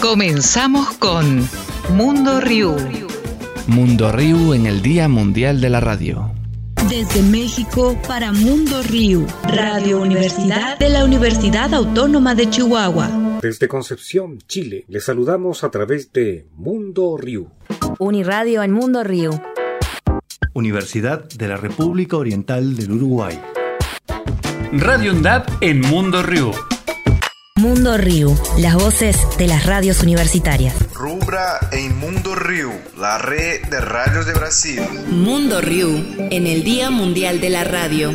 Comenzamos con Mundo Riu. Mundo Riu en el Día Mundial de la Radio. Desde México para Mundo Riu, Radio Universidad de la Universidad Autónoma de Chihuahua. Desde Concepción, Chile, les saludamos a través de Mundo Riu. Uniradio en Mundo Riu. Universidad de la República Oriental del Uruguay. Radio UNDAP en Mundo Riu. Mundo Riu, las voces de las radios universitarias. Rubra en Mundo Riu, la red de radios de Brasil. Mundo Riu, en el Día Mundial de la Radio.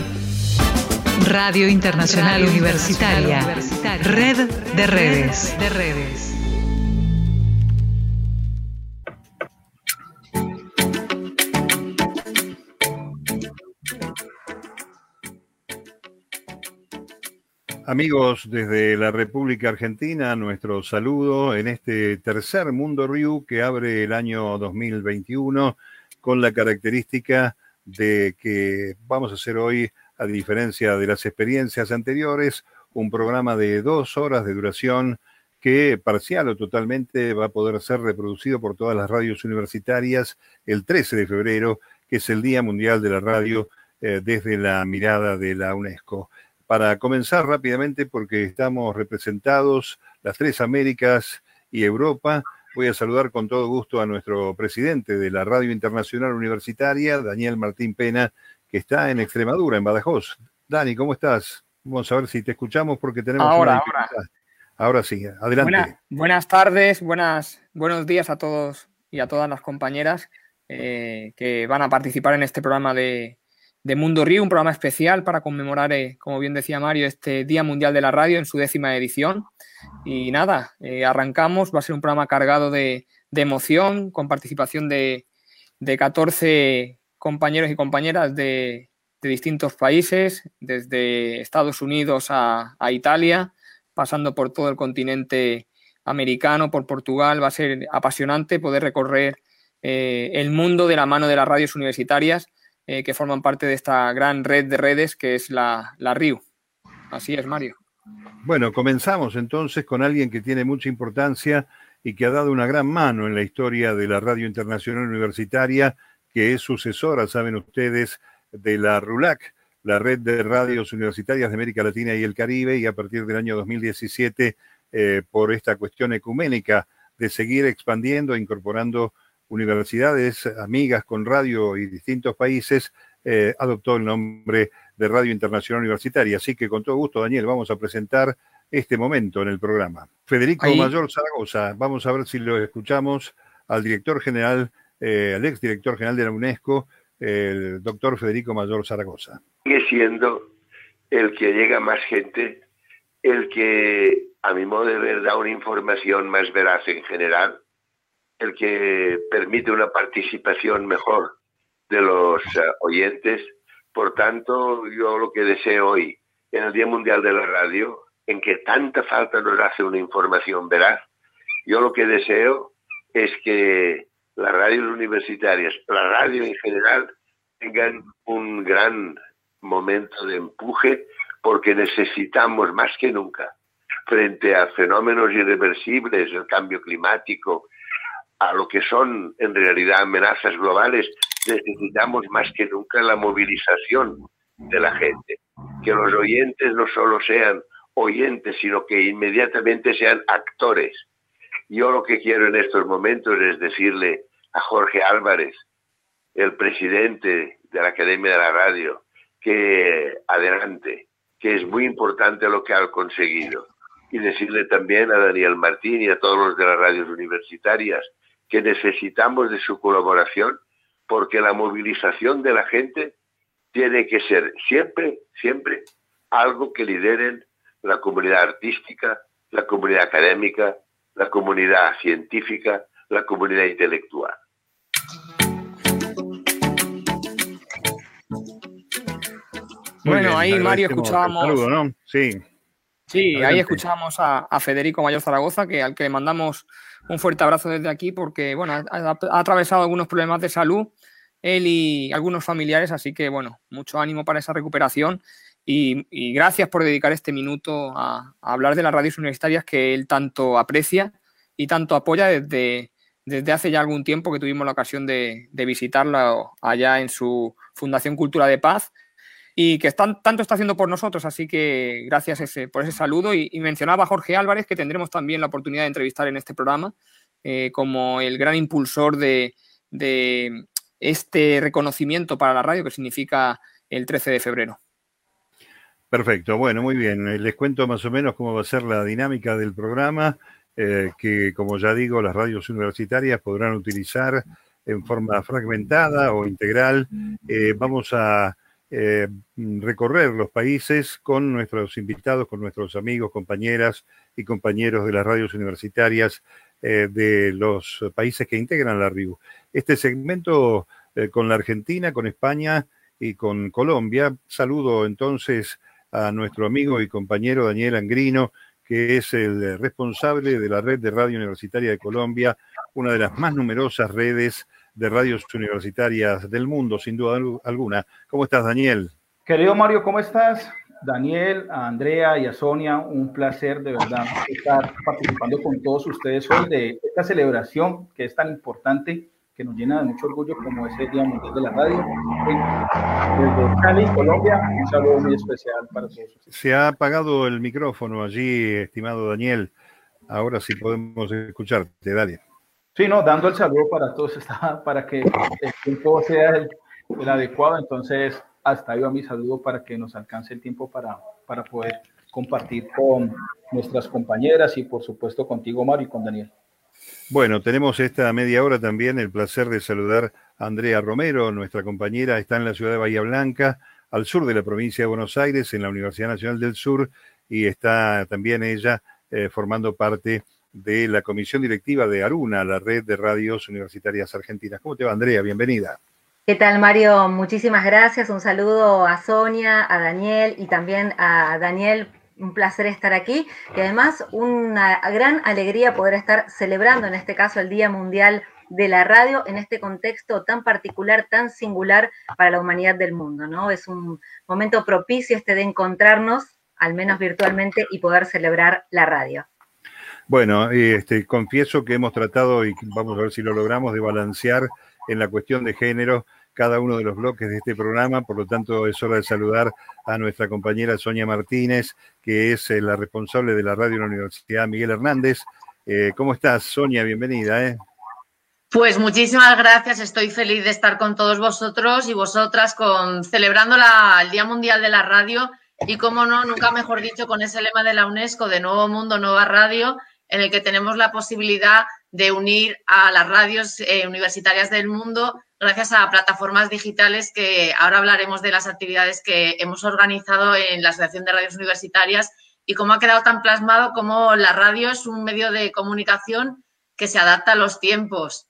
Radio Internacional Radio Universitaria. Universitaria. Red de redes. De redes. Amigos desde la República Argentina, nuestro saludo en este tercer Mundo Riu que abre el año 2021 con la característica de que vamos a hacer hoy, a diferencia de las experiencias anteriores, un programa de dos horas de duración que parcial o totalmente va a poder ser reproducido por todas las radios universitarias el 13 de febrero, que es el Día Mundial de la Radio eh, desde la mirada de la UNESCO para comenzar rápidamente, porque estamos representados las tres Américas y Europa, voy a saludar con todo gusto a nuestro presidente de la Radio Internacional Universitaria, Daniel Martín Pena, que está en Extremadura, en Badajoz. Dani, ¿cómo estás? Vamos a ver si te escuchamos porque tenemos... Ahora, ahora. Ahora sí, adelante. buenas tardes, buenas, buenos días a todos y a todas las compañeras eh, que van a participar en este programa de, de Mundo Río, un programa especial para conmemorar, eh, como bien decía Mario, este Día Mundial de la Radio en su décima edición. Y nada, eh, arrancamos, va a ser un programa cargado de, emoción, con participación de, 14 compañeros y compañeras de, distintos países, desde Estados Unidos a, Italia, pasando por todo el continente americano, por Portugal. Va a ser apasionante poder recorrer eh, el mundo de la mano de las radios universitarias eh, que forman parte de esta gran red de redes que es la, la RIU. Así es, Mario. Bueno, comenzamos entonces con alguien que tiene mucha importancia y que ha dado una gran mano en la historia de la Radio Internacional Universitaria, que es sucesora, saben ustedes, de la RULAC, la red de radios universitarias de América Latina y el Caribe, y a partir del año 2017, eh, por esta cuestión ecuménica de seguir expandiendo e incorporando universidades amigas con radio y distintos países, eh, adoptó el nombre de Radio Internacional Universitaria. Así que con todo gusto, Daniel, vamos a presentar este momento en el programa. Federico Mayor Zaragoza, vamos a ver si lo escuchamos al director general, eh, al ex director general de la UNESCO, el doctor Federico Mayor Zaragoza. Sigue siendo el que llega más gente, el que, a mi modo de ver, da una información más veraz en general, el que permite una participación mejor de los eh, oyentes. Por tanto, yo lo que deseo hoy, en el Día Mundial de la Radio, en que tanta falta nos hace una información veraz, yo lo que deseo es que las radios universitarias, la radio en general, tengan un gran momento de empuje porque necesitamos más que nunca, frente a fenómenos irreversibles, el cambio climático, a lo que son en realidad amenazas globales, necesitamos más que nunca la movilización de la gente. Que los oyentes no solo sean oyentes, sino que inmediatamente sean actores. Yo lo que quiero en estos momentos es decirle a Jorge Álvarez, el presidente de la Academia de la Radio, que adelante, que es muy importante lo que ha conseguido. Y decirle también a Daniel Martín y a todos los de las radios universitarias que necesitamos de su colaboración porque la movilización de la gente tiene que ser siempre, siempre algo que lideren la comunidad artística, la comunidad académica, la comunidad científica, la comunidad intelectual. Bueno, ahí Mario escuchábamos. Sí. Sí, ahí escuchábamos a, a, Federico Mayor Zaragoza, que al que le mandamos un fuerte abrazo desde aquí porque, bueno, ha, atravesado algunos problemas de salud, él y algunos familiares, así que, bueno, mucho ánimo para esa recuperación y, gracias por dedicar este minuto a, hablar de las radios universitarias que él tanto aprecia y tanto apoya desde, desde hace ya algún tiempo que tuvimos la ocasión de, de visitarla allá en su Fundación Cultura de Paz y que están, tanto está haciendo por nosotros, así que gracias ese, por ese saludo. Y, mencionaba a Jorge Álvarez, que tendremos también la oportunidad de entrevistar en este programa, eh, como el gran impulsor de, este reconocimiento para la radio que significa el 13 de febrero. Perfecto, bueno, muy bien. Eh, les cuento más o menos cómo va a ser la dinámica del programa, eh, que como ya digo, las radios universitarias podrán utilizar en forma fragmentada o integral. vamos a eh, recorrer los países con nuestros invitados, con nuestros amigos, compañeras y compañeros de las radios universitarias eh, de los países que integran la RIU. Este segmento eh, con la Argentina, con España y con Colombia. Saludo entonces a nuestro amigo y compañero Daniel Angrino, que es el responsable de la red de radio universitaria de Colombia, una de las más numerosas redes de radios universitarias del mundo, sin duda alguna. ¿Cómo estás, Daniel? Querido Mario, ¿cómo estás? Daniel, a Andrea y a Sonia, un placer de verdad estar participando con todos ustedes hoy de esta celebración que es tan importante, que nos llena de mucho orgullo como es el Día Mundial de la Radio. Desde Cali, Colombia, un saludo muy especial para todos ustedes. Se ha apagado el micrófono allí, estimado Daniel. Ahora sí podemos escucharte, dale. Sí, no, dando el saludo para todos, para que el tiempo sea el, adecuado, entonces hasta ahí va mi saludo para que nos alcance el tiempo para, para poder compartir con nuestras compañeras y por supuesto contigo, Mario, y con Daniel. Bueno, tenemos esta media hora también el placer de saludar a Andrea Romero, nuestra compañera, está en la ciudad de Bahía Blanca, al sur de la provincia de Buenos Aires, en la Universidad Nacional del Sur, y está también ella eh, formando parte de la comisión directiva de Aruna, la red de radios universitarias argentinas. ¿Cómo te va, Andrea? Bienvenida. ¿Qué tal, Mario? Muchísimas gracias. Un saludo a Sonia, a Daniel y también a Daniel. Un placer estar aquí y además una gran alegría poder estar celebrando en este caso el Día Mundial de la Radio en este contexto tan particular, tan singular para la humanidad del mundo, ¿no? Es un momento propicio este de encontrarnos, al menos virtualmente, y poder celebrar la radio. Bueno, este, confieso que hemos tratado, y vamos a ver si lo logramos, de balancear en la cuestión de género cada uno de los bloques de este programa, por lo tanto es hora de saludar a nuestra compañera Sonia Martínez, que es eh, la responsable de la radio de la Universidad Miguel Hernández. Eh, ¿Cómo estás, Sonia? Bienvenida. ¿eh? Pues muchísimas gracias, estoy feliz de estar con todos vosotros y vosotras con celebrando la, el Día Mundial de la Radio y, como no, nunca mejor dicho, con ese lema de la UNESCO de Nuevo Mundo, Nueva Radio, en el que tenemos la posibilidad de unir a las radios eh, universitarias del mundo gracias a plataformas digitales que ahora hablaremos de las actividades que hemos organizado en la Asociación de Radios Universitarias y cómo ha quedado tan plasmado como la radio es un medio de comunicación que se adapta a los tiempos.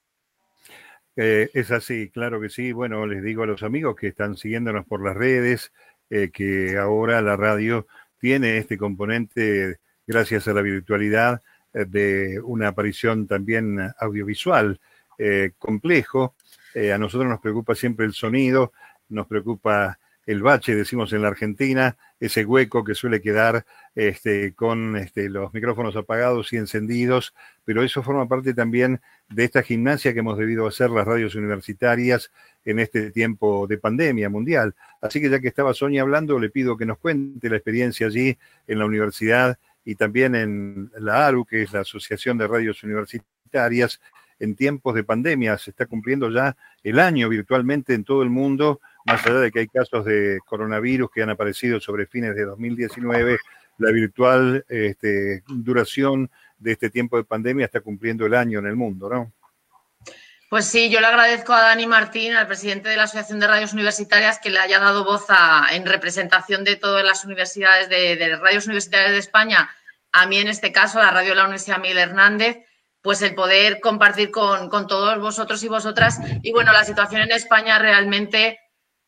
Eh, es así, claro que sí. Bueno, les digo a los amigos que están siguiéndonos por las redes eh, que ahora la radio tiene este componente gracias a la virtualidad de una aparición también audiovisual eh, complejo. Eh, a nosotros nos preocupa siempre el sonido, nos preocupa el bache, decimos en la Argentina, ese hueco que suele quedar este, con este, los micrófonos apagados y encendidos, pero eso forma parte también de esta gimnasia que hemos debido hacer las radios universitarias en este tiempo de pandemia mundial. Así que ya que estaba Sonia hablando, le pido que nos cuente la experiencia allí en la universidad y también en la ARU, que es la Asociación de Radios Universitarias, en tiempos de pandemia. Se está cumpliendo ya el año virtualmente en todo el mundo, más allá de que hay casos de coronavirus que han aparecido sobre fines de 2019, la virtual este, duración de este tiempo de pandemia está cumpliendo el año en el mundo, ¿no? Pues sí, yo le agradezco a Dani Martín, al presidente de la Asociación de Radios Universitarias, que le haya dado voz en representación de todas las universidades de, radios universitarias de España, a mí en este caso, la radio de la Universidad Miguel Hernández, pues el poder compartir con, todos vosotros y vosotras. Y bueno, la situación en España realmente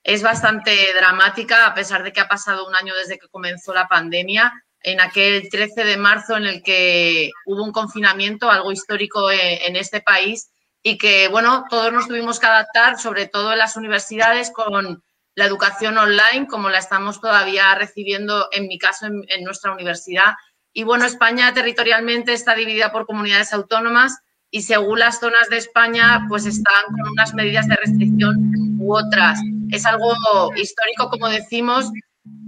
es bastante dramática, a pesar de que ha pasado un año desde que comenzó la pandemia. En aquel 13 de marzo en el que hubo un confinamiento, algo histórico en este país, y que, bueno, todos nos tuvimos que adaptar, sobre todo en las universidades, con la educación online, como la estamos todavía recibiendo, en mi caso, en, nuestra universidad. Y bueno, España territorialmente está dividida por comunidades autónomas y según las zonas de España, pues están con unas medidas de restricción u otras. Es algo histórico, como decimos,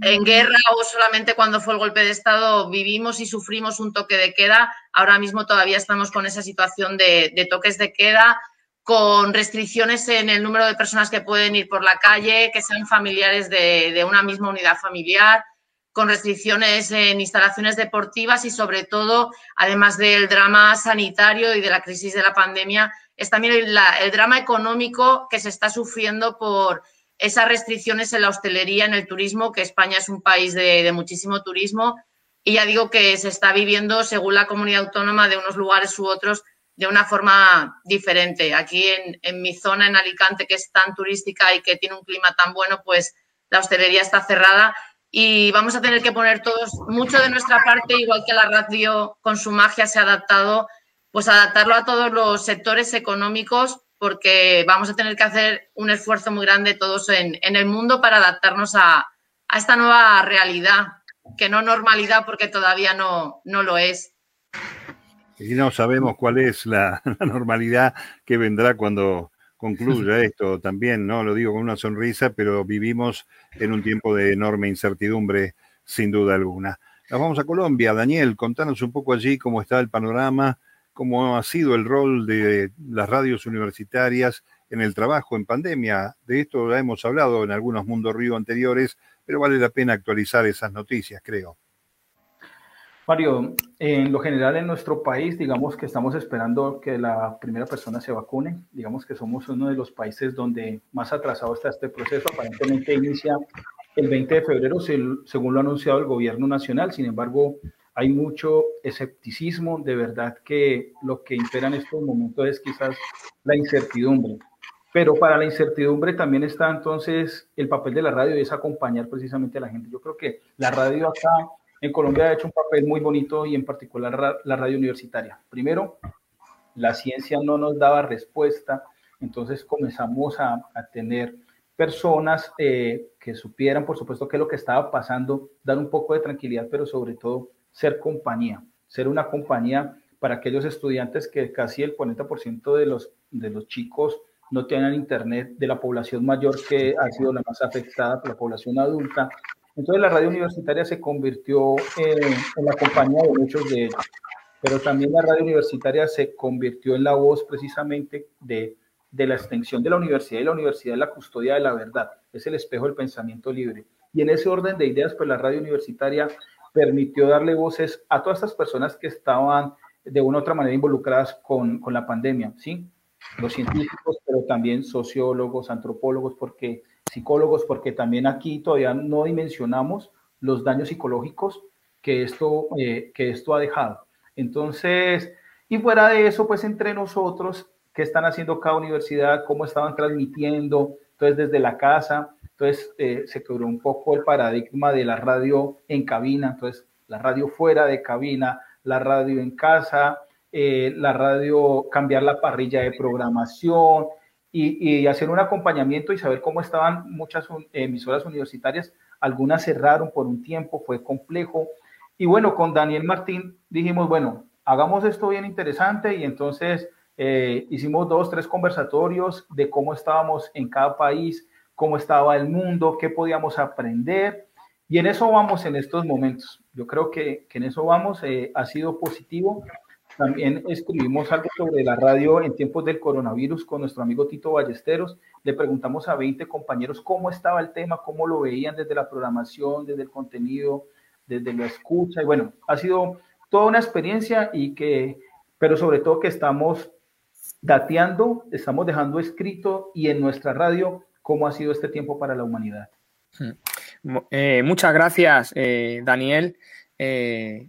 en guerra o solamente cuando fue el golpe de Estado vivimos y sufrimos un toque de queda. Ahora mismo todavía estamos con esa situación de, toques de queda, con restricciones en el número de personas que pueden ir por la calle, que sean familiares de, una misma unidad familiar, con restricciones en instalaciones deportivas y sobre todo, además del drama sanitario y de la crisis de la pandemia, es también el, drama económico que se está sufriendo por esas restricciones en la hostelería, en el turismo, que España es un país de, muchísimo turismo y ya digo que se está viviendo según la comunidad autónoma de unos lugares u otros de una forma diferente. Aquí en, en mi zona, en Alicante, que es tan turística y que tiene un clima tan bueno, pues la hostelería está cerrada y vamos a tener que poner todos mucho de nuestra parte, igual que la radio con su magia se ha adaptado, pues adaptarlo a todos los sectores económicos, porque vamos a tener que hacer un esfuerzo muy grande todos en, el mundo para adaptarnos a, esta nueva realidad, que no normalidad porque todavía no, no lo es. Y no sabemos cuál es la normalidad que vendrá cuando concluya esto también, ¿no? Lo digo con una sonrisa, pero vivimos en un tiempo de enorme incertidumbre, sin duda alguna. Nos vamos a Colombia. Daniel, contanos un poco allí cómo está el panorama, cómo ha sido el rol de las radios universitarias en el trabajo en pandemia. De esto ya hemos hablado en algunos Mundo Río anteriores, pero vale la pena actualizar esas noticias, creo. Mario, en lo general en nuestro país, digamos que estamos esperando que la primera persona se vacune. Digamos que somos uno de los países donde más atrasado está este proceso. Aparentemente inicia el 20 de febrero, según lo ha anunciado el gobierno nacional. Sin embargo, hay mucho escepticismo. De verdad que lo que impera en estos momentos es quizás la incertidumbre. Pero para la incertidumbre también está entonces el papel de la radio y es acompañar precisamente a la gente. Yo creo que la radio acá en Colombia ha hecho un papel muy bonito y en particular la radio universitaria. Primero, la ciencia no nos daba respuesta, entonces comenzamos a, tener personas eh, que supieran, por supuesto, qué es lo que estaba pasando, dar un poco de tranquilidad, pero sobre todo ser compañía, ser una compañía para aquellos estudiantes que casi el 40% de los, de los chicos no tienen internet, de la población mayor que ha sido la más afectada, la población adulta, entonces la radio universitaria se convirtió en, la compañía de muchos de ellos, pero también la radio universitaria se convirtió en la voz precisamente de, de la extensión de la universidad y la universidad es la custodia de la verdad, es el espejo del pensamiento libre. Y en ese orden de ideas, pues la radio universitaria permitió darle voces a todas estas personas que estaban de una u otra manera involucradas con, con la pandemia, ¿sí? Los científicos, pero también sociólogos, antropólogos, porque psicólogos, porque también aquí todavía no dimensionamos los daños psicológicos que esto, eh, que esto ha dejado. Entonces, y fuera de eso, pues entre nosotros, ¿qué están haciendo cada universidad? ¿Cómo estaban transmitiendo? Entonces, desde la casa, entonces eh, se quebró un poco el paradigma de la radio en cabina, entonces la radio fuera de cabina, la radio en casa, eh, la radio, cambiar la parrilla de programación, y, hacer un acompañamiento y saber cómo estaban muchas emisoras universitarias. Algunas cerraron por un tiempo, fue complejo. Y bueno, con Daniel Martín dijimos, bueno, hagamos esto bien interesante y entonces eh, hicimos dos, tres conversatorios de cómo estábamos en cada país, cómo estaba el mundo, qué podíamos aprender. Y en eso vamos en estos momentos. Yo creo que, que en eso vamos. Eh, ha sido positivo. También escribimos algo sobre la radio en tiempos del coronavirus con nuestro amigo Tito Ballesteros. Le preguntamos a 20 compañeros cómo estaba el tema, cómo lo veían desde la programación, desde el contenido, desde la escucha. Y bueno, ha sido toda una experiencia y que, pero sobre todo que estamos dateando, estamos dejando escrito y en nuestra radio cómo ha sido este tiempo para la humanidad. Eh, muchas gracias, eh, Daniel. Eh,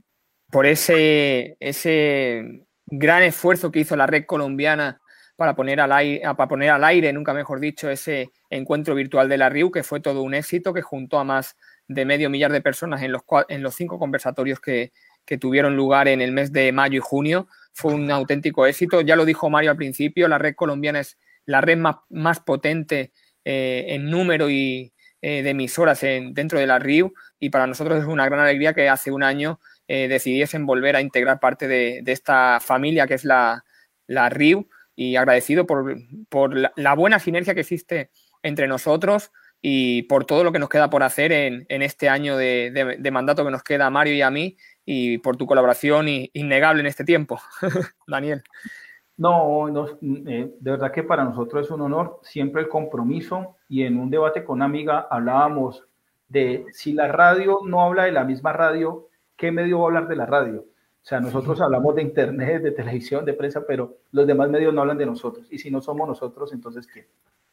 por ese, ese gran esfuerzo que hizo la red colombiana para poner, al aire, para poner al aire, nunca mejor dicho, ese encuentro virtual de la RIU, que fue todo un éxito, que juntó a más de medio millar de personas en los, en los cinco conversatorios que, tuvieron lugar en el mes de mayo y junio. Fue un auténtico éxito. Ya lo dijo Mario al principio, la red colombiana es la red más, potente eh, en número y eh, de emisoras en, dentro de la RIU y para nosotros es una gran alegría que hace un año decidiesen volver a integrar parte de, esta familia que es la, la RIU y agradecido por, la, buena sinergia que existe entre nosotros y por todo lo que nos queda por hacer en, este año de, mandato que nos queda a Mario y a mí y por tu colaboración innegable en este tiempo. Daniel. No, eh, de verdad que para nosotros es un honor siempre el compromiso y en un debate con una amiga hablábamos de si la radio no habla de la misma radio, ¿qué medio va a hablar de la radio? O sea, nosotros hablamos de internet, de televisión, de prensa, pero los demás medios no hablan de nosotros. Y si no somos nosotros, entonces ¿quién?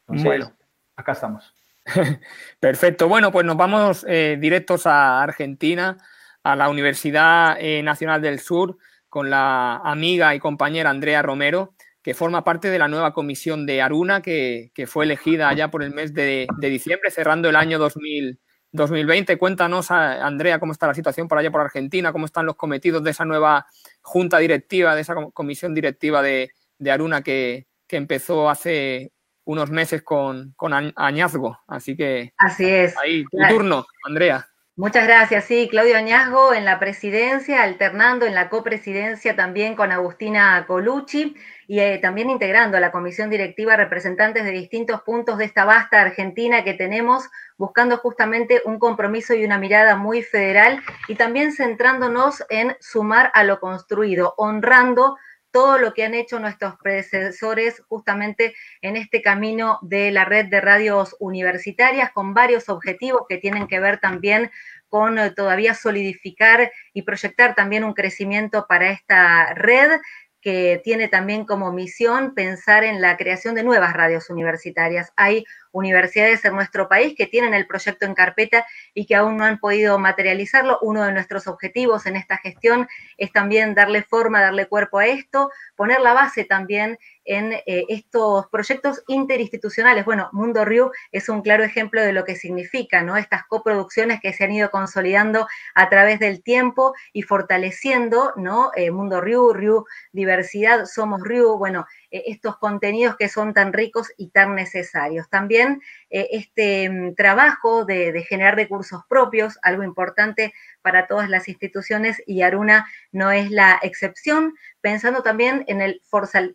Entonces, bueno, acá estamos. Perfecto. Bueno, pues nos vamos eh, directos a Argentina, a la Universidad eh, Nacional del Sur, con la amiga y compañera Andrea Romero, que forma parte de la nueva comisión de Aruna, que, fue elegida ya por el mes de, de diciembre, cerrando el año 2000. 2020. Cuéntanos, Andrea, cómo está la situación por allá por Argentina, cómo están los cometidos de esa nueva junta directiva, de esa comisión directiva de, Aruna que, empezó hace unos meses con, con Añazgo. Así que Así es. ahí, tu turno, Andrea. Muchas gracias. Sí, Claudio Añazgo en la presidencia, alternando en la copresidencia también con Agustina Colucci y eh, también integrando a la comisión directiva representantes de distintos puntos de esta vasta Argentina que tenemos, buscando justamente un compromiso y una mirada muy federal y también centrándonos en sumar a lo construido, honrando todo lo que han hecho nuestros predecesores justamente en este camino de la red de radios universitarias con varios objetivos que tienen que ver también con eh, todavía solidificar y proyectar también un crecimiento para esta red que tiene también como misión pensar en la creación de nuevas radios universitarias. Hay universidades en nuestro país que tienen el proyecto en carpeta y que aún no han podido materializarlo. Uno de nuestros objetivos en esta gestión es también darle forma, darle cuerpo a esto, poner la base también en eh, estos proyectos interinstitucionales. Bueno, Mundo Riu es un claro ejemplo de lo que significa, ¿no? Estas coproducciones que se han ido consolidando a través del tiempo y fortaleciendo, ¿no? Eh, Mundo Riu, Riu Diversidad, Somos Riu, bueno, eh, estos contenidos que son tan ricos y tan necesarios. También este mm, trabajo de, generar recursos propios, algo importante para todas las instituciones y Aruna no es la excepción, pensando también en el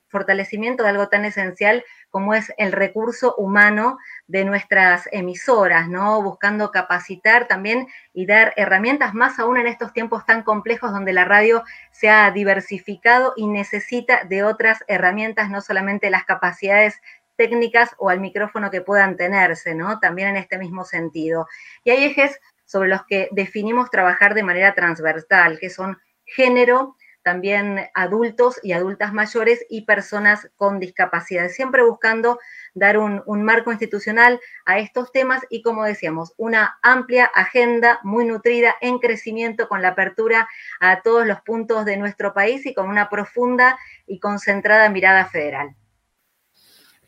fortalecimiento de algo tan esencial como es el recurso humano de nuestras emisoras, ¿no? Buscando capacitar también y dar herramientas más aún en estos tiempos tan complejos donde la radio se ha diversificado y necesita de otras herramientas, no solamente las capacidades técnicas o al micrófono que puedan tenerse, ¿no? También en este mismo sentido. Y hay ejes sobre los que definimos trabajar de manera transversal, que son género, también adultos y adultas mayores y personas con discapacidad, siempre buscando dar un, marco institucional a estos temas y, como decíamos, una amplia agenda muy nutrida en crecimiento con la apertura a todos los puntos de nuestro país y con una profunda y concentrada mirada federal.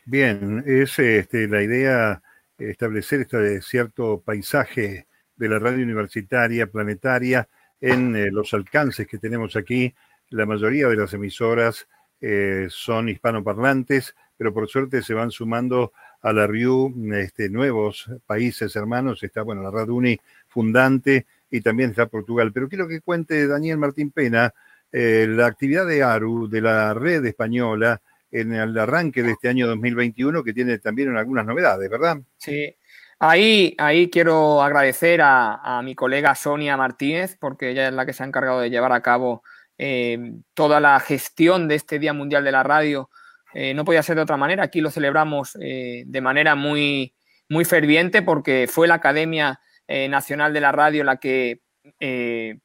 Bien, es este, la idea establecer este cierto paisaje de la radio universitaria, planetaria, en eh, los alcances que tenemos aquí. La mayoría de las emisoras eh, son hispanoparlantes, pero por suerte se van sumando a la RIU este, nuevos países hermanos. Está, bueno, la Raduni fundante y también está Portugal. Pero quiero que cuente Daniel Martín Pena eh, la actividad de ARU, de la red española, en el arranque de este año 2021, que tiene también algunas novedades, ¿verdad? Sí. Ahí, ahí quiero agradecer a, mi colega Sonia Martínez, porque ella es la que se ha encargado de llevar a cabo eh, toda la gestión de este Día Mundial de la Radio. Eh, no podía ser de otra manera. Aquí lo celebramos eh, de manera muy, muy ferviente porque fue la Academia Nacional de la Radio la que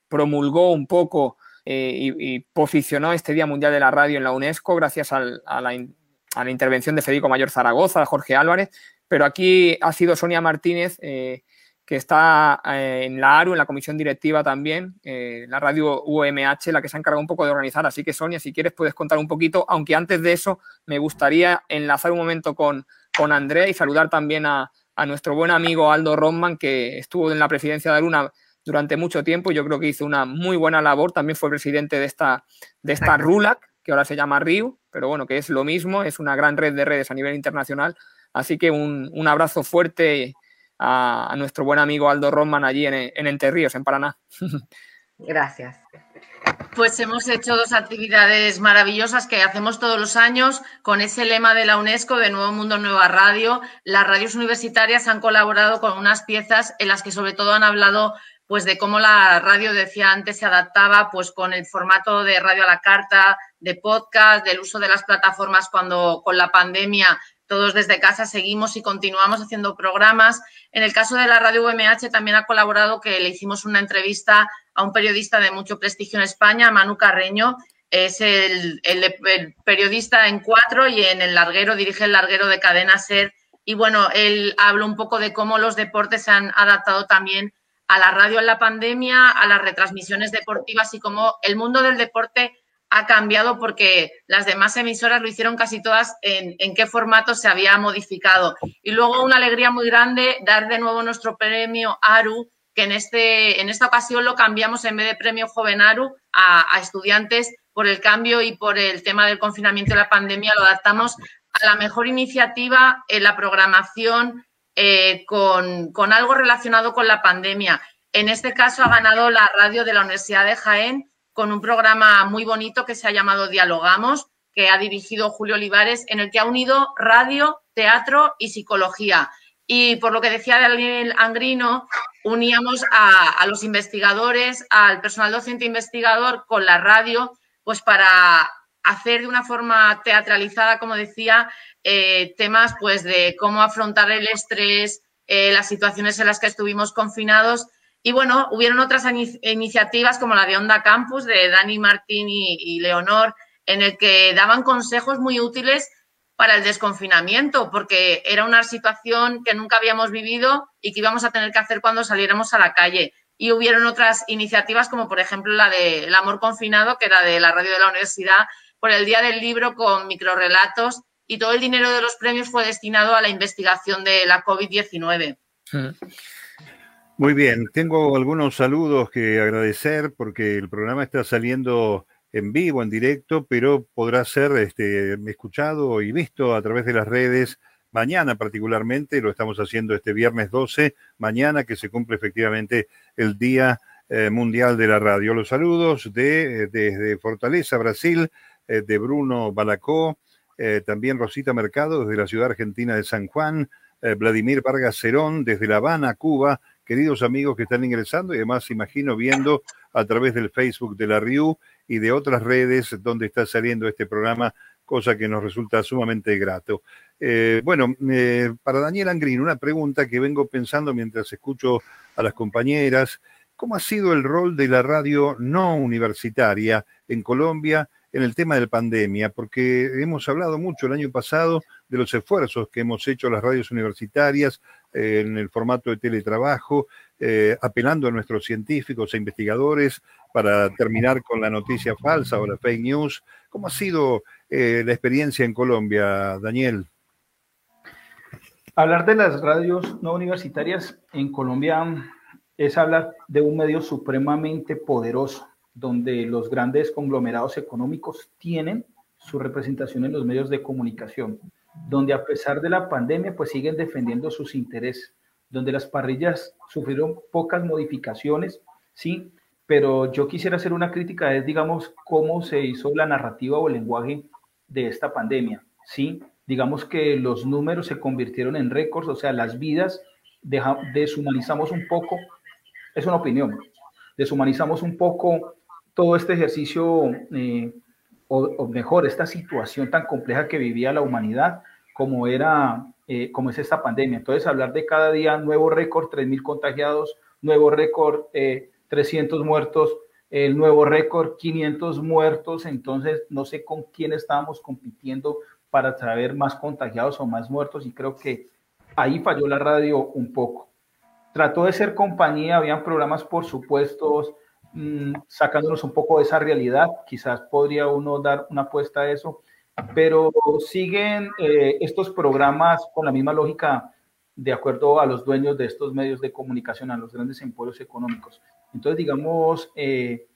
promulgó un poco y, posicionó este Día Mundial de la Radio en la UNESCO gracias a, la, intervención de Federico Mayor Zaragoza, Jorge Álvarez, pero aquí ha sido Sonia Martínez, eh, que está eh, en la ARU, en la comisión directiva también, eh, la radio UMH, la que se ha encargado un poco de organizar. Así que, Sonia, si quieres, puedes contar un poquito, aunque antes de eso me gustaría enlazar un momento con, con Andrea y saludar también a, a nuestro buen amigo Aldo Romman, que estuvo en la presidencia de Aruna durante mucho tiempo y yo creo que hizo una muy buena labor. También fue presidente de esta, de esta RULAC, que ahora se llama RIU, pero bueno, que es lo mismo, es una gran red de redes a nivel internacional. Así que un, un abrazo fuerte a, nuestro buen amigo Aldo Roman allí en, en Entre Ríos, en Paraná. Gracias. Pues hemos hecho dos actividades maravillosas que hacemos todos los años con ese lema de la UNESCO de Nuevo Mundo, Nueva Radio. Las radios universitarias han colaborado con unas piezas en las que sobre todo han hablado pues de cómo la radio, decía antes, se adaptaba pues con el formato de radio a la carta, de podcast, del uso de las plataformas cuando con la pandemia todos desde casa seguimos y continuamos haciendo programas. En el caso de la radio UMH también ha colaborado que le hicimos una entrevista a un periodista de mucho prestigio en España, Manu Carreño. Es el, periodista en cuatro y en el larguero, dirige el larguero de Cadena Ser. Y bueno, él habló un poco de cómo los deportes se han adaptado también a la radio en la pandemia, a las retransmisiones deportivas y cómo el mundo del deporte ha cambiado porque las demás emisoras lo hicieron casi todas en, qué formato se había modificado. Y luego una alegría muy grande dar de nuevo nuestro premio ARU, que en, este, en esta ocasión lo cambiamos en vez de premio Joven ARU a, a estudiantes por el cambio y por el tema del confinamiento y la pandemia, lo adaptamos a la mejor iniciativa en la programación eh, con, con algo relacionado con la pandemia. En este caso ha ganado la radio de la Universidad de Jaén con un programa muy bonito que se ha llamado Dialogamos, que ha dirigido Julio Olivares, en el que ha unido radio, teatro y psicología. Y por lo que decía Daniel Angrino, uníamos a, los investigadores, al personal docente investigador con la radio, pues para hacer de una forma teatralizada, como decía, eh, temas pues de cómo afrontar el estrés, eh, las situaciones en las que estuvimos confinados y bueno, hubieron otras iniciativas como la de Onda Campus de Dani Martín y, Leonor, en el que daban consejos muy útiles para el desconfinamiento, porque era una situación que nunca habíamos vivido y que íbamos a tener que hacer cuando saliéramos a la calle. Y hubieron otras iniciativas, como por ejemplo la de El Amor Confinado, que era de la radio de la universidad, por el Día del Libro con microrelatos, y todo el dinero de los premios fue destinado a la investigación de la COVID-19. Muy bien, tengo algunos saludos que agradecer porque el programa está saliendo en vivo, en directo, pero podrá ser este, escuchado y visto a través de las redes mañana particularmente, lo estamos haciendo este viernes 12, mañana que se cumple efectivamente el Día eh, Mundial de la Radio. Los saludos de, desde Fortaleza, Brasil, eh, de Bruno Balacó, eh, también Rosita Mercado desde la ciudad argentina de San Juan, Vladimir Vargas Cerón desde La Habana, Cuba, queridos amigos que están ingresando y además imagino viendo a través del Facebook de la RIU y de otras redes donde está saliendo este programa, cosa que nos resulta sumamente grato. Eh, bueno, eh, para Daniel Angrin, una pregunta que vengo pensando mientras escucho a las compañeras. ¿Cómo ha sido el rol de la radio no universitaria en Colombia en el tema de la pandemia? Porque hemos hablado mucho el año pasado de los esfuerzos que hemos hecho las radios universitarias en el formato de teletrabajo, eh, apelando a nuestros científicos e investigadores para terminar con la noticia falsa o la fake news. ¿Cómo ha sido eh, la experiencia en Colombia, Daniel? Hablar de las radios no universitarias en Colombia es hablar de un medio supremamente poderoso, donde los grandes conglomerados económicos tienen su representación en los medios de comunicación donde a pesar de la pandemia, pues siguen defendiendo sus intereses, donde las parrillas sufrieron pocas modificaciones, sí, pero yo quisiera hacer una crítica, es digamos cómo se hizo la narrativa o el lenguaje de esta pandemia, sí, digamos que los números se convirtieron en récords, o sea, las vidas deshumanizamos un poco, es una opinión, deshumanizamos un poco todo este ejercicio eh, o, mejor, esta situación tan compleja que vivía la humanidad como era, eh, como es esta pandemia. Entonces, hablar de cada día nuevo récord, 3.000 contagiados, nuevo récord, 300 eh, muertos, el nuevo récord, 500 muertos, entonces no sé con quién estábamos compitiendo para traer más contagiados o más muertos y creo que ahí falló la radio un poco. Trató de ser compañía, habían programas por supuestos Mm, sacándonos un poco de esa realidad. Quizás podría uno dar una apuesta a eso, pero siguen eh, estos programas con la misma lógica de acuerdo a los dueños de estos medios de comunicación, a los grandes emporios económicos. Entonces, digamos, eh,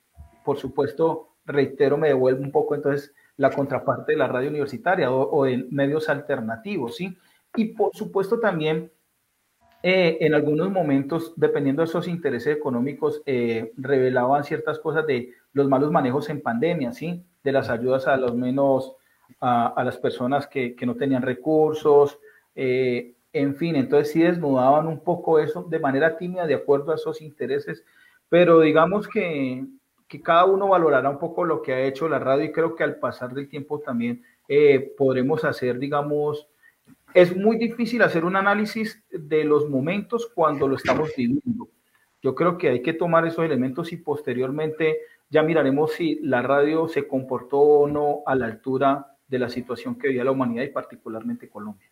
por supuesto, reitero, me devuelvo un poco entonces la contraparte de la radio universitaria o, o de medios alternativos, ¿sí? Y por supuesto también eh, en algunos momentos, dependiendo de esos intereses económicos, eh, revelaban ciertas cosas de los malos manejos en pandemia, ¿sí? De las ayudas a los menos, a, las personas que, que, no tenían recursos, eh, en fin, entonces sí desnudaban un poco eso de manera tímida de acuerdo a esos intereses, pero digamos que, que cada uno valorará un poco lo que ha hecho la radio y creo que al pasar del tiempo también eh, podremos hacer, digamos, es muy difícil hacer un análisis de los momentos cuando lo estamos viviendo. Yo creo que hay que tomar esos elementos y posteriormente ya miraremos si la radio se comportó o no a la altura de la situación que vivía la humanidad y particularmente Colombia.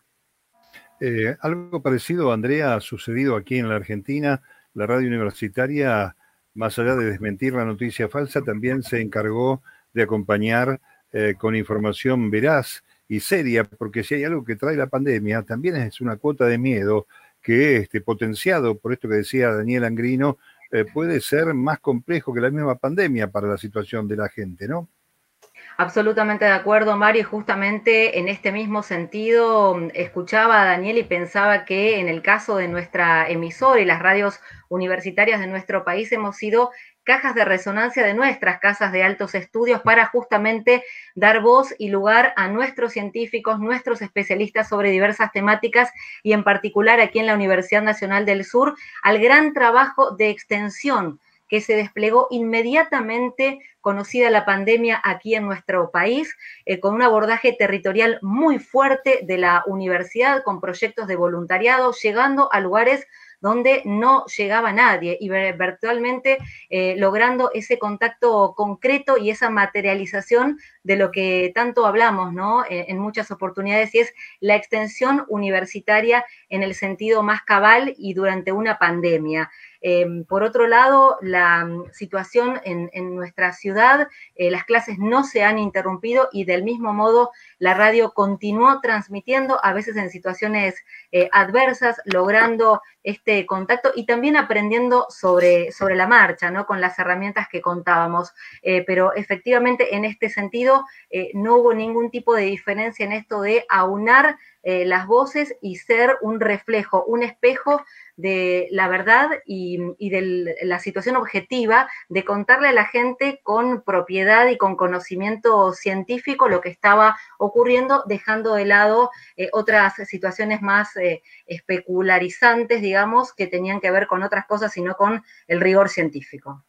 Eh, algo parecido, Andrea, ha sucedido aquí en la Argentina. La radio universitaria, más allá de desmentir la noticia falsa, también se encargó de acompañar eh, con información veraz y seria, porque si hay algo que trae la pandemia, también es una cuota de miedo que, este, potenciado por esto que decía Daniel Angrino, eh, puede ser más complejo que la misma pandemia para la situación de la gente, ¿no? Absolutamente de acuerdo, Mario. Justamente en este mismo sentido, escuchaba a Daniel y pensaba que en el caso de nuestra emisora y las radios universitarias de nuestro país hemos sido cajas de resonancia de nuestras casas de altos estudios para justamente dar voz y lugar a nuestros científicos, nuestros especialistas sobre diversas temáticas y en particular aquí en la Universidad Nacional del Sur al gran trabajo de extensión que se desplegó inmediatamente conocida la pandemia aquí en nuestro país, eh, con un abordaje territorial muy fuerte de la universidad, con proyectos de voluntariado, llegando a lugares donde no llegaba nadie y virtualmente eh, logrando ese contacto concreto y esa materialización de lo que tanto hablamos, ¿no? Eh, en muchas oportunidades y es la extensión universitaria en el sentido más cabal y durante una pandemia. Em, por otro lado, la mm, situación en, nuestra ciudad, eh, las clases no se han interrumpido y del mismo modo la radio continuó transmitiendo, a veces en situaciones adversas, logrando este contacto y también aprendiendo sobre, sobre la marcha, ¿no? Con las herramientas que contábamos. Eh, pero efectivamente, en este sentido, no hubo ningún tipo de diferencia en esto de aunar las voces y ser un reflejo, un espejo de la verdad y, de la situación objetiva de contarle a la gente con propiedad y con conocimiento científico lo que estaba ocurriendo, dejando de lado eh, otras situaciones más eh, especularizantes, digamos, que tenían que ver con otras cosas, sino con el rigor científico.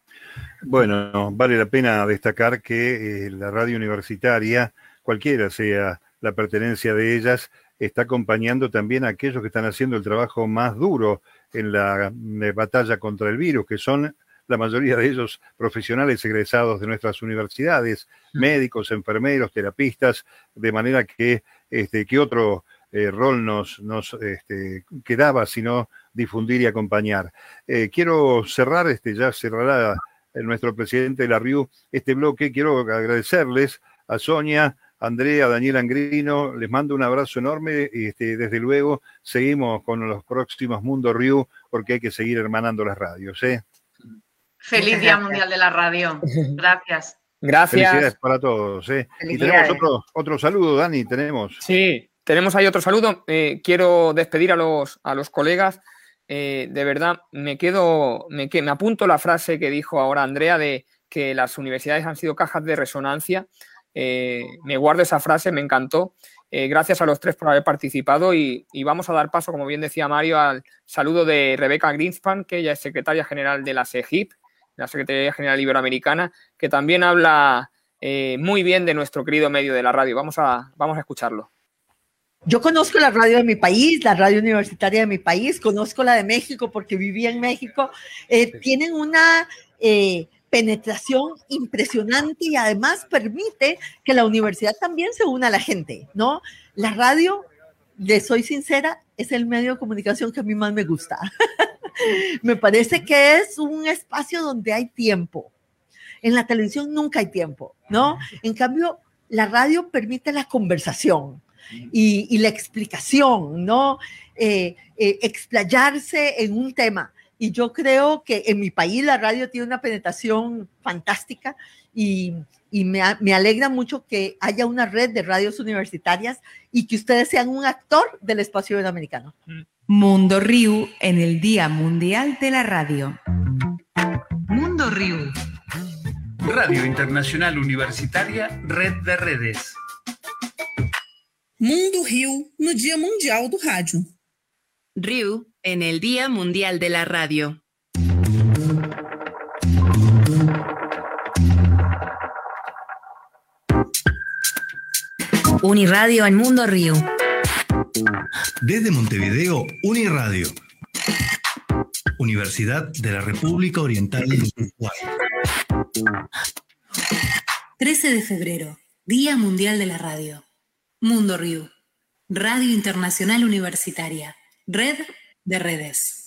Bueno, vale la pena destacar que eh, la radio universitaria, cualquiera sea la pertenencia de ellas, está acompañando también a aquellos que están haciendo el trabajo más duro en la eh, batalla contra el virus, que son la mayoría de ellos profesionales egresados de nuestras universidades, médicos, enfermeros, terapistas, de manera que, este, que otro eh, rol nos, nos este, quedaba sino difundir y acompañar. Eh, quiero cerrar, este, ya cerrará nuestro presidente de la RIU este bloque, quiero agradecerles a Sonia, Andrea, Daniel Angrino, les mando un abrazo enorme y este, desde luego seguimos con los próximos Mundo Rio porque hay que seguir hermanando las radios. ¿eh? Feliz Día Mundial de la Radio. Gracias. Gracias. Felicidades para todos. ¿eh? Y tenemos otro, otro saludo, Dani, tenemos. Sí, tenemos ahí otro saludo. Eh, quiero despedir a los, a los colegas. Eh, de verdad, me quedo, me, me apunto la frase que dijo ahora Andrea de que las universidades han sido cajas de resonancia. Eh, me guardo esa frase, me encantó. Eh, gracias a los tres por haber participado y, vamos a dar paso, como bien decía Mario, al saludo de Rebeca Greenspan, que ella es secretaria general de la SEGIP, la Secretaría General Iberoamericana, que también habla muy bien de nuestro querido medio de la radio. Vamos a, vamos a escucharlo. Yo conozco la radio de mi país, la radio universitaria de mi país, conozco la de México porque vivía en México. tienen una penetración impresionante y además permite que la universidad también se una a la gente, ¿no? La radio, le soy sincera, es el medio de comunicación que a mí más me gusta. me parece que es un espacio donde hay tiempo. En la televisión nunca hay tiempo, ¿no? En cambio, la radio permite la conversación y, la explicación, ¿no? Eh, eh, explayarse en un tema. Y yo creo que en mi país la radio tiene una penetración fantástica y, me, me, alegra mucho que haya una red de radios universitarias y que ustedes sean un actor del espacio iberoamericano. Mundo Riu en el Día Mundial de la Radio. Mundo Riu Radio Internacional Universitaria Red de Redes. Mundo Rio no Día Mundial do Rádio. RIU en el Día Mundial de la Radio. Uniradio en Mundo Río. Desde Montevideo, Uniradio. Universidad de la República Oriental del Uruguay. 13 de febrero, Día Mundial de la Radio. Mundo Río. Radio Internacional Universitaria. Red de redes.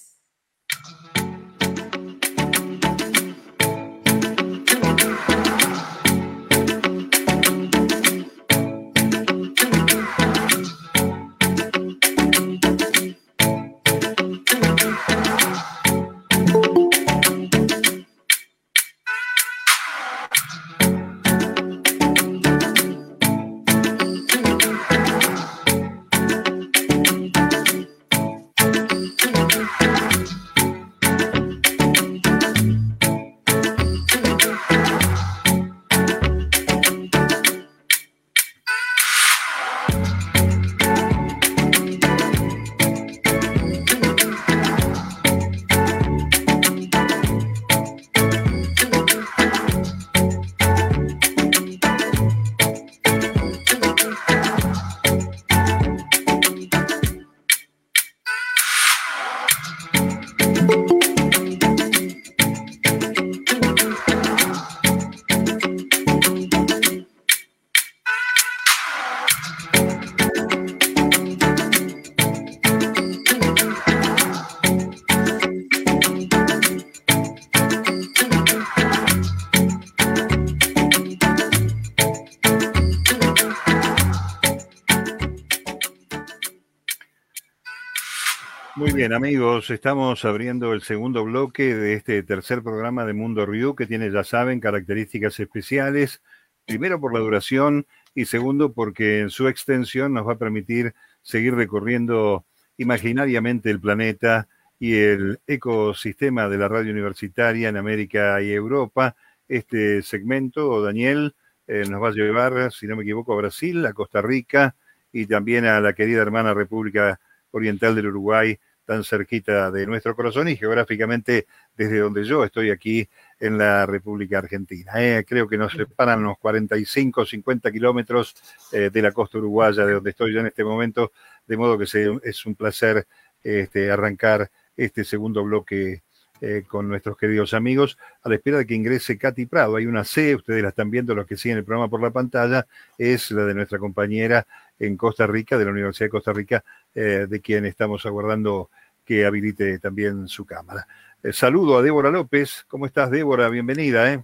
Bien, amigos, estamos abriendo el segundo bloque de este tercer programa de Mundo Review que tiene, ya saben, características especiales. Primero por la duración y segundo porque en su extensión nos va a permitir seguir recorriendo imaginariamente el planeta y el ecosistema de la radio universitaria en América y Europa. Este segmento, Daniel, eh, nos va a llevar, si no me equivoco, a Brasil, a Costa Rica y también a la querida hermana República Oriental del Uruguay, tan cerquita de nuestro corazón y geográficamente desde donde yo estoy aquí en la República Argentina. Eh, creo que nos separan unos 45, 50 kilómetros eh, de la costa uruguaya, de donde estoy yo en este momento, de modo que es un placer este, arrancar este segundo bloque eh, con nuestros queridos amigos, a la espera de que ingrese Katy Prado. Hay una C, ustedes la están viendo, los que siguen el programa por la pantalla, es la de nuestra compañera en Costa Rica, de la Universidad de Costa Rica, eh, de quien estamos aguardando que habilite también su cámara. Eh, saludo a Débora López. ¿Cómo estás, Débora? Bienvenida. ¿eh?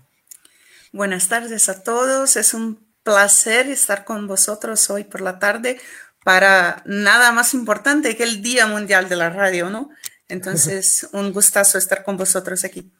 Buenas tardes a todos. Es un placer estar con vosotros hoy por la tarde para nada más importante que el Día Mundial de la Radio, ¿no? Entonces, un gustazo estar con vosotros aquí.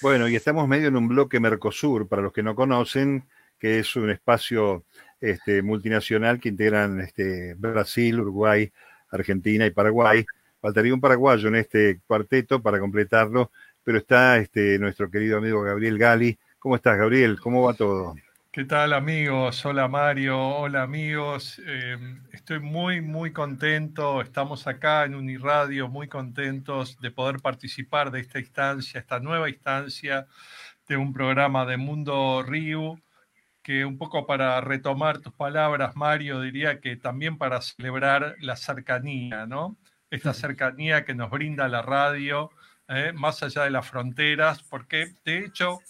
Bueno, y estamos medio en un bloque Mercosur, para los que no conocen, que es un espacio este, multinacional que integran este, Brasil, Uruguay, Argentina y Paraguay. Faltaría un paraguayo en este cuarteto para completarlo, pero está este, nuestro querido amigo Gabriel Gali. ¿Cómo estás, Gabriel? ¿Cómo va todo? ¿Qué tal amigos? Hola Mario, hola amigos. Eh, estoy muy, muy contento. Estamos acá en Uniradio, muy contentos de poder participar de esta instancia, esta nueva instancia de un programa de Mundo Río, que un poco para retomar tus palabras, Mario, diría que también para celebrar la cercanía, ¿no? Esta cercanía que nos brinda la radio, ¿eh? más allá de las fronteras, porque de hecho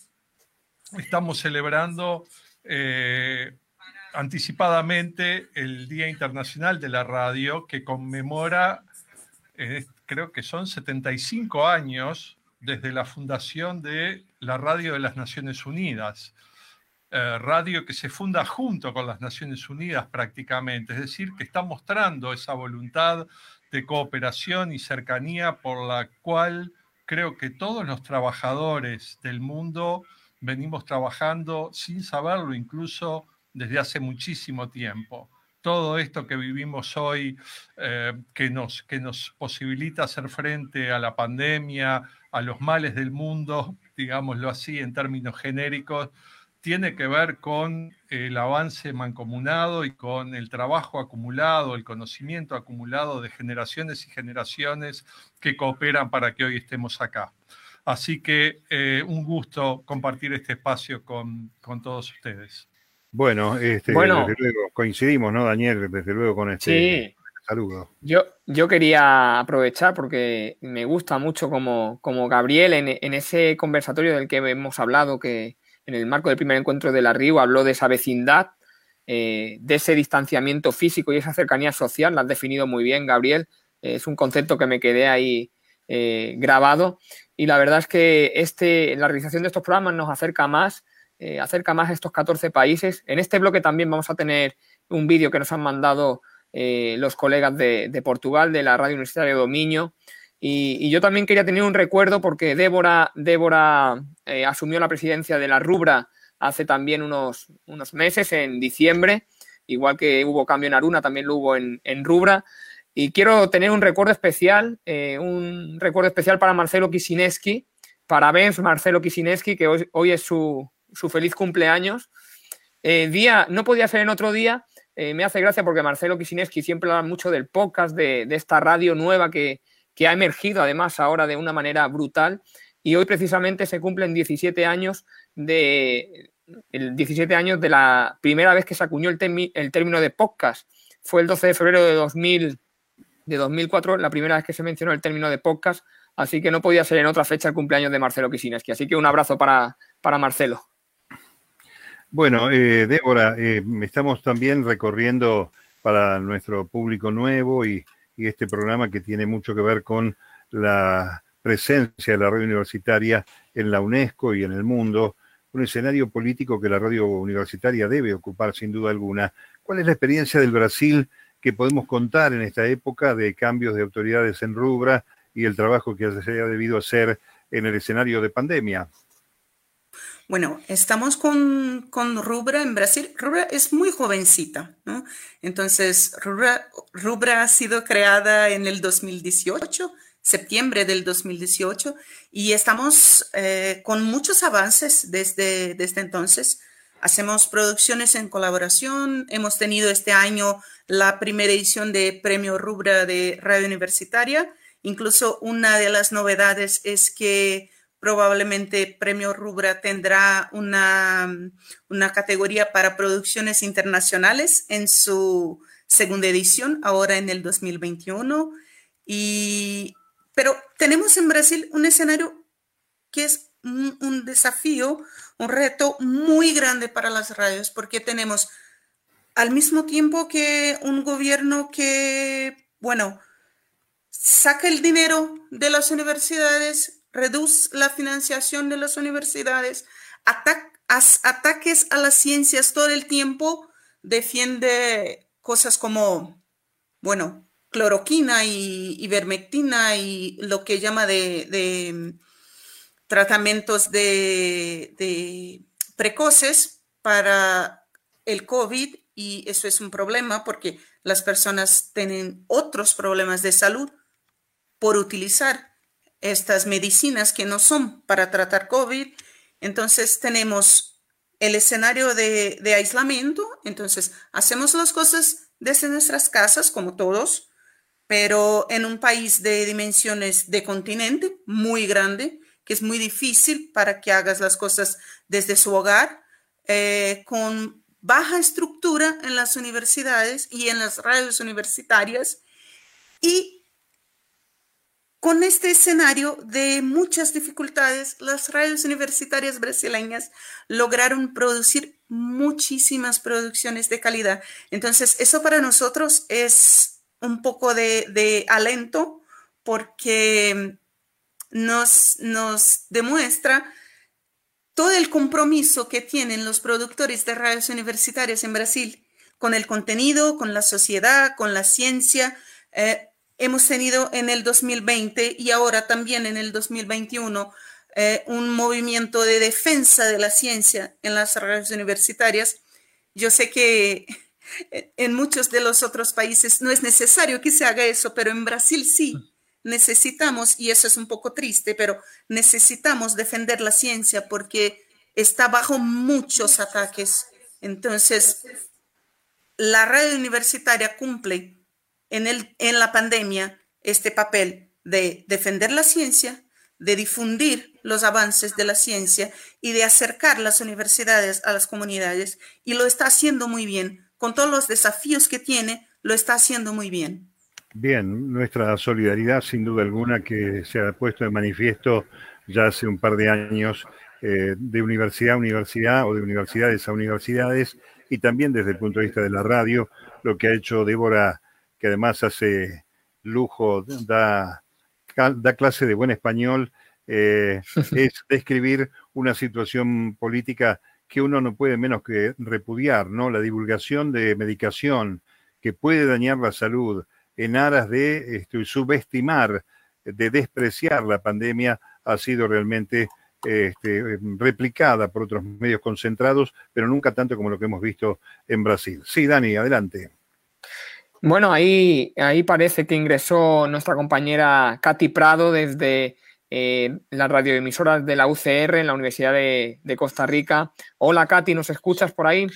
estamos celebrando eh, anticipadamente el Día Internacional de la Radio, que conmemora, eh, creo que son 75 años desde la fundación de la Radio de las Naciones Unidas. Eh, radio que se funda junto con las Naciones Unidas prácticamente, es decir, que está mostrando esa voluntad de cooperación y cercanía por la cual creo que todos los trabajadores del mundo venimos trabajando sin saberlo incluso desde hace muchísimo tiempo. Todo esto que vivimos hoy, eh, que, nos, que nos posibilita hacer frente a la pandemia, a los males del mundo, digámoslo así, en términos genéricos, tiene que ver con el avance mancomunado y con el trabajo acumulado, el conocimiento acumulado de generaciones y generaciones que cooperan para que hoy estemos acá. Así que eh, un gusto compartir este espacio con, todos ustedes. Bueno, este, bueno, desde luego coincidimos, ¿no, Daniel? Desde luego con este saludo. Yo, yo quería aprovechar porque me gusta mucho como, como Gabriel en, en, ese conversatorio del que hemos hablado, que en el marco del primer encuentro de la Río habló de esa vecindad, eh, de ese distanciamiento físico y esa cercanía social, lo has definido muy bien, Gabriel. es un concepto que me quedé ahí eh, grabado y la verdad es que este, la realización de estos programas nos acerca más, eh, acerca más a estos 14 países. En este bloque también vamos a tener un vídeo que nos han mandado eh, los colegas de, Portugal, de la Radio Universitaria de Dominio. Y, yo también quería tener un recuerdo porque Débora, Débora eh, asumió la presidencia de la Rubra hace también unos, unos meses, en diciembre, igual que hubo cambio en Aruna, también lo hubo en, en Rubra. Y quiero tener un recuerdo especial, eh, un recuerdo especial para Marcelo Kisineski, para Benz Marcelo Kisineski, que hoy, es su, feliz cumpleaños. Eh, día, no podía ser en otro día, me hace gracia porque Marcelo Kisineski siempre habla mucho del podcast, de, esta radio nueva que, ha emergido además ahora de una manera brutal. Y hoy precisamente se cumplen 17 años de, el 17 años de la primera vez que se acuñó el, el término de podcast. Fue el 12 de febrero de 2000 de 2004, la primera vez que se mencionó el término de podcast, así que no podía ser en otra fecha el cumpleaños de Marcelo Kisineski. Así que un abrazo para, para Marcelo. Bueno, eh, Débora, eh, estamos también recorriendo para nuestro público nuevo y, este programa que tiene mucho que ver con la presencia de la radio universitaria en la UNESCO y en el mundo, un escenario político que la radio universitaria debe ocupar sin duda alguna. ¿Cuál es la experiencia del Brasil que podemos contar en esta época de cambios de autoridades en Rubra y el trabajo que se haya debido hacer en el escenario de pandemia. Bueno, estamos con, con, Rubra en Brasil. Rubra es muy jovencita, ¿no? Entonces, Rubra, ha sido creada en el 2018, septiembre del 2018, y estamos eh, con muchos avances desde, desde entonces. Hacemos producciones en colaboración. Hemos tenido este año la primera edición de Premio Rubra de Radio Universitaria. Incluso una de las novedades es que probablemente Premio Rubra tendrá una, una categoría para producciones internacionales en su segunda edición, ahora en el 2021. Y, pero tenemos en Brasil un escenario que es un desafío un reto muy grande para las radios porque tenemos al mismo tiempo que un gobierno que, bueno, saca el dinero de las universidades, reduce la financiación de las universidades, ataques a las ciencias todo el tiempo, defiende cosas como, bueno, cloroquina y ivermectina y lo que llama de tratamientos de, precoces para el COVID y eso es un problema porque las personas tienen otros problemas de salud por utilizar estas medicinas que no son para tratar COVID. Entonces tenemos el escenario de, aislamiento, entonces hacemos las cosas desde nuestras casas, como todos, pero en un país de dimensiones de continente muy grande, que es muy difícil para que hagas las cosas desde su hogar, eh, con baja estructura en las universidades y en las radios universitarias y con este escenario de muchas dificultades, las radios universitarias brasileñas lograron producir muchísimas producciones de calidad. Entonces, eso para nosotros es un poco de, alento porque nos, nos demuestra todo el compromiso que tienen los productores de radios universitarias en Brasil con el contenido, con la sociedad, con la ciencia. Eh, hemos tenido en el 2020 y ahora también en el 2021 eh, un movimiento de defensa de la ciencia en las radios universitarias. Yo sé que en muchos de los otros países no es necesario que se haga eso, pero en Brasil sí necesitamos, y eso es un poco triste, pero necesitamos defender la ciencia porque está bajo muchos ataques. Entonces, la red universitaria cumple en, el, en la pandemia este papel de defender la ciencia, de difundir los avances de la ciencia y de acercar las universidades a las comunidades y lo está haciendo muy bien. Con todos los desafíos que tiene, lo está haciendo muy bien. Bien, nuestra solidaridad sin duda alguna que se ha puesto de manifiesto ya hace un par de años eh, de universidad a universidad o de universidades a universidades y también desde el punto de vista de la radio, lo que ha hecho Débora, que además hace lujo, da, da clase de buen español, eh, es describir una situación política que uno no puede menos que repudiar, ¿no? La divulgación de medicación que puede dañar la salud en aras de este, subestimar, de despreciar la pandemia, ha sido realmente este, replicada por otros medios concentrados, pero nunca tanto como lo que hemos visto en Brasil. Sí, Dani, adelante. Bueno, ahí, ahí parece que ingresó nuestra compañera Katy Prado desde eh, las radioemisoras de la UCR en la Universidad de, Costa Rica. Hola Katy, ¿nos escuchas por ahí?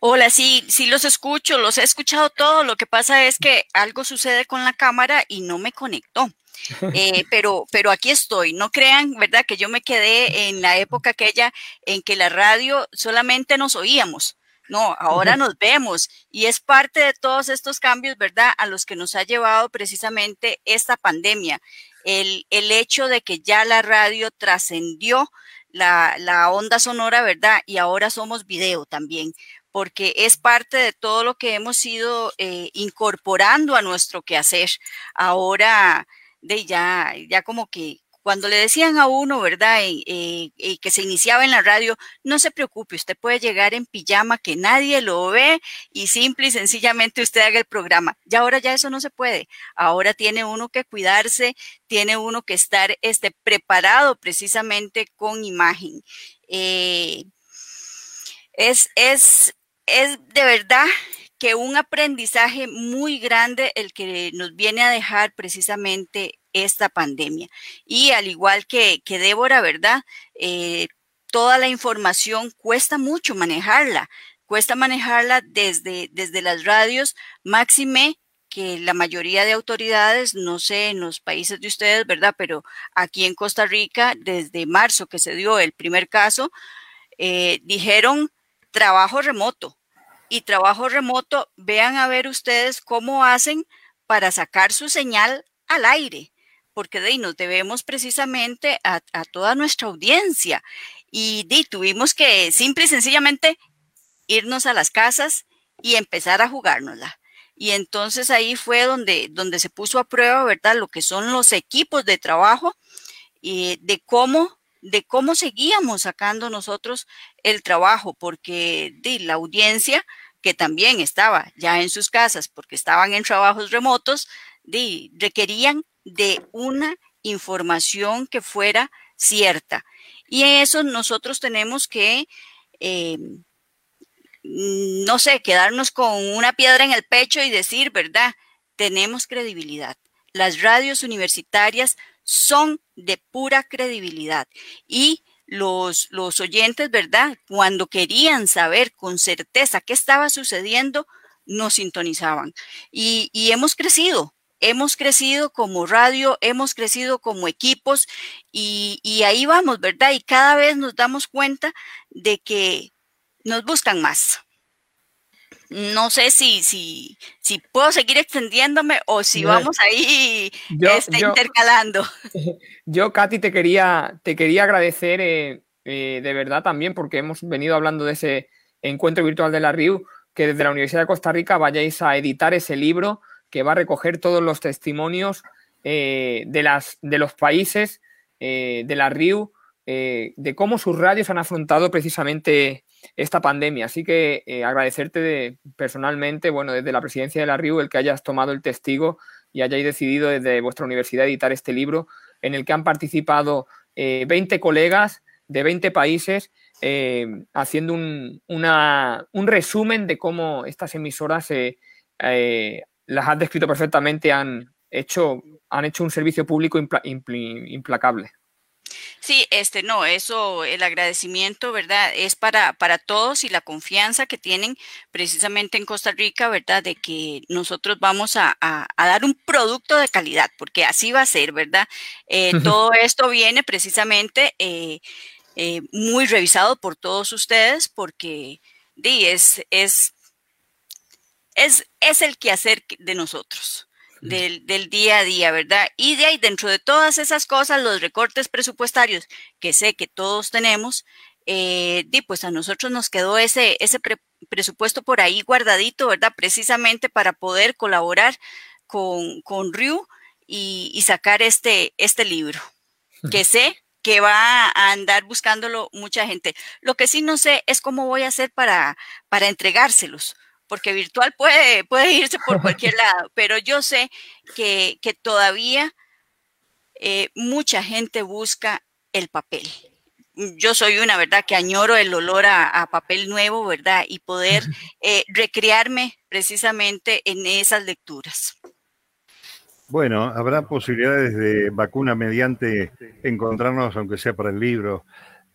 Hola, sí, sí los escucho, los he escuchado todos. Lo que pasa es que algo sucede con la cámara y no me conectó. Eh, pero, pero aquí estoy. No crean, ¿verdad? Que yo me quedé en la época aquella en que la radio solamente nos oíamos. No, ahora nos vemos y es parte de todos estos cambios, ¿verdad? A los que nos ha llevado precisamente esta pandemia el, el hecho de que ya la radio trascendió la, la onda sonora, ¿verdad? Y ahora somos video también porque es parte de todo lo que hemos ido eh, incorporando a nuestro quehacer. Ahora, de ya, ya como que cuando le decían a uno, ¿verdad?, eh, que se iniciaba en la radio, no se preocupe, usted puede llegar en pijama, que nadie lo ve y simple y sencillamente usted haga el programa. Y ahora ya eso no se puede. Ahora tiene uno que cuidarse, tiene uno que estar este, preparado precisamente con imagen. Eh, es, es, es de verdad que un aprendizaje muy grande el que nos viene a dejar precisamente esta pandemia. Y al igual que, que Débora, ¿verdad? Eh, toda la información cuesta mucho manejarla, cuesta manejarla desde, desde las radios, máxime que la mayoría de autoridades, no sé en los países de ustedes, ¿verdad? Pero aquí en Costa Rica, desde marzo que se dio el primer caso, eh, dijeron trabajo remoto. Y trabajo remoto, vean a ver ustedes cómo hacen para sacar su señal al aire porque de ahí nos debemos precisamente a, toda nuestra audiencia. Y tuvimos que simple y sencillamente irnos a las casas y empezar a jugárnosla. Y entonces ahí fue donde, donde se puso a prueba, ¿verdad? Lo que son los equipos de trabajo y de cómo de cómo seguíamos sacando nosotros el trabajo, porque de la audiencia que también estaba ya en sus casas, porque estaban en trabajos remotos, de, requerían de una información que fuera cierta. Y eso nosotros tenemos que, eh, no sé, quedarnos con una piedra en el pecho y decir, ¿verdad? Tenemos credibilidad. Las radios universitarias son de pura credibilidad. Y los, los oyentes, ¿verdad? Cuando querían saber con certeza qué estaba sucediendo, nos sintonizaban. Y, y hemos crecido, hemos crecido como radio, hemos crecido como equipos y, ahí vamos, ¿verdad? Y cada vez nos damos cuenta de que nos buscan más. No sé si, si, si puedo seguir extendiéndome o si vamos ahí este, intercalando. Yo, Katy, te quería, te quería agradecer eh, eh, de verdad también porque hemos venido hablando de ese encuentro virtual de la RIU, que desde la Universidad de Costa Rica vayáis a editar ese libro que va a recoger todos los testimonios eh, de, las, de los países eh, de la RIU, eh, de cómo sus radios han afrontado precisamente esta pandemia. Así que agradecerte personalmente, bueno, desde la presidencia de la RIU, el que hayas tomado el testigo y hayáis decidido desde vuestra universidad editar este libro, en el que han participado 20 colegas de 20 países haciendo un, un, resumen de cómo estas emisoras las has descrito perfectamente, han hecho, han hecho un servicio público implacable. Sí, este, no, eso, el agradecimiento, ¿verdad? Es para, para todos y la confianza que tienen precisamente en Costa Rica, ¿verdad? De que nosotros vamos a, dar un producto de calidad, porque así va a ser, ¿verdad? Eh, todo esto viene precisamente eh, eh, muy revisado por todos ustedes, porque es, es, es, es el quehacer de nosotros del, del, día a día, ¿verdad? Y de ahí, dentro de todas esas cosas, los recortes presupuestarios que sé que todos tenemos, eh, pues a nosotros nos quedó ese, ese presupuesto por ahí guardadito, ¿verdad? Precisamente para poder colaborar con, con Ryu y, sacar este, este libro, que sé que va a andar buscándolo mucha gente. Lo que sí no sé es cómo voy a hacer para, para entregárselos, porque virtual puede, puede irse por cualquier lado, pero yo sé que, todavía eh, mucha gente busca el papel. Yo soy una, ¿verdad? Que añoro el olor a, papel nuevo, ¿verdad? Y poder eh, recrearme precisamente en esas lecturas. Bueno, habrá posibilidades de vacuna mediante encontrarnos, aunque sea para el libro,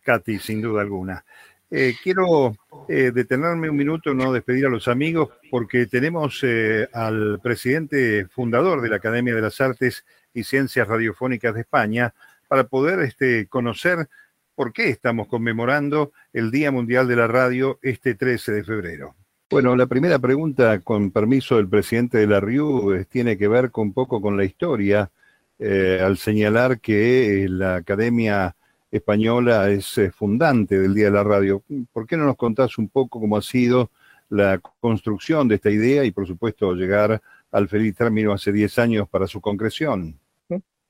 Katy, sin duda alguna. Eh, quiero eh, detenerme un minuto, no despedir a los amigos, porque tenemos eh, al presidente fundador de la Academia de las Artes y Ciencias Radiofónicas de España para poder este, conocer por qué estamos conmemorando el Día Mundial de la Radio este 13 de febrero. Bueno, la primera pregunta, con permiso del presidente de la RIU, tiene que ver un poco con la historia, al señalar que la Academia española es eh, fundante del Día de la Radio. ¿Por qué no nos contás un poco cómo ha sido la construcción de esta idea y, por supuesto, llegar al feliz término hace 10 años para su concreción?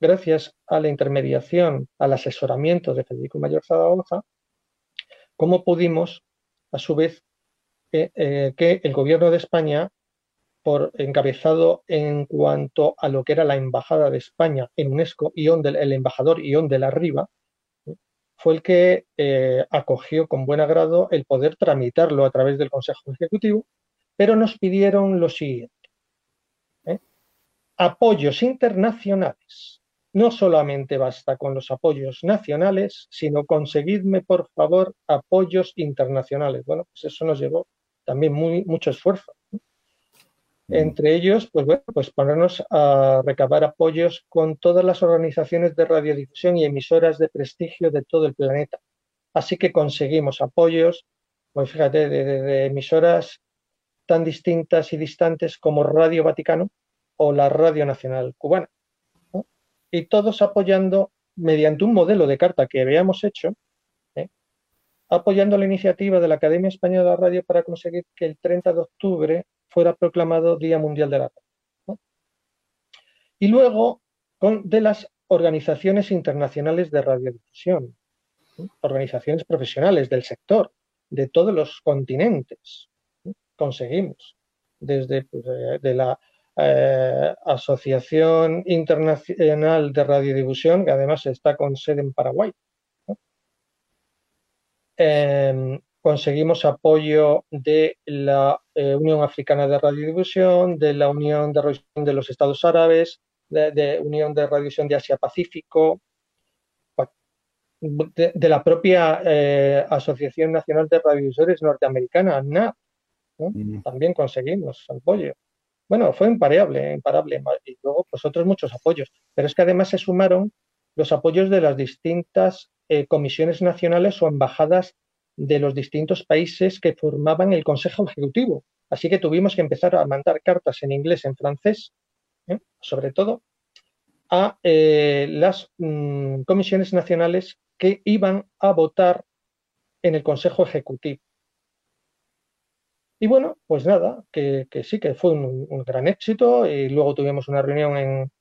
Gracias a la intermediación, al asesoramiento de Federico Mayor Zaragoza, cómo pudimos, a su vez, eh, que el gobierno de España, por encabezado en cuanto a lo que era la embajada de España en UNESCO, del, el embajador Ion de la Riva, fue el que eh, acogió con buen agrado el poder tramitarlo a través del Consejo Ejecutivo, pero nos pidieron lo siguiente. ¿eh? Apoyos internacionales. No solamente basta con los apoyos nacionales, sino conseguidme, por favor, apoyos internacionales. Bueno, pues eso nos llevó también mucho esfuerzo. Entre ellos, pues bueno, pues ponernos a recabar apoyos con todas las organizaciones de radiodifusión y emisoras de prestigio de todo el planeta. Así que conseguimos apoyos, pues fíjate, de, emisoras tan distintas y distantes como Radio Vaticano o la Radio Nacional Cubana. Y todos apoyando mediante un modelo de carta que habíamos hecho, ¿eh? apoyando la iniciativa de la Academia Española de Radio para conseguir que el 30 de octubre fuera proclamado Día Mundial de la Radio. Y luego con, de las organizaciones internacionales de radiodifusión, organizaciones profesionales del sector, de todos los continentes. Conseguimos, desde pues, eh, la eh, Asociación Internacional de Radiodifusión, que además está con sede en Paraguay. Em, conseguimos apoyo de la eh, Unión Africana de Radiodifusión, de la Unión de Radiodifusión de los Estados Árabes, de, de Unión de Radiodifusión de Asia-Pacífico, de, la propia eh, Asociación Nacional de Radiodifusores Norteamericana, NAP. Mm. También conseguimos apoyo. Bueno, fue imparable, imparable. Y luego, pues otros muchos apoyos. Pero es que además se sumaron los apoyos de las distintas eh, comisiones nacionales o embajadas de los distintos países que formaban el Consejo Ejecutivo. Así que tuvimos que empezar a mandar cartas en inglés, en francés, ¿eh? sobre todo, a eh, las mm, comisiones nacionales que iban a votar en el Consejo Ejecutivo. Y bueno, pues nada, que, sí que fue un, gran éxito y luego tuvimos una reunión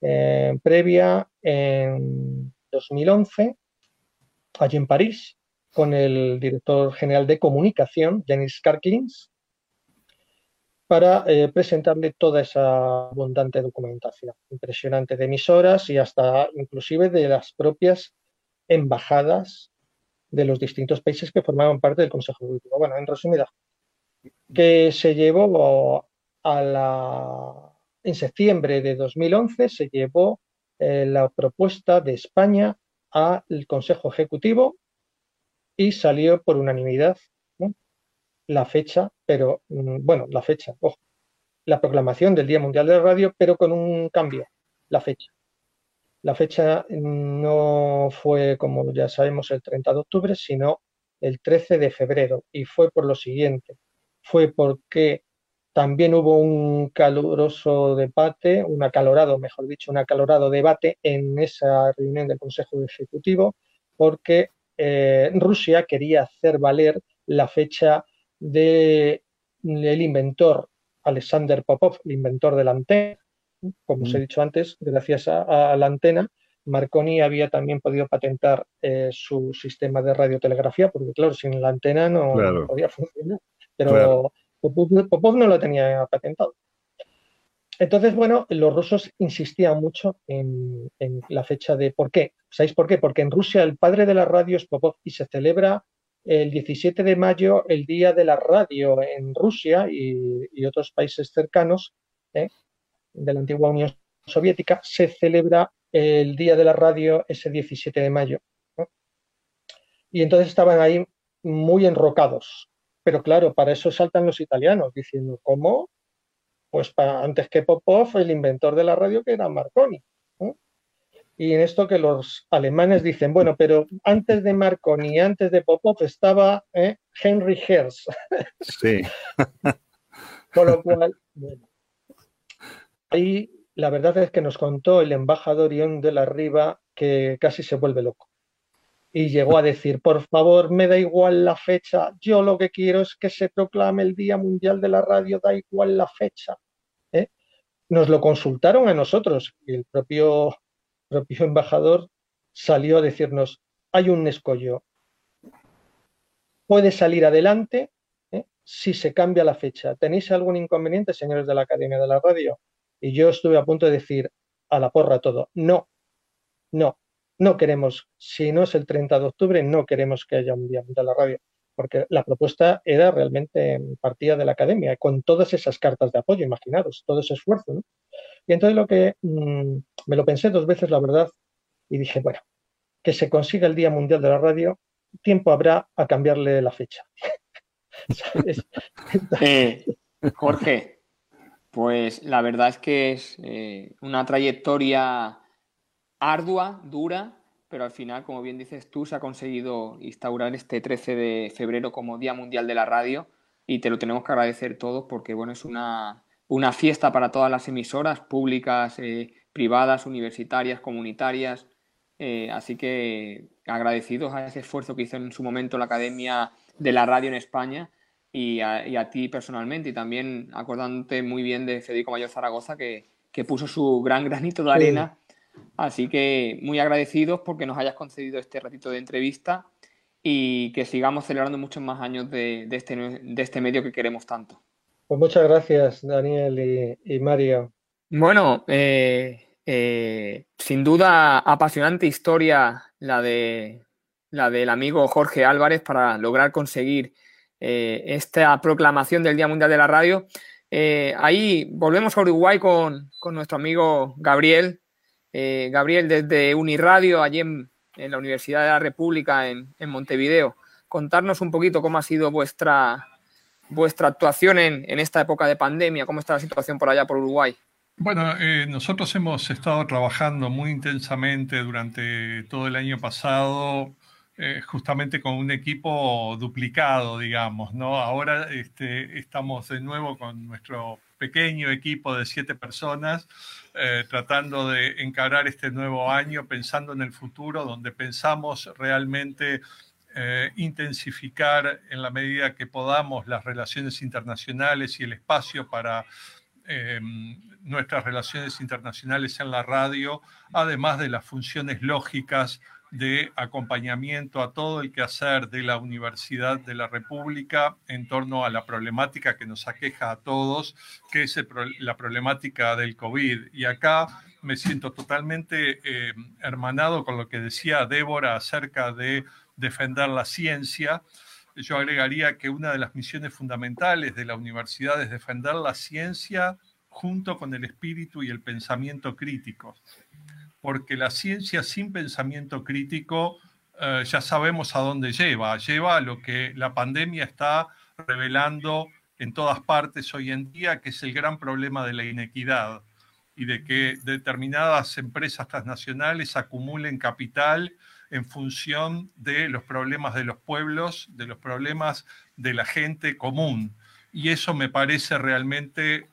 en, previa en 2011 allí en París con el director general de comunicación, Denis Karklins, para eh, presentarle toda esa abundante documentación, impresionante de emisoras y hasta inclusive de las propias embajadas de los distintos países que formaban parte del Consejo Ejecutivo. Bueno, en resumida, que se llevó a la en septiembre de 2011 se llevó eh, la propuesta de España al Consejo Ejecutivo y salió por unanimidad la fecha, pero mm, bueno, la fecha, ojo, la proclamación del Día Mundial de la Radio, pero con un cambio, la fecha. La fecha no fue, como ya sabemos, el 30 de octubre, sino el 13 de febrero. Y fue por lo siguiente. Fue porque también hubo un caluroso debate, un acalorado, mejor dicho, un acalorado debate en esa reunión del Consejo Ejecutivo, porque eh, Rusia quería hacer valer la fecha del inventor Alexander Popov, el inventor de la antena. Como os he mm. dicho antes, gracias a, la antena, Marconi había también podido patentar eh, su sistema de radiotelegrafía, porque claro, sin la antena no, podía funcionar. Pero Popov, no lo tenía patentado. Entonces, bueno, los rusos insistían mucho en, la fecha de por qué. ¿Sabéis por qué? Porque en Rusia el padre de la radio es Popov y se celebra el 17 de mayo el Día de la Radio en Rusia y, otros países cercanos ¿eh? de la antigua Unión Soviética, se celebra el Día de la Radio ese 17 de mayo. Y entonces estaban ahí muy enrocados. Pero claro, para eso saltan los italianos diciendo, ¿cómo? Pues para, antes que Popov, el inventor de la radio, que era Marconi y en esto que los alemanes dicen, bueno, pero antes de Marconi, antes de Popov estaba ¿eh? Henry Hertz. Sí. Con lo cual, bueno, ahí la verdad es que nos contó el embajador Ion de la Riva que casi se vuelve loco. Y llegó a decir, por favor, me da igual la fecha, yo lo que quiero es que se proclame el Día Mundial de la Radio, da igual la fecha. ¿eh? Nos lo consultaron a nosotros y el propio embajador salió a decirnos, hay un escollo, puede salir adelante ¿eh? si se cambia la fecha. ¿Tenéis algún inconveniente, señores de la Academia de la Radio? Y yo estuve a punto de decir a la porra todo, no, no, no queremos, si no es el 30 de octubre, no queremos que haya un día de la radio, porque la propuesta era realmente partida de la academia, con todas esas cartas de apoyo, imaginaros, todo ese esfuerzo. ¿no? Y entonces lo que mm, me lo pensé dos veces, la verdad, y dije, bueno, que se consiga el Día Mundial de la Radio, tiempo habrá a cambiarle la fecha. Eh, Jorge, pues la verdad es que es eh, una trayectoria ardua, dura, pero al final, como bien dices tú, se ha conseguido instaurar este 13 de febrero como Día Mundial de la Radio y te lo tenemos que agradecer todos porque, bueno, es una, una fiesta para todas las emisoras públicas, eh, privadas, universitarias, comunitarias. Eh, así que agradecidos a ese esfuerzo que hizo en su momento la Academia de la Radio en España y a, ti personalmente. Y también acordándote muy bien de Federico Mayor Zaragoza, que, puso su gran granito de arena. Así que muy agradecidos porque nos hayas concedido este ratito de entrevista y que sigamos celebrando muchos más años de, este, de este medio que queremos tanto. Pues muchas gracias, Daniel y, Mario. Bueno, eh, eh, sin duda apasionante historia la de la del amigo Jorge Álvarez para lograr conseguir eh, esta proclamación del Día Mundial de la Radio. ahí volvemos a Uruguay con, nuestro amigo Gabriel. Gabriel desde Uniradio, allí en, la Universidad de la República en Montevideo. Contarnos un poquito cómo ha sido vuestra vuestra actuación en, esta época de pandemia. ¿Cómo está la situación por allá, por Uruguay? Bueno, eh, nosotros hemos estado trabajando muy intensamente durante todo el año pasado, eh, justamente con un equipo duplicado, digamos, ¿no? Ahora este, estamos de nuevo con nuestro pequeño equipo de siete personas, eh, tratando de encarar este nuevo año, pensando en el futuro, donde pensamos realmente eh, intensificar en la medida que podamos las relaciones internacionales y el espacio para eh, nuestras relaciones internacionales en la radio, además de las funciones lógicas de acompañamiento a todo el quehacer de la Universidad de la República en torno a la problemática que nos aqueja a todos, que es la problemática del COVID. Y acá me siento totalmente eh, hermanado con lo que decía Débora acerca de defender la ciencia. Yo agregaría que una de las misiones fundamentales de la universidad es defender la ciencia junto con el espíritu y el pensamiento crítico. Porque la ciencia sin pensamiento crítico eh, ya sabemos a dónde lleva. Lleva a lo que la pandemia está revelando en todas partes hoy en día, que es el gran problema de la inequidad y de que determinadas empresas transnacionales acumulen capital en función de los problemas de los pueblos, de los problemas de la gente común. Y eso me parece realmente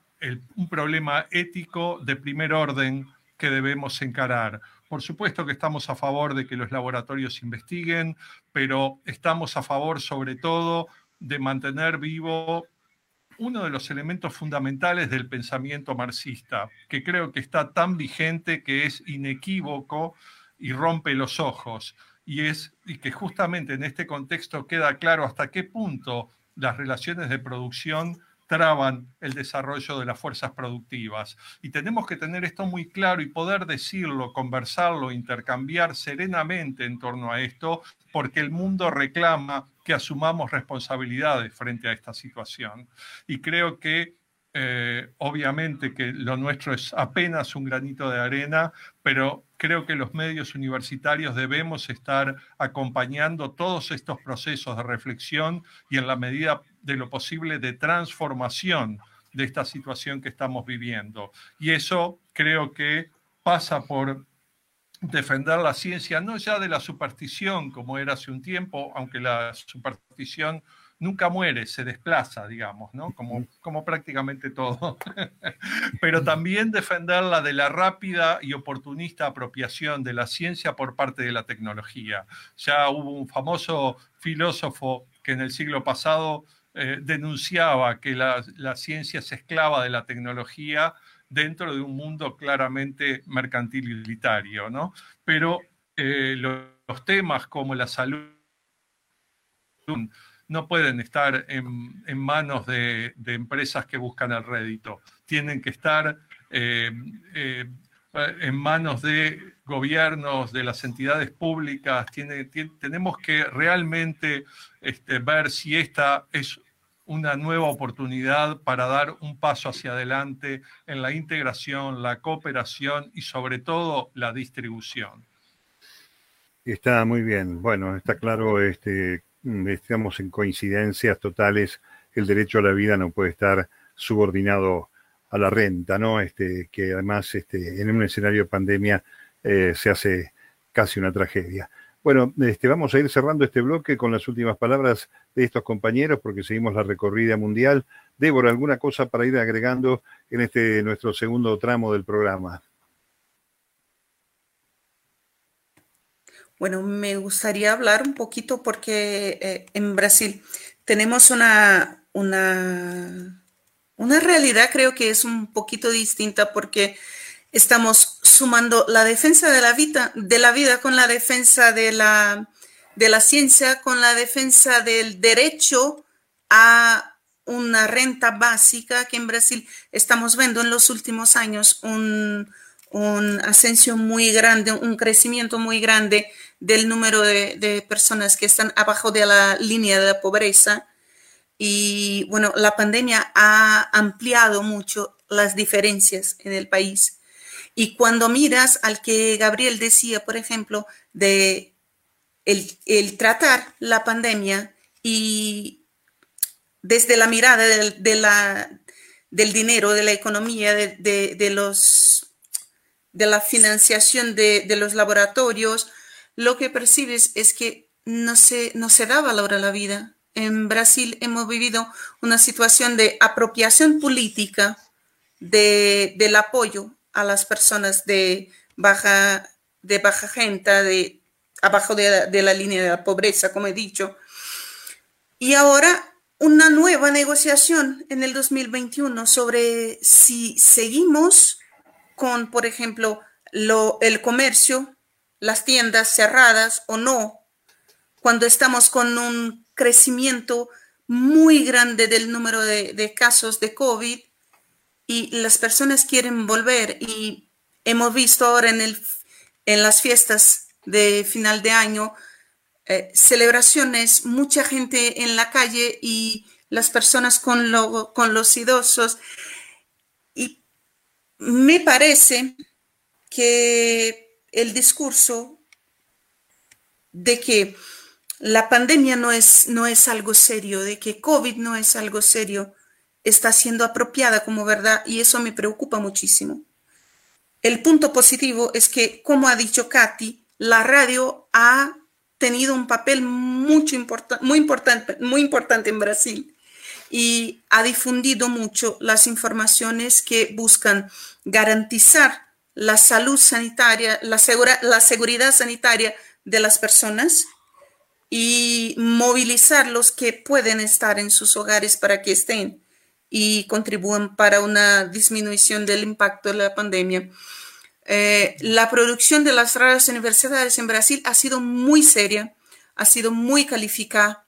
un problema ético de primer orden debemos encarar. Por supuesto que estamos a favor de que los laboratorios investiguen, pero estamos a favor sobre todo de mantener vivo uno de los elementos fundamentales del pensamiento marxista, que creo que está tan vigente que es inequívoco y rompe los ojos. Y, es, y que justamente en este contexto queda claro hasta qué punto las relaciones de producción traban el desarrollo de las fuerzas productivas. Y tenemos que tener esto muy claro y poder decirlo, conversarlo, intercambiar serenamente en torno a esto, porque el mundo reclama que asumamos responsabilidades frente a esta situación. Y creo que eh, obviamente que lo nuestro es apenas un granito de arena, pero creo que los medios universitarios debemos estar acompañando todos estos procesos de reflexión y en la medida de lo posible de transformación de esta situación que estamos viviendo. Y eso creo que pasa por defender la ciencia, no ya de la superstición como era hace un tiempo, aunque la superstición nunca muere, se desplaza, digamos, ¿no? Como, como prácticamente todo. Pero también defenderla de la rápida y oportunista apropiación de la ciencia por parte de la tecnología. Ya hubo un famoso filósofo que en el siglo pasado eh, denunciaba que la, ciencia es esclava de la tecnología dentro de un mundo claramente mercantil y utilitario, ¿no? Pero eh, los temas como la salud no pueden estar en, manos de, empresas que buscan el rédito. Tienen que estar eh, eh, en manos de gobiernos, de las entidades públicas. tenemos que realmente este, ver si esta es una nueva oportunidad para dar un paso hacia adelante en la integración, la cooperación y sobre todo la distribución. Está muy bien. Bueno, está claro este, estamos en coincidencias totales, el derecho a la vida no puede estar subordinado a la renta, ¿no? Este, que además este, en un escenario de pandemia eh, se hace casi una tragedia. Bueno, este, vamos a ir cerrando este bloque con las últimas palabras de estos compañeros porque seguimos la recorrida mundial. Débora, ¿alguna cosa para ir agregando en este nuestro segundo tramo del programa? Bueno, me gustaría hablar un poquito porque eh, en Brasil tenemos una, una, una realidad creo que es un poquito distinta porque estamos sumando la defensa de la vida, de la vida con la defensa de la, de la ciencia, con la defensa del derecho a una renta básica que en Brasil estamos viendo en los últimos años un, un ascenso muy grande, un crecimiento muy grande del número de, personas que están abajo de la línea de pobreza. Y bueno, la pandemia ha ampliado mucho las diferencias en el país. Y cuando miras al que Gabriel decía, por ejemplo, de el, tratar la pandemia y desde la mirada de, la, del dinero, de la economía, de, los, de la financiación de, los laboratorios, lo que percibes es que no se, no se da valor a la vida. En Brasil hemos vivido una situación de apropiación política del apoyo a las personas de baja, de baja gente, de, abajo de, de la línea de la pobreza, como he dicho. Y ahora una nueva negociación en el 2021 sobre si seguimos con, por ejemplo, lo, el comercio las tiendas cerradas o no, cuando estamos con un crecimiento muy grande del número de, casos de COVID y las personas quieren volver y hemos visto ahora en, las fiestas de final de año eh, celebraciones, mucha gente en la calle y las personas con los idosos. Me parece que el discurso de que la pandemia no es, no es algo serio, de que COVID no es algo serio, está siendo apropiada como verdad y eso me preocupa muchísimo. El punto positivo es que, como ha dicho Katy, la radio ha tenido un papel mucho muy, muy importante en Brasil y ha difundido mucho las informaciones que buscan garantizar la salud sanitaria, la, la seguridad sanitaria de las personas y movilizar los que pueden estar en sus hogares para que estén y contribuyan para una disminución del impacto de la pandemia. Eh, la producción de las radios universidades en Brasil ha sido muy seria, ha sido muy calificada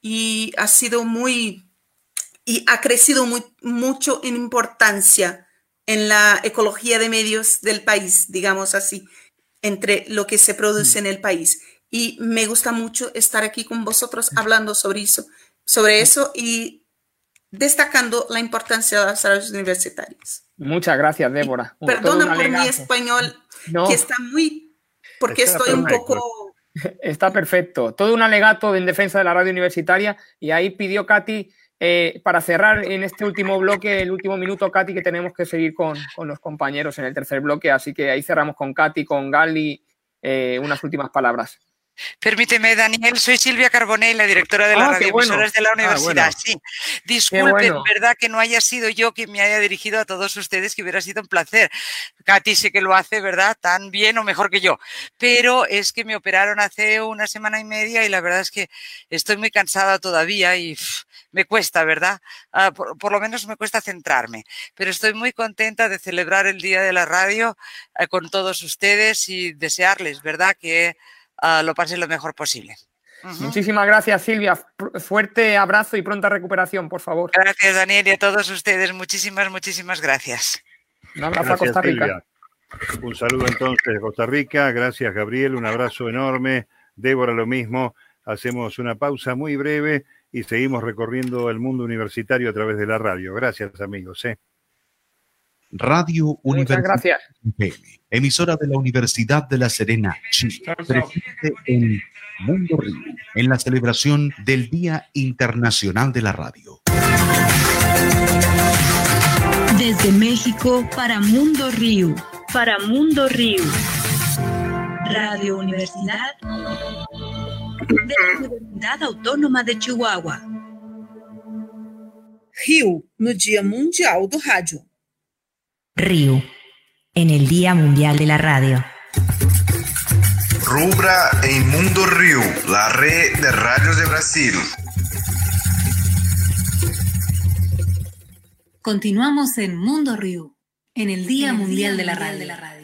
y ha sido muy y ha crecido muy, mucho en importancia en la ecología de medios del país, digamos así, entre lo que se produce en el país. Y me gusta mucho estar aquí con vosotros hablando sobre eso, sobre eso y destacando la importancia de las radios universitarias. Muchas gracias, Débora. Perdona por mi español, que está muy, porque estoy un poco... Está perfecto. Todo un alegato en defensa de la radio universitaria y ahí pidió Katy, eh, para cerrar en este último bloque, el último minuto, Katy, que tenemos que seguir con, con los compañeros en el tercer bloque, así que ahí cerramos con Katy, con Gali, eh, unas últimas palabras. Permíteme, Daniel, soy Silvia Carbonell, la directora de las ah, radioemisoras de la ah, universidad. Sí, disculpen, verdad que no haya sido yo quien me haya dirigido a todos ustedes, que hubiera sido un placer. Katy sé que lo hace, ¿verdad? Tan bien o mejor que yo. Pero es que me operaron hace una semana y media y la verdad es que estoy muy cansada todavía y me cuesta, ¿verdad? Ah, por, lo menos me cuesta centrarme. Pero estoy muy contenta de celebrar el Día de la Radio eh, con todos ustedes y desearles, ¿verdad? Que lo pasen lo mejor posible. Muchísimas gracias, Silvia. Fuerte abrazo y pronta recuperación, por favor. Gracias, Daniel, y a todos ustedes. Muchísimas, muchísimas gracias. Un abrazo a Costa Rica. Un saludo entonces Costa Rica. Gracias, Gabriel. Un abrazo enorme. Débora, lo mismo. Hacemos una pausa muy breve y seguimos recorriendo el mundo universitario a través de la radio. Gracias, amigos. ¿eh? Radio Universidad emisora de la Universidad de La Serena, Chile, presente en Mundo Río, en la celebración del Día Internacional de la Radio. Desde México para Mundo Río, para Mundo Río. Radio Universidad de la Universidad Autónoma de Chihuahua. Rio, no Dia Mundial do Rádio. Río, en el Día Mundial de la Radio. Rubra en Mundo Río, la red de radios de Brasil. Continuamos en Mundo Río, en el Día Mundial de la Radio.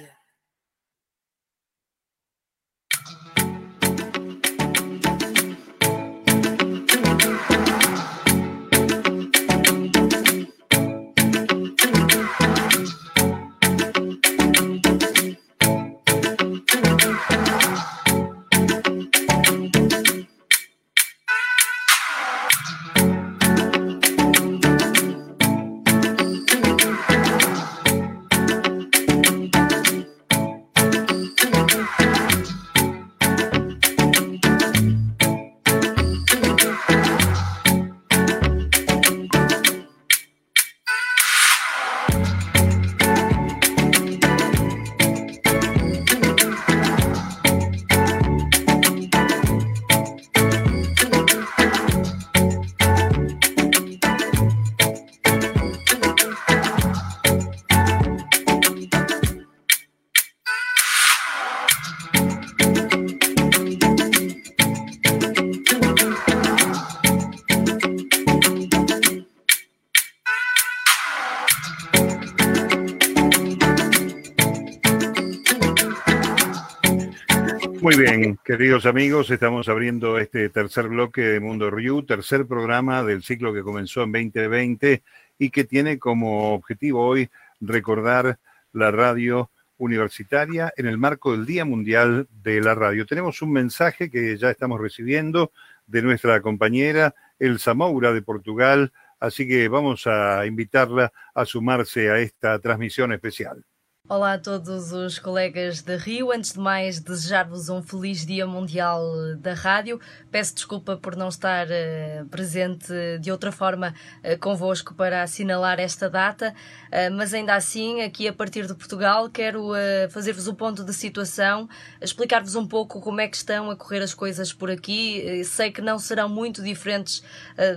Queridos amigos, estamos abriendo este tercer bloque de Mundo Ryu, tercer programa del ciclo que comenzó en 2020 y que tiene como objetivo hoy recordar la radio universitaria en el marco del Día Mundial de la Radio. Tenemos un mensaje que ya estamos recibiendo de nuestra compañera Elsa Moura de Portugal, así que vamos a invitarla a sumarse a esta transmisión especial. Olá a todos os colegas da Rio. Antes de mais, desejar-vos um feliz Dia Mundial da Rádio. Peço desculpa por não estar uh, presente de outra forma uh, convosco para assinalar esta data, uh, mas ainda assim, aqui a partir de Portugal, quero fazer-vos o um ponto de situação, explicar-vos um pouco como é que estão a correr as coisas por aqui. sei que não serão muito diferentes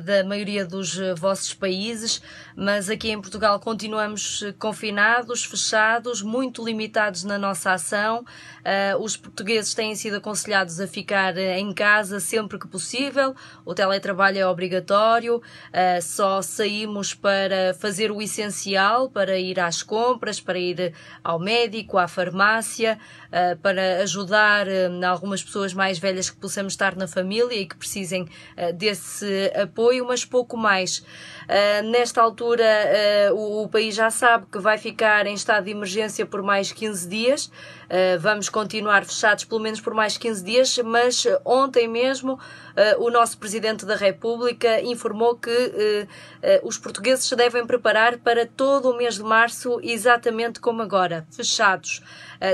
da maioria dos vossos países, mas aqui em Portugal continuamos confinados, fechados muito limitados na nossa ação. Uh, os portugueses têm sido aconselhados a ficar eh, em casa sempre que possível. O teletrabalho é obrigatório. Uh, só saímos para fazer o essencial, para ir às compras, para ir ao médico, à farmácia, uh, para ajudar algumas pessoas mais velhas que possamos estar na família e que precisem desse apoio, mas pouco mais. nesta altura, o país já sabe que vai ficar em estado de emergência por mais 15 dias. Uh, vamos continuar fechados pelo menos por mais 15 dias, mas ontem mesmo uh, o nosso Presidente da República informou que os portugueses se devem preparar para todo o mês de março, exatamente como agora, fechados.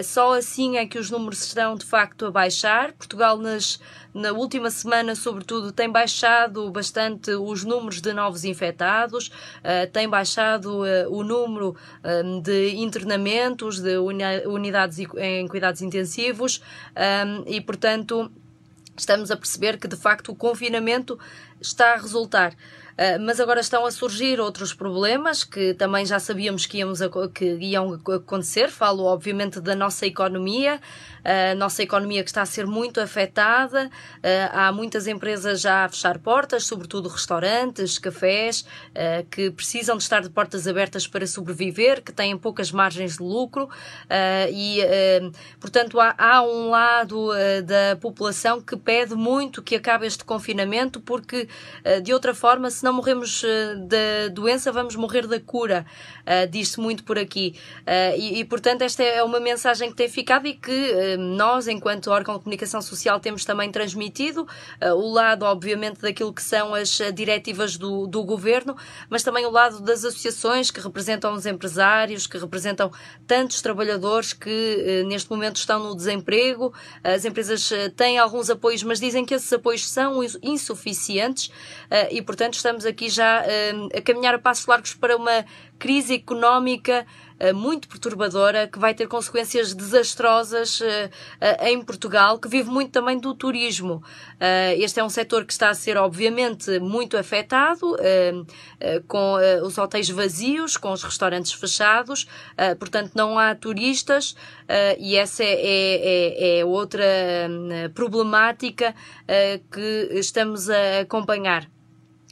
só assim é que os números estão de facto a baixar. Portugal, nas, na última semana, sobretudo, tem baixado bastante os números de novos infectados, tem baixado o número de internamentos, de unidades em cuidados intensivos um, e, portanto, estamos a perceber que de facto o confinamento está a resultar. Uh, mas agora estão a surgir outros problemas que também já sabíamos que, íamos a, que iam acontecer. Falo, obviamente, da nossa economia, a nossa economia que está a ser muito afetada. Há muitas empresas já a fechar portas, sobretudo restaurantes, cafés, que precisam de estar de portas abertas para sobreviver, que têm poucas margens de lucro e, portanto, há, há um lado da população que pede muito que acabe este confinamento porque, de outra forma, se não morremos da doença, vamos morrer da cura. Diz-se muito por aqui. E, e, portanto, esta é uma mensagem que tem ficado e que nós, enquanto órgão de comunicação social, temos também transmitido uh, o lado, obviamente, daquilo que são as uh, diretivas do, do governo, mas também o lado das associações que representam os empresários, que representam tantos trabalhadores que uh, neste momento estão no desemprego. As empresas têm alguns apoios, mas dizem que esses apoios são insuficientes e, portanto, estamos aqui já a caminhar a passos largos para uma crise económica eh, muito perturbadora, que vai ter consequências desastrosas eh, eh, em Portugal, que vive muito também do turismo. Este é um setor que está a ser, obviamente, muito afetado, com os hotéis vazios, com os restaurantes fechados, portanto, não há turistas, e essa é, é, é outra problemática que estamos a acompanhar.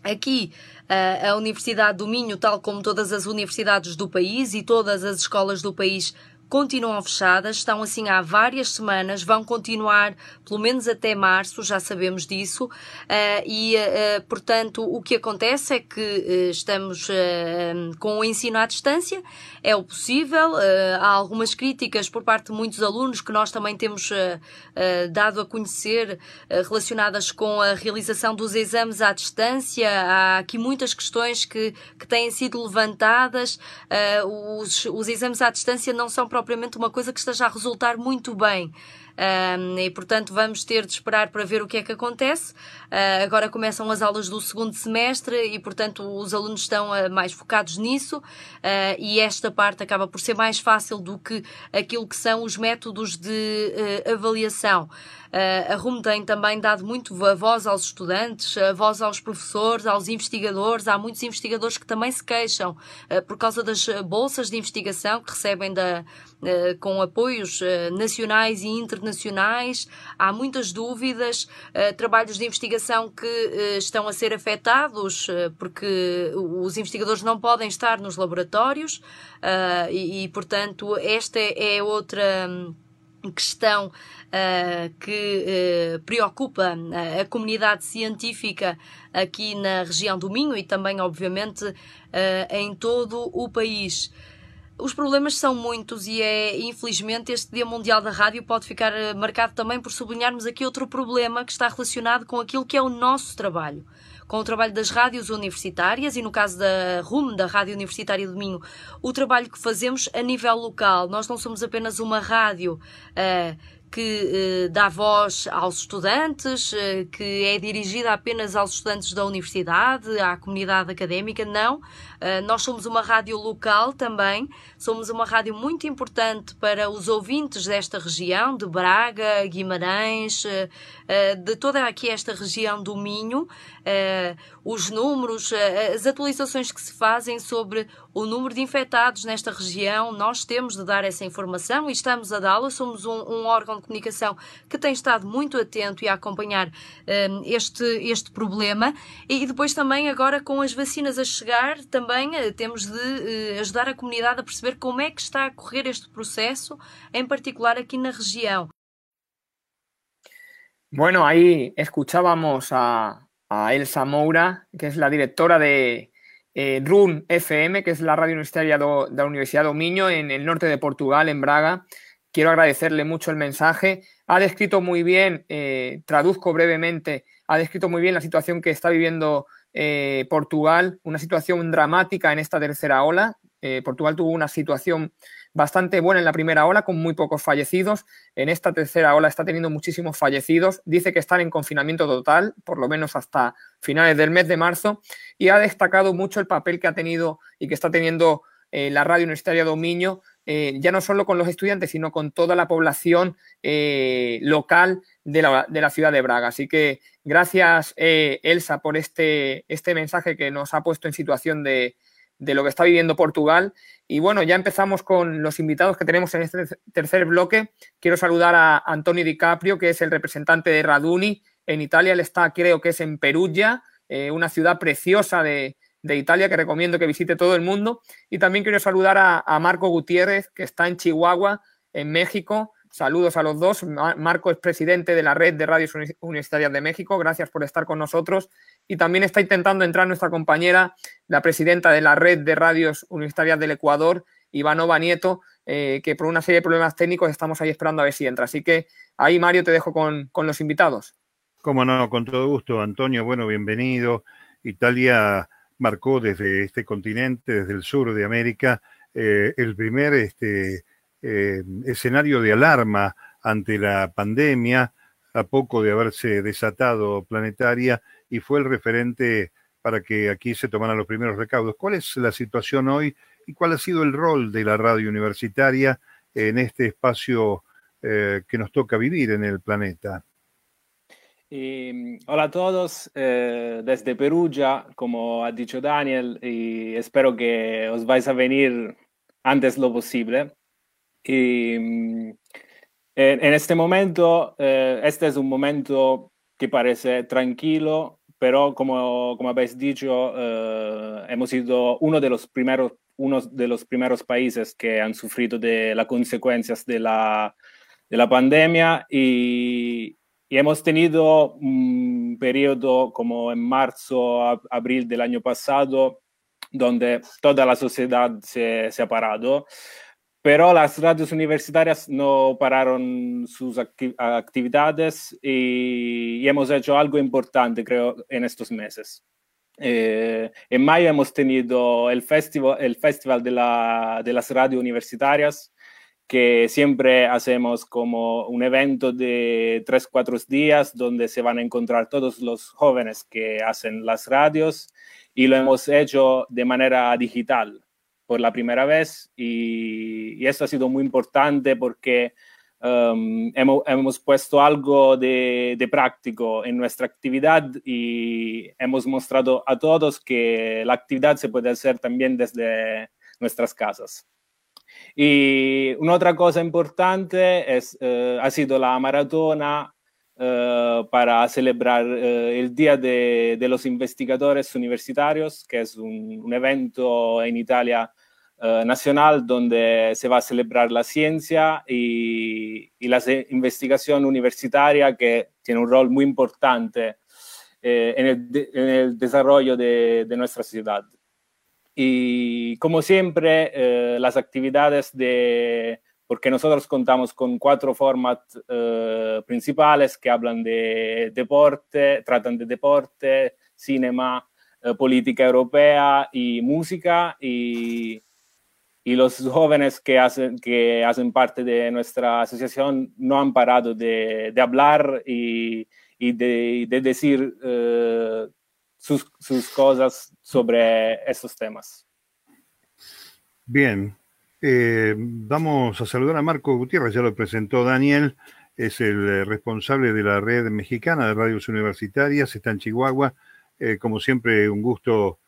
Aqui, a Universidade do Minho, tal como todas as universidades do país e todas as escolas do país, continuam fechadas, estão assim há várias semanas, vão continuar pelo menos até março, já sabemos disso, uh, e uh, portanto o que acontece é que estamos com o ensino à distância, é o possível, há algumas críticas por parte de muitos alunos que nós também temos dado a conhecer relacionadas com a realização dos exames à distância, há aqui muitas questões que, que têm sido levantadas, os, os exames à distância não são propriamente uma coisa que esteja a resultar muito bem. Um, e portanto vamos ter de esperar para ver o que é que acontece. Uh, agora começam as aulas do segundo semestre e portanto os alunos estão uh, mais focados nisso uh, e esta parte acaba por ser mais fácil do que aquilo que são os métodos de avaliação. Uh, a RUM tem também dado muito a voz aos estudantes, a voz aos professores, aos investigadores. Há muitos investigadores que também se queixam uh, por causa das bolsas de investigação que recebem da, com apoios nacionais e internacionais. Há muitas dúvidas, trabalhos de investigação que estão a ser afetados porque os investigadores não podem estar nos laboratórios e, portanto, esta é outra hum, questão uh, que uh, preocupa uh, a comunidade científica aqui na região do Minho e também, obviamente, em todo o país. Os problemas são muitos e é, infelizmente, este Dia Mundial da Rádio pode ficar marcado também por sublinharmos aqui outro problema que está relacionado com aquilo que é o nosso trabalho com o trabalho das rádios universitárias e no caso da RUM, da Rádio Universitária do Minho, o trabalho que fazemos a nível local. Nós não somos apenas uma rádio uh, que eh, dá voz aos estudantes, eh, que é dirigida apenas aos estudantes da universidade, à comunidade académica. Não, nós somos uma rádio local também, somos uma rádio muito importante para os ouvintes desta região, de Braga, Guimarães, de toda aqui esta região do Minho. Os números, as atualizações que se fazem sobre o número de infectados nesta região, nós temos de dar essa informação e estamos a dá-la. Somos um, um órgão de comunicação que tem estado muito atento e a acompanhar este, este problema. E depois também, agora com as vacinas a chegar, também uh, temos de uh, ajudar a comunidade a perceber como é que está a correr este processo, em particular aqui na região. Bueno, ahí escuchábamos a, a Elsa Moura, que es la directora de eh, RUN FM, que es la radio universitaria de la Universidad Miño, en el norte de Portugal, en Braga, Quiero agradecerle mucho el mensaje. Ha descrito muy bien, eh, traduzco brevemente, ha descrito muy bien la situación que está viviendo eh, Portugal, una situación dramática en esta tercera ola. Eh, Portugal tuvo una situación bastante buena en la primera ola, con muy pocos fallecidos. En esta tercera ola está teniendo muchísimos fallecidos. Dice que están en confinamiento total, por lo menos hasta finales del mes de marzo, y ha destacado mucho el papel que ha tenido y que está teniendo la radio universitaria Dominio eh, ya no solo con los estudiantes, sino con toda la población eh, local de la, ciudad de Braga. Así que gracias, eh, Elsa, por este, este mensaje que nos ha puesto en situación de, lo que está viviendo Portugal. Y bueno, ya empezamos con los invitados que tenemos en este tercer bloque. Quiero saludar a Antonio DiCaprio, que es el representante de Raduni en Italia. Él está, creo que es en Perugia, una ciudad preciosa de, de Italia que recomiendo que visite todo el mundo. Y también quiero saludar a, Marco Gutiérrez, que está en Chihuahua, en México. Saludos a los dos. Marco es presidente de la Red de Radios Universitarias de México. Gracias por estar con nosotros. Y también está intentando entrar nuestra compañera, la presidenta de la Red de Radios Universitarias del Ecuador, Ivanova Nieto, eh, que por una serie de problemas técnicos estamos ahí esperando a ver si entra. Así que ahí, Mario, te dejo con, con los invitados. Cómo no, con todo gusto, Antonio. Bueno, bienvenido. Italia marcó desde este continente, desde el sur de América, eh, el primer este, eh, escenario de alarma ante la pandemia, a poco de haberse desatado planetaria, y fue el referente para que aquí se tomaran los primeros recaudos. ¿Cuál es la situación hoy y cuál ha sido el rol de la radio universitaria en este espacio eh, que nos toca vivir en el planeta? Y, hola a todos eh, desde Perugia, como ha dicho Daniel, y espero que os vais a venir antes lo posible. Y mm, en, este momento, eh, este es un momento que parece tranquilo, pero como, como habéis dicho, eh, hemos sido uno de los primeros uno de los primeros países que han sufrido de las consecuencias de la, de la pandemia y, y hemos tenido un periodo como en marzo, abril del año pasado, donde toda la sociedad se, ha parado, pero las radios universitarias no pararon sus actividades y, hemos hecho algo importante, creo, en estos meses. Eh, en mayo hemos tenido el festival, el festival de, la, de las radios universitarias, que siempre hacemos como un evento de tres, cuatro días donde se van a encontrar todos los jóvenes que hacen las radios y lo hemos hecho de manera digital por la primera vez y, y eso ha sido muy importante porque um, hemos, hemos, puesto algo de, de práctico en nuestra actividad y hemos mostrado a todos que la actividad se puede hacer también desde nuestras casas. Y una otra cosa importante es, eh, ha sido la maratona eh, para celebrar eh, el Día de, los Investigadores Universitarios, que es un, evento en Italia nacional donde se va a celebrar la ciencia y, la investigación universitaria, que tiene un rol muy importante en el, desarrollo de, de nuestra ciudad. Y como siempre, eh, las actividades de, porque nosotros contamos con cuatro formats eh, principales que hablan de deporte, tratan de deporte, cinema, política europea y música y, y, los jóvenes que hacen, que hacen parte de nuestra asociación no han parado de, de hablar y, y de, de, decir sus, cosas sobre estos temas. Bien, eh, vamos a saludar a Marco Gutiérrez, ya lo presentó Daniel, es el eh, responsable de la red mexicana de radios universitarias, está en Chihuahua. Eh, como siempre, un gusto,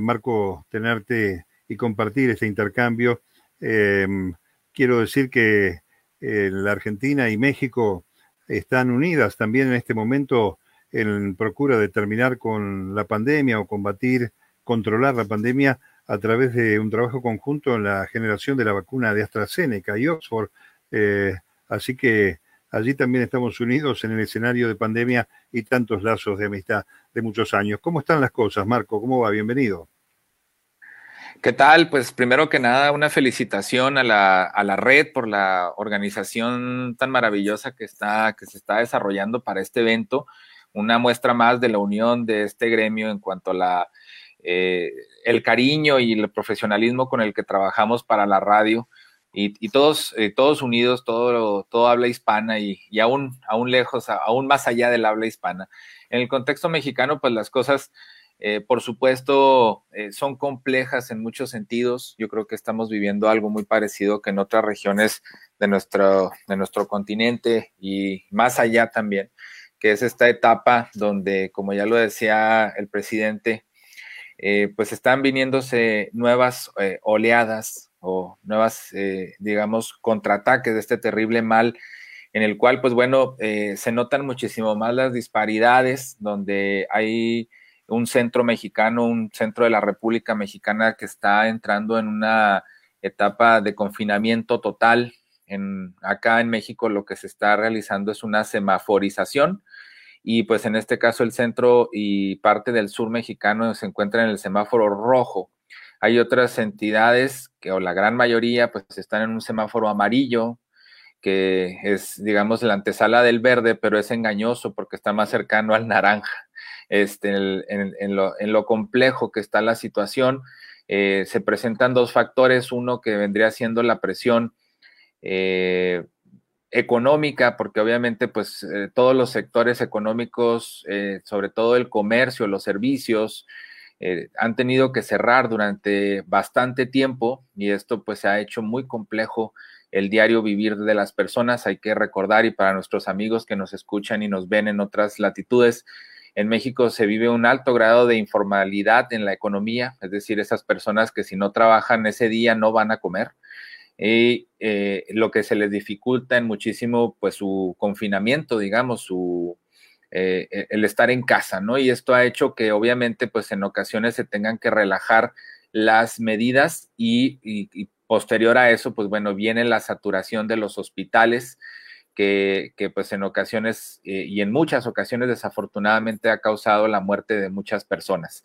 Marco, tenerte y compartir este intercambio. quiero decir que la Argentina y México están unidas también en este momento en procura de terminar con la pandemia o combatir, controlar la pandemia a través de un trabajo conjunto en la generación de la vacuna de AstraZeneca y Oxford. Eh, así que allí también estamos unidos en el escenario de pandemia y tantos lazos de amistad de muchos años. ¿Cómo están las cosas, Marco? ¿Cómo va? Bienvenido. ¿Qué tal? Pues primero que nada, una felicitación a la, a la, red por la organización tan maravillosa que, está, que se está desarrollando para este evento. Una muestra más de la unión de este gremio en cuanto a la eh, el cariño y el profesionalismo con el que trabajamos para la radio y, todos, eh, todos unidos, todo, todo habla hispana y, aún, aún lejos, aún más allá del habla hispana. En el contexto mexicano, pues las cosas, eh, por supuesto, son complejas en muchos sentidos. Yo creo que estamos viviendo algo muy parecido que en otras regiones de nuestro, de nuestro continente y más allá también, que es esta etapa donde, como ya lo decía el presidente, eh, pues están viniéndose nuevas eh, oleadas o nuevas, eh, digamos, contraataques de este terrible mal en el cual, pues bueno, se notan muchísimo más las disparidades, donde hay un centro mexicano, un centro de la República Mexicana que está entrando en una etapa de confinamiento total. En, acá en México lo que se está realizando es una semaforización, y pues en este caso el centro y parte del sur mexicano se encuentran en el semáforo rojo. Hay otras entidades que, o la gran mayoría, pues están en un semáforo amarillo, que es, digamos, la antesala del verde, pero es engañoso porque está más cercano al naranja. Este, en, lo, complejo que está la situación, eh, se presentan dos factores, uno que vendría siendo la presión eh, económica, porque obviamente pues eh, todos los sectores económicos, eh, sobre todo el comercio, los servicios, han tenido que cerrar durante bastante tiempo y esto pues se ha hecho muy complejo el diario vivir de las personas. Hay que recordar y para nuestros amigos que nos escuchan y nos ven en otras latitudes, en México se vive un alto grado de informalidad en la economía, es decir, esas personas que si no trabajan ese día no van a comer y eh, lo que se les dificulta en muchísimo, pues su confinamiento, digamos, su, eh, e, el estar en casa, ¿no? Y esto ha hecho que obviamente, pues en ocasiones se tengan que relajar las medidas y, posterior a eso, pues bueno, viene la saturación de los hospitales, que, que, pues en ocasiones eh, y en muchas ocasiones desafortunadamente ha causado la muerte de muchas personas.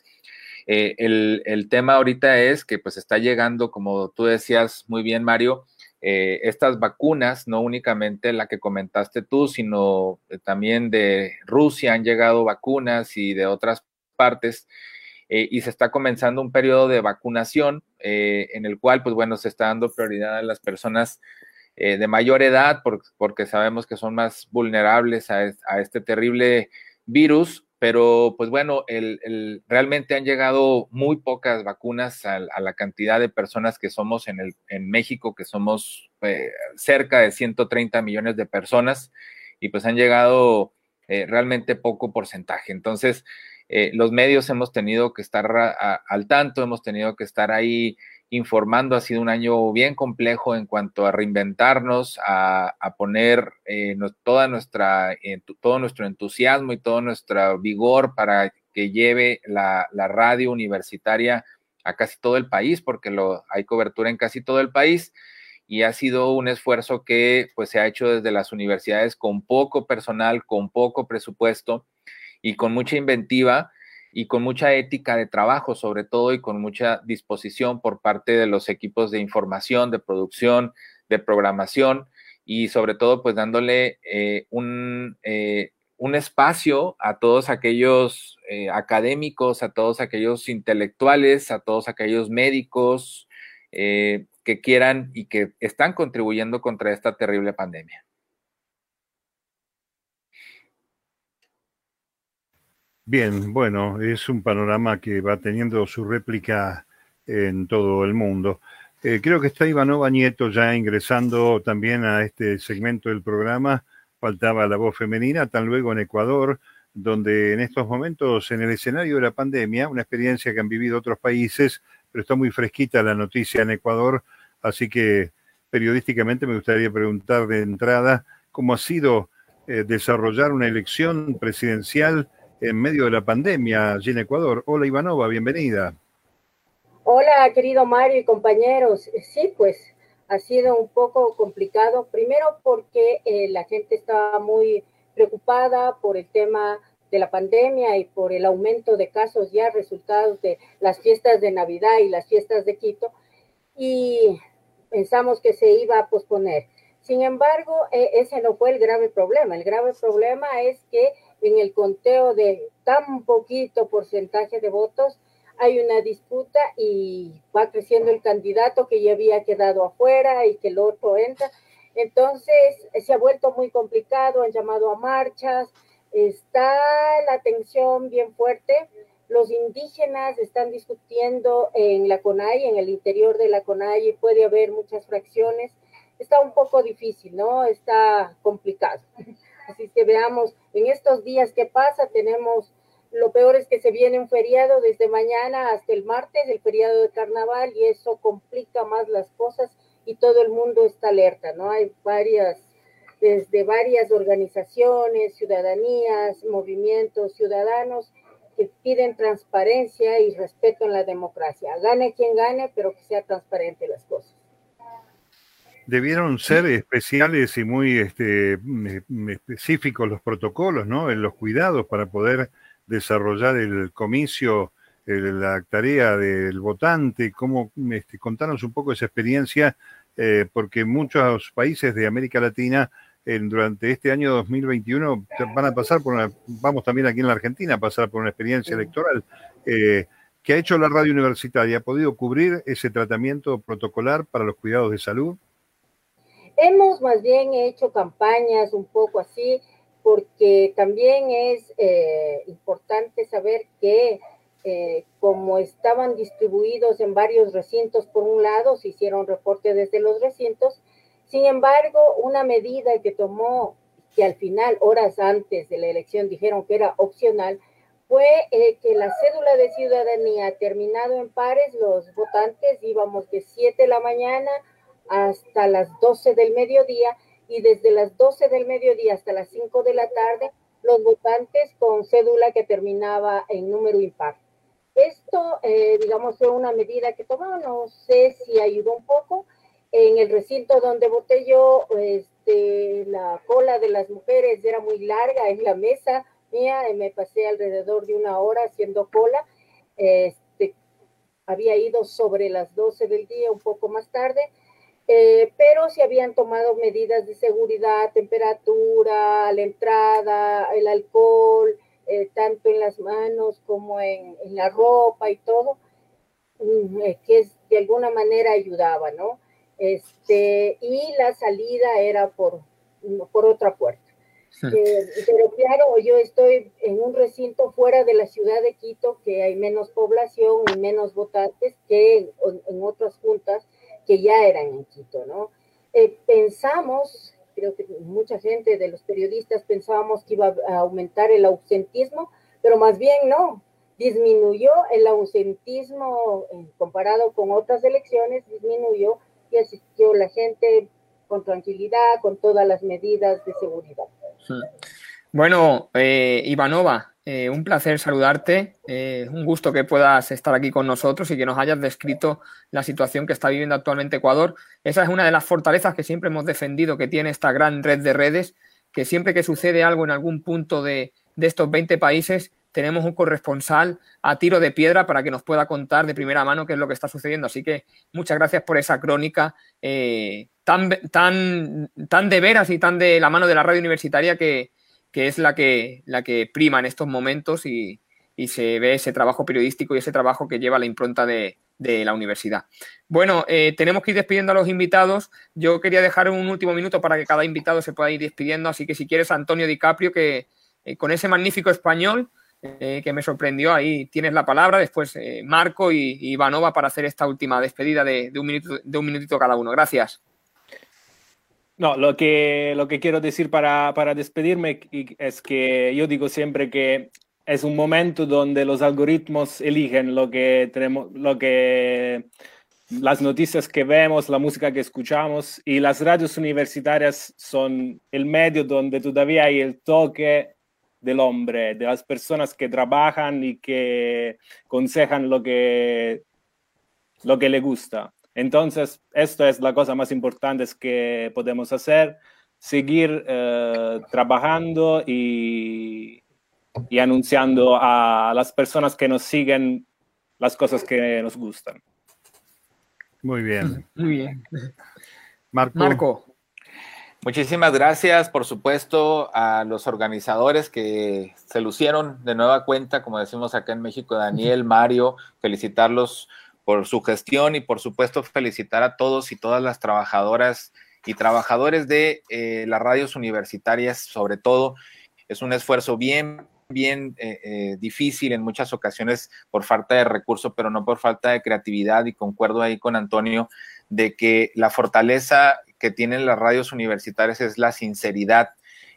Eh, el, tema ahorita es que pues está llegando, como tú decías muy bien, Mario, eh, estas vacunas, no únicamente la que comentaste tú, sino eh, también de Rusia han llegado vacunas y de otras partes. y se está comenzando un periodo de vacunación en el cual, pues bueno, se está dando prioridad a las personas de mayor edad porque sabemos que son más vulnerables a, a este terrible virus pero pues bueno, realmente han llegado muy pocas vacunas a, la cantidad de personas que somos en, el, en México, que somos eh, cerca de 130 millones de personas, y pues han llegado eh, realmente poco porcentaje. Entonces, eh, los medios hemos tenido que estar al tanto, hemos tenido que estar ahí informando. Ha sido un año bien complejo en cuanto a reinventarnos, a, poner eh, toda nuestra, eh, todo nuestro entusiasmo y todo nuestro vigor para que lleve la, radio universitaria a casi todo el país, porque hay cobertura en casi todo el país. Y ha sido un esfuerzo que pues, se ha hecho desde las universidades con poco personal, con poco presupuesto y con mucha inventiva y con mucha ética de trabajo, sobre todo, y con mucha disposición por parte de los equipos de información, de producción, de programación, y sobre todo, pues dándole eh, un, eh, un espacio a todos aquellos eh, académicos, a todos aquellos intelectuales, a todos aquellos médicos eh, que quieran y que están contribuyendo contra esta terrible pandemia. Bien, bueno, es un panorama que va teniendo su réplica en todo el mundo. Eh, creo que está Ivanova Nieto ya ingresando también a este segmento del programa. Faltaba la voz femenina, tan luego en Ecuador, donde en estos momentos, en el escenario de la pandemia, una experiencia que han vivido otros países, pero está muy fresquita la noticia en Ecuador, así que periodísticamente me gustaría preguntar de entrada cómo ha sido eh, desarrollar una elección presidencial en medio de la pandemia allí en Ecuador. Hola Ivanova, bienvenida. Hola, querido Mario y compañeros. Sí, pues ha sido un poco complicado. Primero porque eh, la gente estaba muy preocupada por el tema de la pandemia y por el aumento de casos ya resultados de las fiestas de Navidad y las fiestas de Quito. Y pensamos que se iba a posponer. Sin embargo, eh, ese no fue el grave problema. El grave problema es que en el conteo de tan poquito porcentaje de votos, hay una disputa y va creciendo el candidato que ya había quedado afuera y que el otro entra. Entonces, se ha vuelto muy complicado, han llamado a marchas, está la tensión bien fuerte. Los indígenas están discutiendo en la CONAI, en el interior de la CONAI, puede haber muchas fracciones. Está un poco difícil, ¿no? Está complicado. Así que veamos, en estos días que pasa, tenemos, lo peor es que se viene un feriado desde mañana hasta el martes, el feriado de carnaval, y eso complica más las cosas y todo el mundo está alerta, ¿no? Hay varias, desde varias organizaciones, ciudadanías, movimientos ciudadanos que piden transparencia y respeto en la democracia. Gane quien gane, pero que sea transparente las cosas debieron ser especiales y muy este, específicos los protocolos, ¿no? En los cuidados para poder desarrollar el comicio, la tarea del votante. ¿Cómo, este, contanos un poco esa experiencia? Eh, porque muchos países de América Latina durante este año 2021 van a pasar por una, vamos también aquí en la Argentina a pasar por una experiencia electoral. Eh, ¿Qué ha hecho la radio universitaria? ¿Ha podido cubrir ese tratamiento protocolar para los cuidados de salud? Hemos más bien hecho campañas un poco así, porque también es eh, importante saber que eh, como estaban distribuidos en varios recintos, por un lado, se hicieron reportes desde los recintos, sin embargo, una medida que tomó, que al final, horas antes de la elección, dijeron que era opcional, fue eh, que la cédula de ciudadanía terminado en pares, los votantes íbamos de 7 de la mañana hasta las 12 del mediodía y desde las 12 del mediodía hasta las 5 de la tarde los votantes con cédula que terminaba en número impar. Esto, eh, digamos, fue una medida que tomó, no sé si ayudó un poco. En el recinto donde voté yo, este, la cola de las mujeres era muy larga en la mesa mía, me pasé alrededor de una hora haciendo cola. Este, había ido sobre las 12 del día, un poco más tarde, eh, pero se habían tomado medidas de seguridad, temperatura, la entrada, el alcohol, eh, tanto en las manos como en, la ropa y todo, mm, eh, que de alguna manera ayudaba, ¿no? Este, y la salida era por, por otra puerta. pero claro, yo estoy en un recinto fuera de la ciudad de Quito, que hay menos población y menos votantes que en otras juntas que ya eran en Quito, ¿no? Eh, pensamos, creo que mucha gente de los periodistas pensábamos que iba a aumentar el ausentismo, pero más bien no, disminuyó el ausentismo comparado con otras elecciones, disminuyó y asistió la gente con tranquilidad, con todas las medidas de seguridad. Bueno, eh, Ivanova, eh, un placer saludarte, eh, un gusto que puedas estar aquí con nosotros y que nos hayas descrito la situación que está viviendo actualmente Ecuador. Esa es una de las fortalezas que siempre hemos defendido que tiene esta gran red de redes, que siempre que sucede algo en algún punto de, estos 20 países, tenemos un corresponsal a tiro de piedra para que nos pueda contar de primera mano qué es lo que está sucediendo. Así que muchas gracias por esa crónica eh, tan, tan, tan de veras y tan de la mano de la radio universitaria que, que es la que, la que prima en estos momentos y, se ve ese trabajo periodístico y ese trabajo que lleva la impronta de, la universidad. Bueno, eh, tenemos que ir despidiendo a los invitados. Yo quería dejar un último minuto para que cada invitado se pueda ir despidiendo, así que si quieres, Antonio DiCaprio, que eh, con ese magnífico español eh, que me sorprendió, ahí tienes la palabra, después Marco y, Ivanova para hacer esta última despedida de, un minuto, de un minutito cada uno. Gracias. No, lo que, lo que quiero decir para, para despedirme es que yo digo siempre que es un momento donde los algoritmos eligen lo que tenemos, lo que las noticias que vemos, la música que escuchamos y las radios universitarias son el medio donde todavía hay el toque del hombre, de las personas que trabajan y que aconsejan lo que, lo que le gusta. Entonces, esto es la cosa más importante que podemos hacer, seguir eh, trabajando y, y, anunciando a las personas que nos siguen las cosas que nos gustan. Muy bien. Muy bien. Marco. Muchísimas gracias, por supuesto, a los organizadores que se lucieron de nueva cuenta, como decimos acá en México, Daniel, Mario, felicitarlos por su gestión y por supuesto felicitar a todos y todas las trabajadoras y trabajadores de eh, las radios universitarias, sobre todo. Es un esfuerzo bien, bien eh, eh, difícil en muchas ocasiones por falta de recursos, pero no por falta de creatividad y concuerdo ahí con Antonio de que la fortaleza que tienen las radios universitarias es la sinceridad.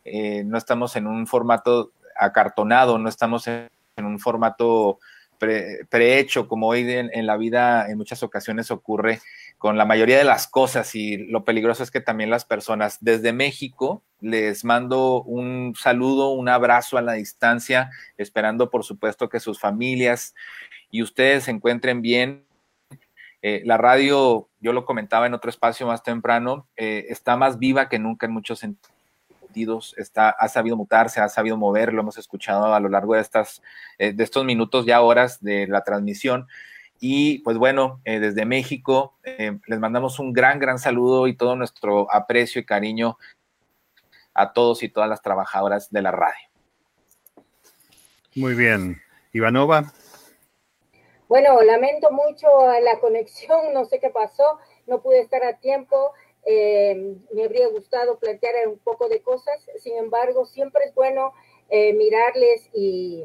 no estamos en un formato acartonado, no estamos en un formato prehecho, como hoy en, la vida en muchas ocasiones ocurre con la mayoría de las cosas y lo peligroso es que también las personas desde México les mando un saludo, un abrazo a la distancia, esperando por supuesto que sus familias y ustedes se encuentren bien. Eh, la radio, yo lo comentaba en otro espacio más temprano, eh, está más viva que nunca en muchos sentidos está, ha sabido mutarse, ha sabido mover, lo hemos escuchado a lo largo de, estas, eh, de estos minutos ya horas de la transmisión. Y pues bueno, eh, desde México eh, les mandamos un gran, gran saludo y todo nuestro aprecio y cariño a todos y todas las trabajadoras de la radio. Muy bien. Ivanova. Bueno, lamento mucho la conexión, no sé qué pasó, no pude estar a tiempo. Eh, me habría gustado plantear un poco de cosas, sin embargo, siempre es bueno eh, mirarles eh,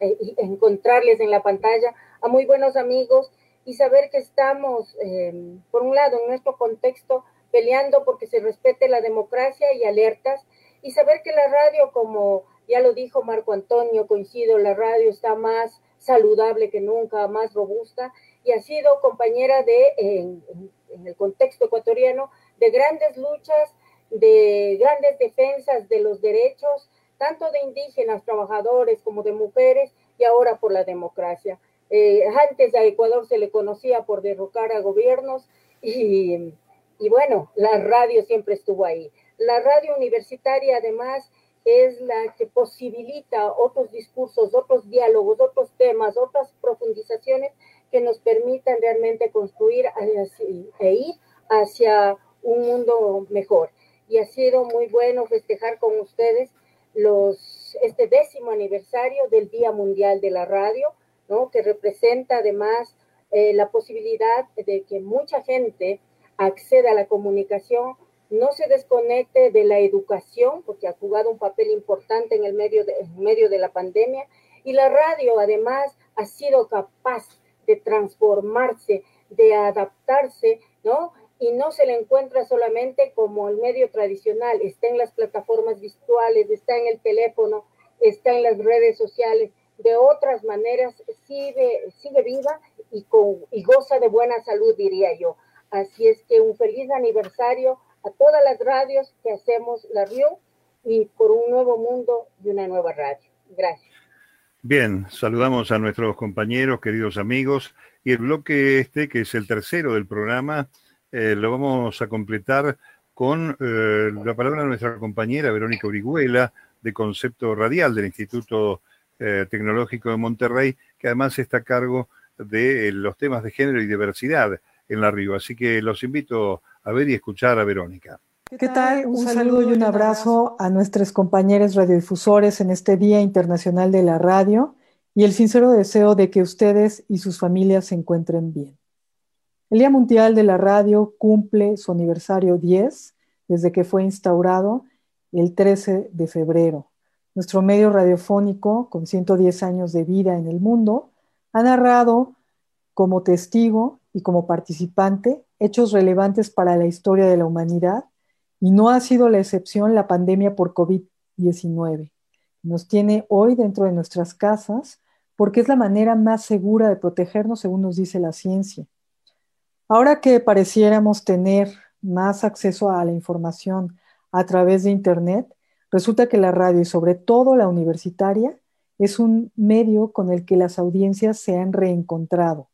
y, encontrarles en la pantalla a muy buenos amigos y saber que estamos, por un lado, en nuestro contexto, peleando porque se respete la democracia y alertas, y saber que la radio, como ya lo dijo Marco Antonio, coincido, la radio está más saludable que nunca, más robusta, y ha sido compañera de, en el contexto ecuatoriano, de grandes luchas, de grandes defensas de los derechos, tanto de indígenas, trabajadores como de mujeres, y ahora por la democracia. Eh, antes a Ecuador se le conocía por derrocar a gobiernos y, y bueno, la radio siempre estuvo ahí. La radio universitaria además es la que posibilita otros discursos, otros diálogos, otros temas, otras profundizaciones que nos permitan realmente construir e ir hacia un mundo mejor. Y ha sido muy bueno festejar con ustedes los, este décimo aniversario del Día Mundial de la Radio, ¿no? que representa además eh, la posibilidad de que mucha gente acceda a la comunicación, no se desconecte de la educación, porque ha jugado un papel importante en el medio de, medio de la pandemia, y la radio además ha sido capaz de transformarse, de adaptarse, ¿no? Y no se le encuentra solamente como el medio tradicional, está en las plataformas virtuales, está en el teléfono, está en las redes sociales, de otras maneras sigue, sigue viva y, con, y goza de buena salud, diría yo. Así es que un feliz aniversario a todas las radios que hacemos la RIO y por un nuevo mundo y una nueva radio. Gracias. Bien, saludamos a nuestros compañeros, queridos amigos, y el bloque este, que es el tercero del programa, eh, lo vamos a completar con eh, la palabra de nuestra compañera Verónica Orihuela, de Concepto Radial del Instituto eh, Tecnológico de Monterrey, que además está a cargo de los temas de género y diversidad en la RIO. Así que los invito a ver y escuchar a Verónica. ¿Qué tal? Un, saludo y un abrazo a nuestros compañeros radiodifusores en este Día Internacional de la Radio y el sincero deseo de que ustedes y sus familias se encuentren bien. El Día Mundial de la Radio cumple su aniversario 10 desde que fue instaurado el 13 de febrero. Nuestro medio radiofónico, con 110 años de vida en el mundo, ha narrado como testigo y como participante hechos relevantes para la historia de la humanidad y no ha sido la excepción la pandemia por COVID-19. Nos tiene hoy dentro de nuestras casas porque es la manera más segura de protegernos según nos dice la ciencia. Ahora que pareciéramos tener más acceso a la información a través de Internet, resulta que la radio y sobre todo la universitaria es un medio con el que las audiencias se han reencontrado.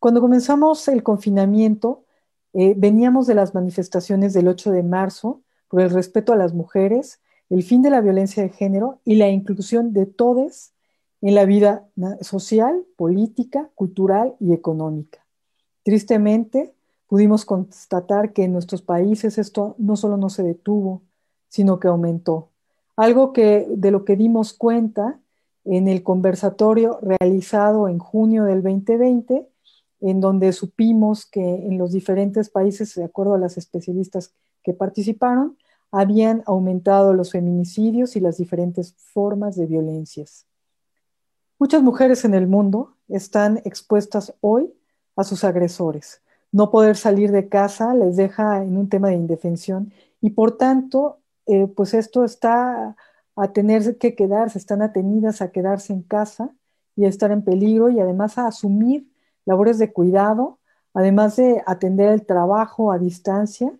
Cuando comenzamos el confinamiento, eh, veníamos de las manifestaciones del 8 de marzo por el respeto a las mujeres, el fin de la violencia de género y la inclusión de todos en la vida social, política, cultural y económica. Tristemente, pudimos constatar que en nuestros países esto no solo no se detuvo, sino que aumentó. Algo que, de lo que dimos cuenta en el conversatorio realizado en junio del 2020, en donde supimos que en los diferentes países, de acuerdo a las especialistas que participaron, habían aumentado los feminicidios y las diferentes formas de violencias. Muchas mujeres en el mundo están expuestas hoy a sus agresores. No poder salir de casa les deja en un tema de indefensión y por tanto, eh, pues esto está a tener que quedarse, están atenidas a quedarse en casa y a estar en peligro y además a asumir labores de cuidado, además de atender el trabajo a distancia,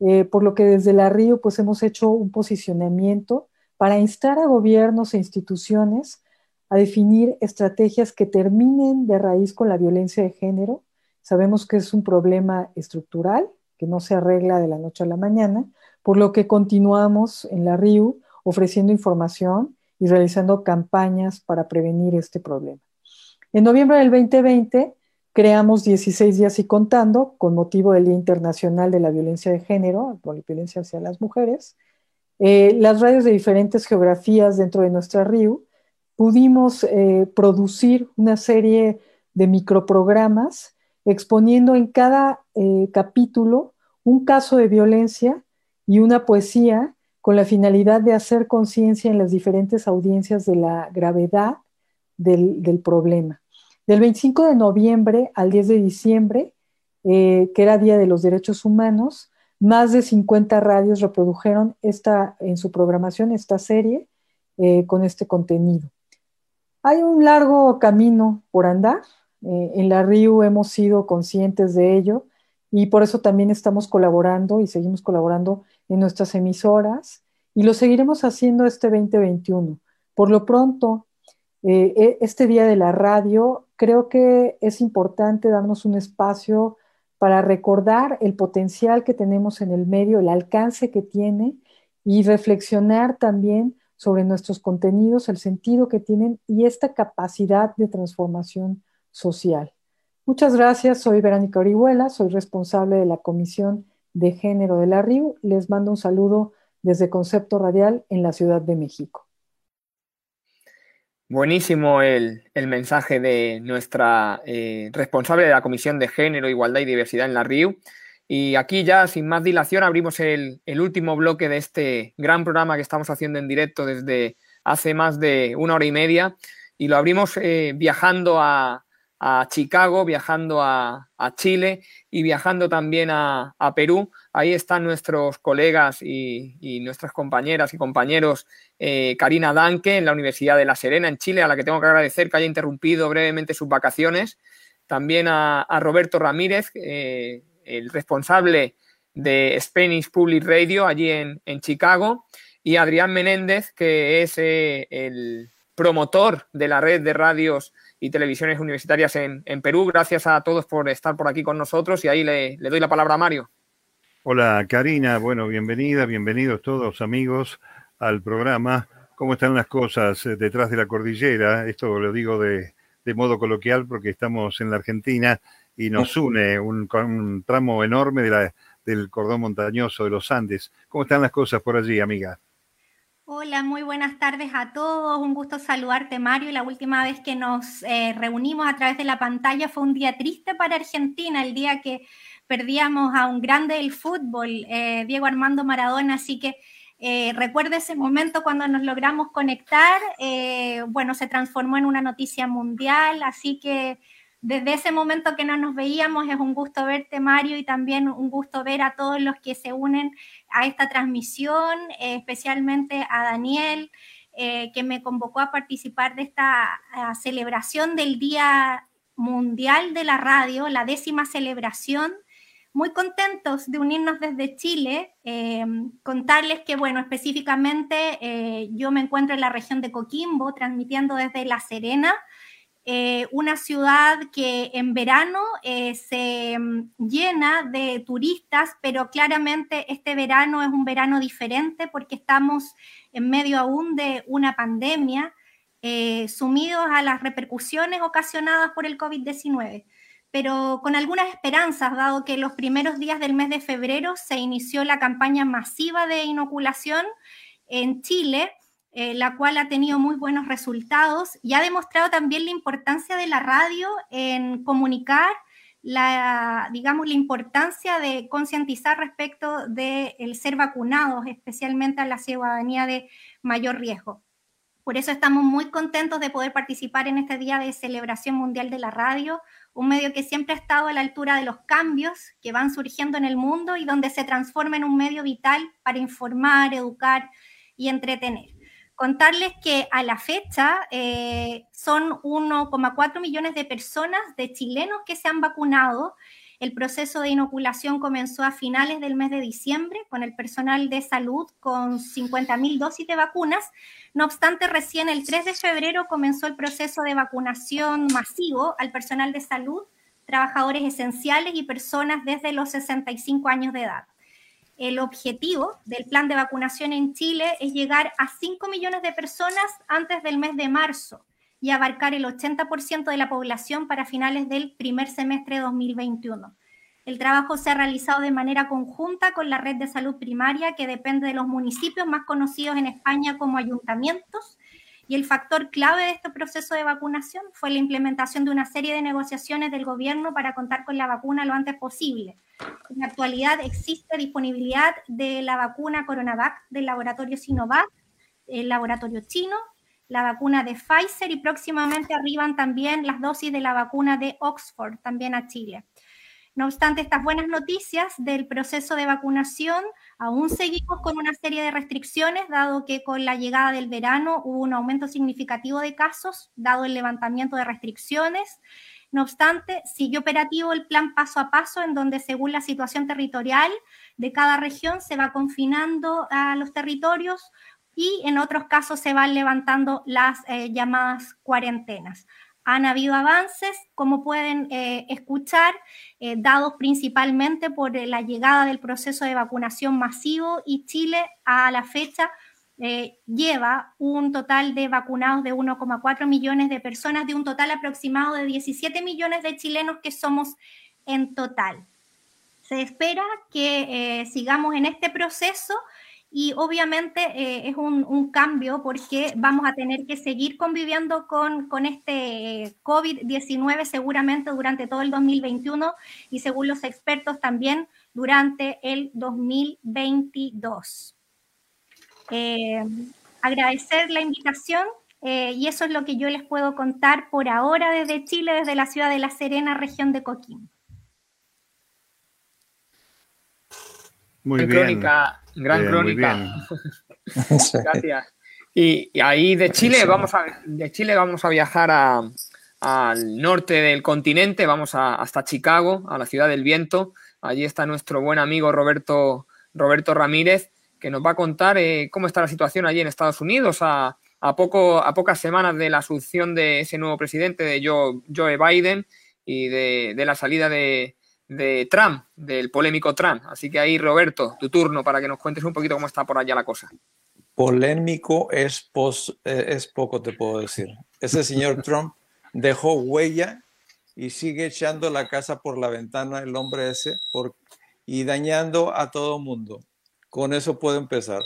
eh, por lo que desde la Río pues hemos hecho un posicionamiento para instar a gobiernos e instituciones a definir estrategias que terminen de raíz con la violencia de género Sabemos que es un problema estructural que no se arregla de la noche a la mañana, por lo que continuamos en la RIU ofreciendo información y realizando campañas para prevenir este problema. En noviembre del 2020 creamos 16 días y contando con motivo del Día Internacional de la Violencia de Género, por la violencia hacia las mujeres. Eh, las radios de diferentes geografías dentro de nuestra RIU pudimos eh, producir una serie de microprogramas exponiendo en cada eh, capítulo un caso de violencia y una poesía con la finalidad de hacer conciencia en las diferentes audiencias de la gravedad del, problema. Del 25 de noviembre al 10 de diciembre, eh, que era Día de los Derechos Humanos, más de 50 radios reprodujeron esta, en su programación esta serie con este contenido. Hay un largo camino por andar, eh, en la RIU hemos sido conscientes de ello y por eso también estamos colaborando y seguimos colaborando en nuestras emisoras y lo seguiremos haciendo este 2021. Por lo pronto, eh, e, este día de la radio, creo que es importante darnos un espacio para recordar el potencial que tenemos en el medio, el alcance que tiene y reflexionar también sobre nuestros contenidos, el sentido que tienen y esta capacidad de transformación social. Muchas gracias, soy Verónica Orihuela, soy responsable de la Comisión de Género de la RIU. Les mando un saludo desde Concepto Radial en la Ciudad de México. Buenísimo el, mensaje de nuestra eh, responsable de la Comisión de Género, Igualdad y Diversidad en la RIU. Y aquí ya, sin más dilación, abrimos el, último bloque de este gran programa que estamos haciendo en directo desde hace más de una hora y media. Y lo abrimos eh, viajando a, a Chicago, viajando a, Chile y viajando también a, Perú. Ahí están nuestros colegas y, nuestras compañeras y compañeros, eh, Karina Danke en la Universidad de La Serena, en Chile, a la que tengo que agradecer que haya interrumpido brevemente sus vacaciones. También a, Roberto Ramírez, eh, el responsable de Spanish Public Radio allí en, Chicago, y Adrián Menéndez, que es eh, el promotor de la red de radios y televisiones universitarias en, Perú. Gracias a todos por estar por aquí con nosotros y ahí le, doy la palabra a Mario. Hola Karina, bueno, bienvenida, bienvenidos todos amigos al programa. ¿Cómo están las cosas eh, detrás de la cordillera? Esto lo digo de, modo coloquial porque estamos en la Argentina y nos une un, tramo enorme de del cordón montañoso de los Andes. ¿Cómo están las cosas por allí, amiga? Hola, muy buenas tardes a todos. Un gusto saludarte, Mario. La última vez que nos eh, reunimos a través de la pantalla fue un día triste para Argentina, el día que perdíamos a un grande del fútbol, eh, Diego Armando Maradona. Así que eh, recuerdo ese momento cuando nos logramos conectar. bueno, se transformó en una noticia mundial, así que desde ese momento que no nos veíamos, es un gusto verte, Mario, y también un gusto ver a todos los que se unen a esta transmisión, eh, especialmente a Daniel, eh, que me convocó a participar de esta celebración del Día Mundial de la Radio, la décima celebración. Muy contentos de unirnos desde Chile, eh, contarles que, bueno, específicamente yo me encuentro en la región de Coquimbo, transmitiendo desde La Serena, eh, una ciudad que en verano eh, se mm, llena de turistas, pero claramente este verano es un verano diferente porque estamos en medio aún de una pandemia, eh, sumidos a las repercusiones ocasionadas por el COVID-19 pero con algunas esperanzas, dado que los primeros días del mes de febrero se inició la campaña masiva de inoculación en Chile eh, la cual ha tenido muy buenos resultados y ha demostrado también la importancia de la radio en comunicar la, digamos, la importancia de concientizar respecto del el ser vacunados, especialmente a la ciudadanía de mayor riesgo. Por eso estamos muy contentos de poder participar en este día de celebración mundial de la radio, un medio que siempre ha estado a la altura de los cambios que van surgiendo en el mundo y donde se transforma en un medio vital para informar, educar y entretener. Contarles que a la fecha eh, son 1,4 millones de personas, de chilenos que se han vacunado. El proceso de inoculación comenzó a finales del mes de diciembre con el personal de salud con 50.000 dosis de vacunas. No obstante, recién el 3 de febrero comenzó el proceso de vacunación masivo al personal de salud, trabajadores esenciales y personas desde los 65 años de edad el objetivo del plan de vacunación en Chile es llegar a 5 millones de personas antes del mes de marzo y abarcar el 80% de la población para finales del primer semestre de 2021. El trabajo se ha realizado de manera conjunta con la red de salud primaria que depende de los municipios más conocidos en España como ayuntamientos y el factor clave de este proceso de vacunación fue la implementación de una serie de negociaciones del gobierno para contar con la vacuna lo antes posible. En la actualidad existe disponibilidad de la vacuna Coronavac del laboratorio Sinovac, el laboratorio chino, la vacuna de Pfizer y próximamente arriban también las dosis de la vacuna de Oxford, también a Chile. No obstante estas buenas noticias del proceso de vacunación, aún seguimos con una serie de restricciones, dado que con la llegada del verano hubo un aumento significativo de casos, dado el levantamiento de restricciones. No obstante, sigue operativo el plan paso a paso, en donde según la situación territorial de cada región se va confinando a los territorios y en otros casos se van levantando las eh, llamadas cuarentenas han habido avances, como pueden eh, escuchar, eh, dados principalmente por eh, la llegada del proceso de vacunación masivo y Chile a la fecha lleva un total de vacunados de 1,4 millones de personas, de un total aproximado de 17 millones de chilenos que somos en total. Se espera que sigamos en este proceso y obviamente eh, es un, cambio porque vamos a tener que seguir conviviendo con, con este COVID-19 seguramente durante todo el 2021 y según los expertos también durante el 2022. Eh, agradecer la invitación eh, y eso es lo que yo les puedo contar por ahora desde Chile, desde la ciudad de La Serena, región de Coquimbo. Muy bien. Crónica, gran crónica. Gracias. Y, ahí de Chile vamos a de Chile vamos a viajar al norte del continente, vamos hasta Chicago, a la ciudad del viento. Allí está nuestro buen amigo Roberto, Roberto Ramírez, que nos va a contar eh, cómo está la situación allí en Estados Unidos a, poco, a pocas semanas de la asunción de ese nuevo presidente, de Joe, Joe Biden, y de la salida de, de Trump, del polémico Trump. Así que ahí, Roberto, tu turno para que nos cuentes un poquito cómo está por allá la cosa. Polémico es, eh, es poco, te puedo decir. Ese señor Trump dejó huella y sigue echando la casa por la ventana el hombre ese. Por, y dañando a todo mundo. Con eso puedo empezar.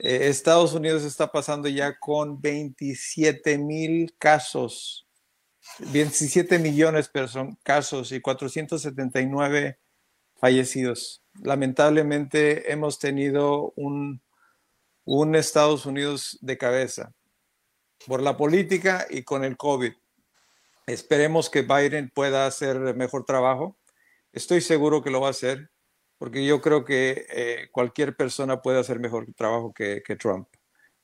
Eh, Estados Unidos está pasando ya con 27 mil casos, 27 millones de casos y 479 fallecidos. Lamentablemente hemos tenido un, un Estados Unidos de cabeza por la política y con el COVID. Esperemos que Biden pueda hacer mejor trabajo. Estoy seguro que lo va a hacer, porque yo creo que eh, cualquier persona puede hacer mejor trabajo que, Trump.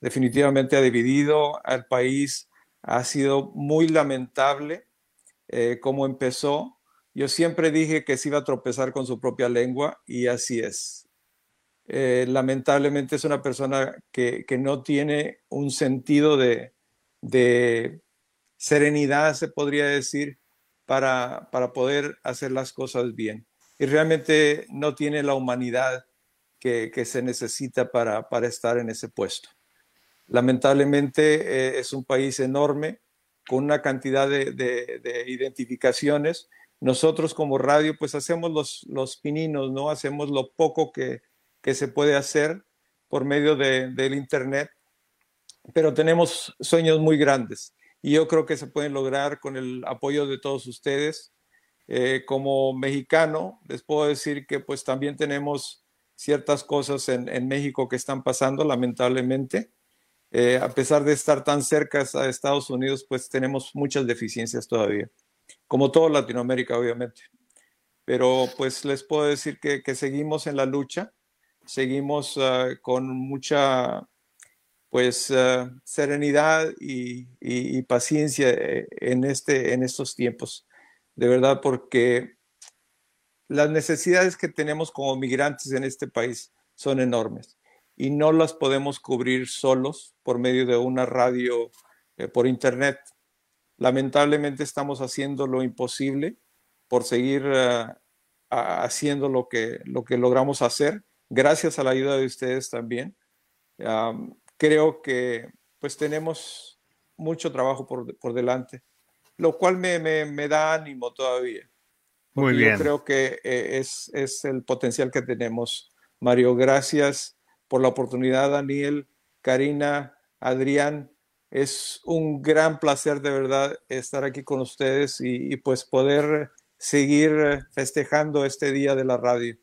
Definitivamente ha dividido al país, ha sido muy lamentable eh, cómo empezó. Yo siempre dije que se iba a tropezar con su propia lengua y así es. Eh, lamentablemente es una persona que, que no tiene un sentido de, de serenidad, se podría decir, para, para poder hacer las cosas bien. Y realmente no tiene la humanidad que, que se necesita para, para, estar en ese puesto. Lamentablemente eh, es un país enorme, con una cantidad de, de, identificaciones. Nosotros como radio pues hacemos los, los pininos, ¿no? Hacemos lo poco que, que se puede hacer por medio del Internet pero tenemos sueños muy grandes y yo creo que se pueden lograr con el apoyo de todos ustedes. Eh, como mexicano, les puedo decir que pues también tenemos ciertas cosas en, México que están pasando, lamentablemente. Eh, a pesar de estar tan cerca a Estados Unidos, pues tenemos muchas deficiencias todavía, como toda Latinoamérica, obviamente. Pero pues les puedo decir que, seguimos en la lucha, seguimos ah, con mucha pues eh, serenidad y, paciencia eh, en, este, en estos tiempos, de verdad, porque las necesidades que tenemos como migrantes en este país son enormes y no las podemos cubrir solos por medio de una radio eh, por internet. Lamentablemente estamos haciendo lo imposible por seguir haciendo lo que, lo que logramos hacer, gracias a la ayuda de ustedes también creo que pues tenemos mucho trabajo por, por delante, lo cual me, me, da ánimo todavía. Muy bien. Yo creo que eh, es, es el potencial que tenemos. Mario, gracias por la oportunidad, Daniel, Karina, Adrián. Es un gran placer de verdad estar aquí con ustedes y, pues poder seguir festejando este día de la radio.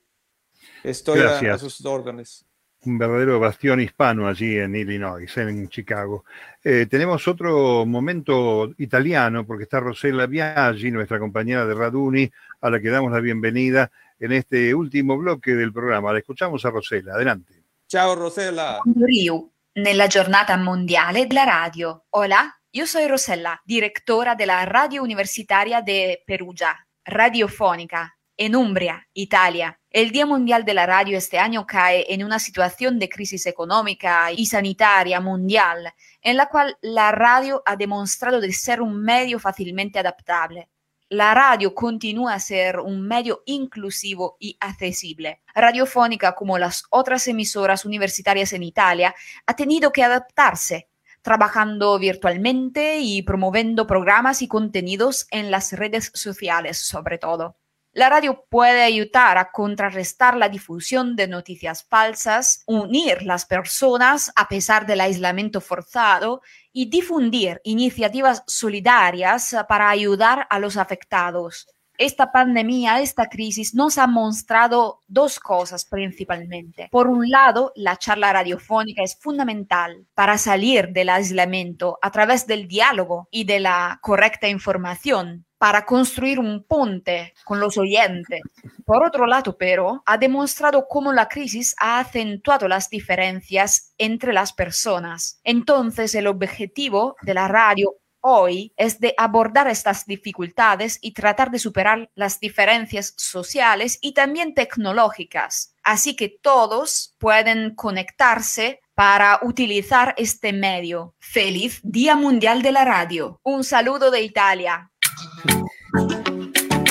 Estoy a, sus órdenes un verdadero bastión hispano allí en Illinois, en Chicago. Eh, tenemos otro momento italiano, porque está Rosella Biaggi, nuestra compañera de Raduni, a la que damos la bienvenida en este último bloque del programa. La escuchamos a Rosella, adelante. Ciao Rosella. Riu, nella giornata mondiale della radio. Hola, io sono Rosella, direttora della radio universitaria di Perugia, radiofonica, en Umbria, Italia. El Día Mundial de la Radio este año cae en una situación de crisis económica y sanitaria mundial, en la cual la radio ha demostrado de ser un medio fácilmente adaptable. La radio continúa a ser un medio inclusivo y accesible. Radiofónica, como las otras emisoras universitarias en Italia, ha tenido que adaptarse trabajando virtualmente y promoviendo programas y contenidos en las redes sociales sobre todo. La radio puede ayudar a contrarrestar la difusión de noticias falsas, unir las personas a pesar del aislamiento forzado y difundir iniciativas solidarias para ayudar a los afectados. Esta pandemia, esta crisis nos ha mostrado dos cosas principalmente. Por un lado, la charla radiofónica es fundamental para salir del aislamiento a través del diálogo y de la correcta información para construir un puente con los oyentes. Por otro lado, pero, ha demostrado cómo la crisis ha acentuado las diferencias entre las personas. Entonces, el objetivo de la radio hoy es de abordar estas dificultades y tratar de superar las diferencias sociales y también tecnológicas. Así que todos pueden conectarse para utilizar este medio. Feliz Día Mundial de la Radio. Un saludo de Italia.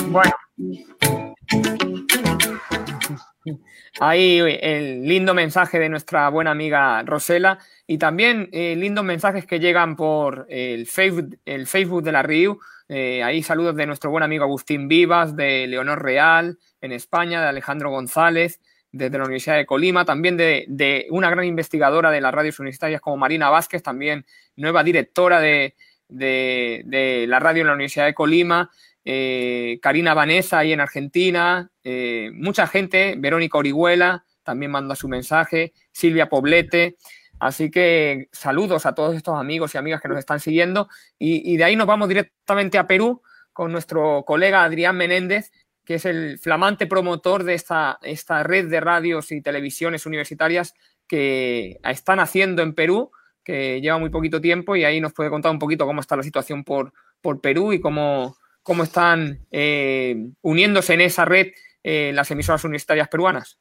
Bueno. Ahí el lindo mensaje de nuestra buena amiga Rosela y también eh, lindos mensajes que llegan por el Facebook, el Facebook de la RIU. Eh, ahí saludos de nuestro buen amigo Agustín Vivas, de Leonor Real en España, de Alejandro González, desde la Universidad de Colima, también de, una gran investigadora de las radios universitarias como Marina Vázquez, también nueva directora de, de la radio en la Universidad de Colima. Eh, Karina Vanessa ahí en Argentina, eh, mucha gente, Verónica Orihuela también manda su mensaje, Silvia Poblete. Así que saludos a todos estos amigos y amigas que nos están siguiendo. Y, de ahí nos vamos directamente a Perú con nuestro colega Adrián Menéndez, que es el flamante promotor de esta, esta red de radios y televisiones universitarias que están haciendo en Perú, que lleva muy poquito tiempo y ahí nos puede contar un poquito cómo está la situación por, por Perú y cómo, cómo están eh, uniéndose en esa red eh, las emisoras universitarias peruanas.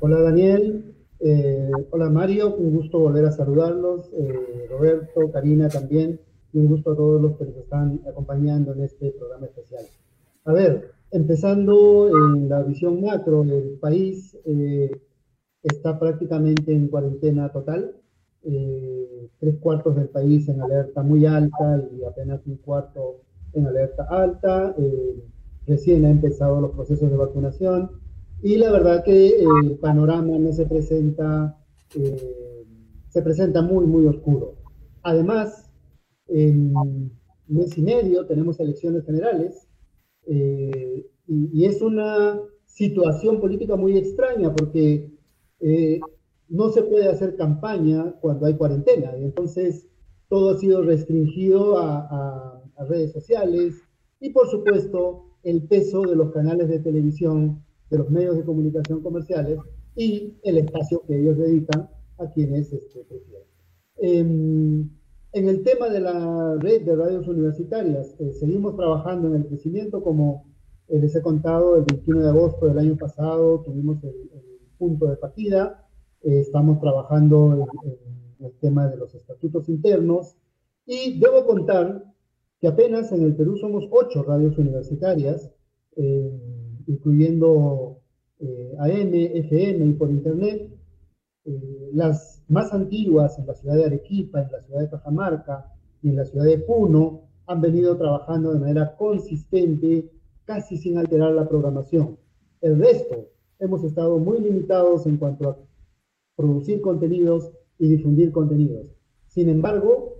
Hola Daniel, eh, hola Mario, un gusto volver a saludarlos, Roberto, Karina también, y un gusto a todos los que nos están acompañando en este programa especial. A ver, empezando en la visión macro, el país está prácticamente en cuarentena total, tres cuartos del país en alerta muy alta y apenas un cuarto en alerta alta, eh, recién ha empezado los procesos de vacunación y la verdad que el panorama no se presenta, eh, se presenta muy, muy oscuro. Además, en mes y medio tenemos elecciones generales eh, y, es una situación política muy extraña porque no se puede hacer campaña cuando hay cuarentena y entonces todo ha sido restringido a a redes sociales y por supuesto el peso de los canales de televisión, de los medios de comunicación comerciales y el espacio que ellos dedican a quienes este, prefieren. Em, en el tema de la red de radios universitarias, eh, seguimos trabajando en el crecimiento, como eh, les he contado, el 21 de agosto del año pasado tuvimos el, punto de partida, eh, estamos trabajando en, en, el tema de los estatutos internos y debo contar que apenas en el Perú somos ocho radios universitarias, eh, incluyendo eh, AM, FM y por Internet. Eh, las más antiguas en la ciudad de Arequipa, en la ciudad de Cajamarca y en la ciudad de Puno han venido trabajando de manera consistente, casi sin alterar la programación. El resto hemos estado muy limitados en cuanto a producir contenidos y difundir contenidos. Sin embargo,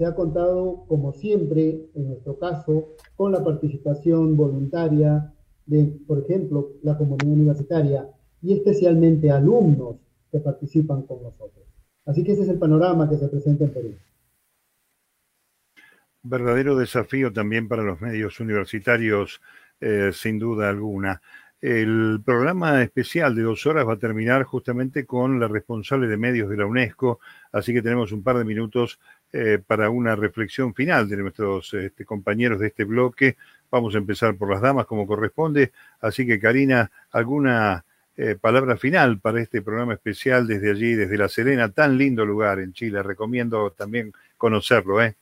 se ha contado, como siempre, en nuestro caso, con la participación voluntaria de, por ejemplo, la comunidad universitaria y especialmente alumnos que participan con nosotros. Así que ese es el panorama que se presenta en Perú. Verdadero desafío también para los medios universitarios, eh, sin duda alguna. El programa especial de dos horas va a terminar justamente con la responsable de medios de la UNESCO, así que tenemos un par de minutos eh, para una reflexión final de nuestros este, compañeros de este bloque. Vamos a empezar por las damas como corresponde. Así que, Karina, ¿alguna eh, palabra final para este programa especial desde allí, desde La Serena? Tan lindo lugar en Chile. Recomiendo también conocerlo. ¿eh?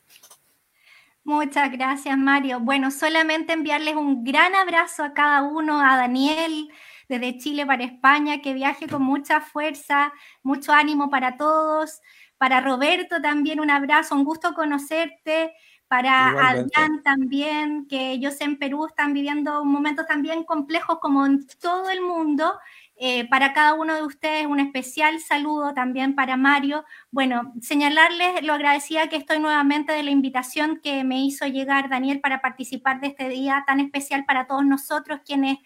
Muchas gracias, Mario. Bueno, solamente enviarles un gran abrazo a cada uno, a Daniel desde Chile para España, que viaje con mucha fuerza, mucho ánimo para todos. Para Roberto también un abrazo, un gusto conocerte. Para Adrián también, que ellos en Perú están viviendo momentos también complejos como en todo el mundo. Eh, para cada uno de ustedes un especial saludo también para Mario. Bueno, señalarles lo agradecida que estoy nuevamente de la invitación que me hizo llegar Daniel para participar de este día tan especial para todos nosotros quienes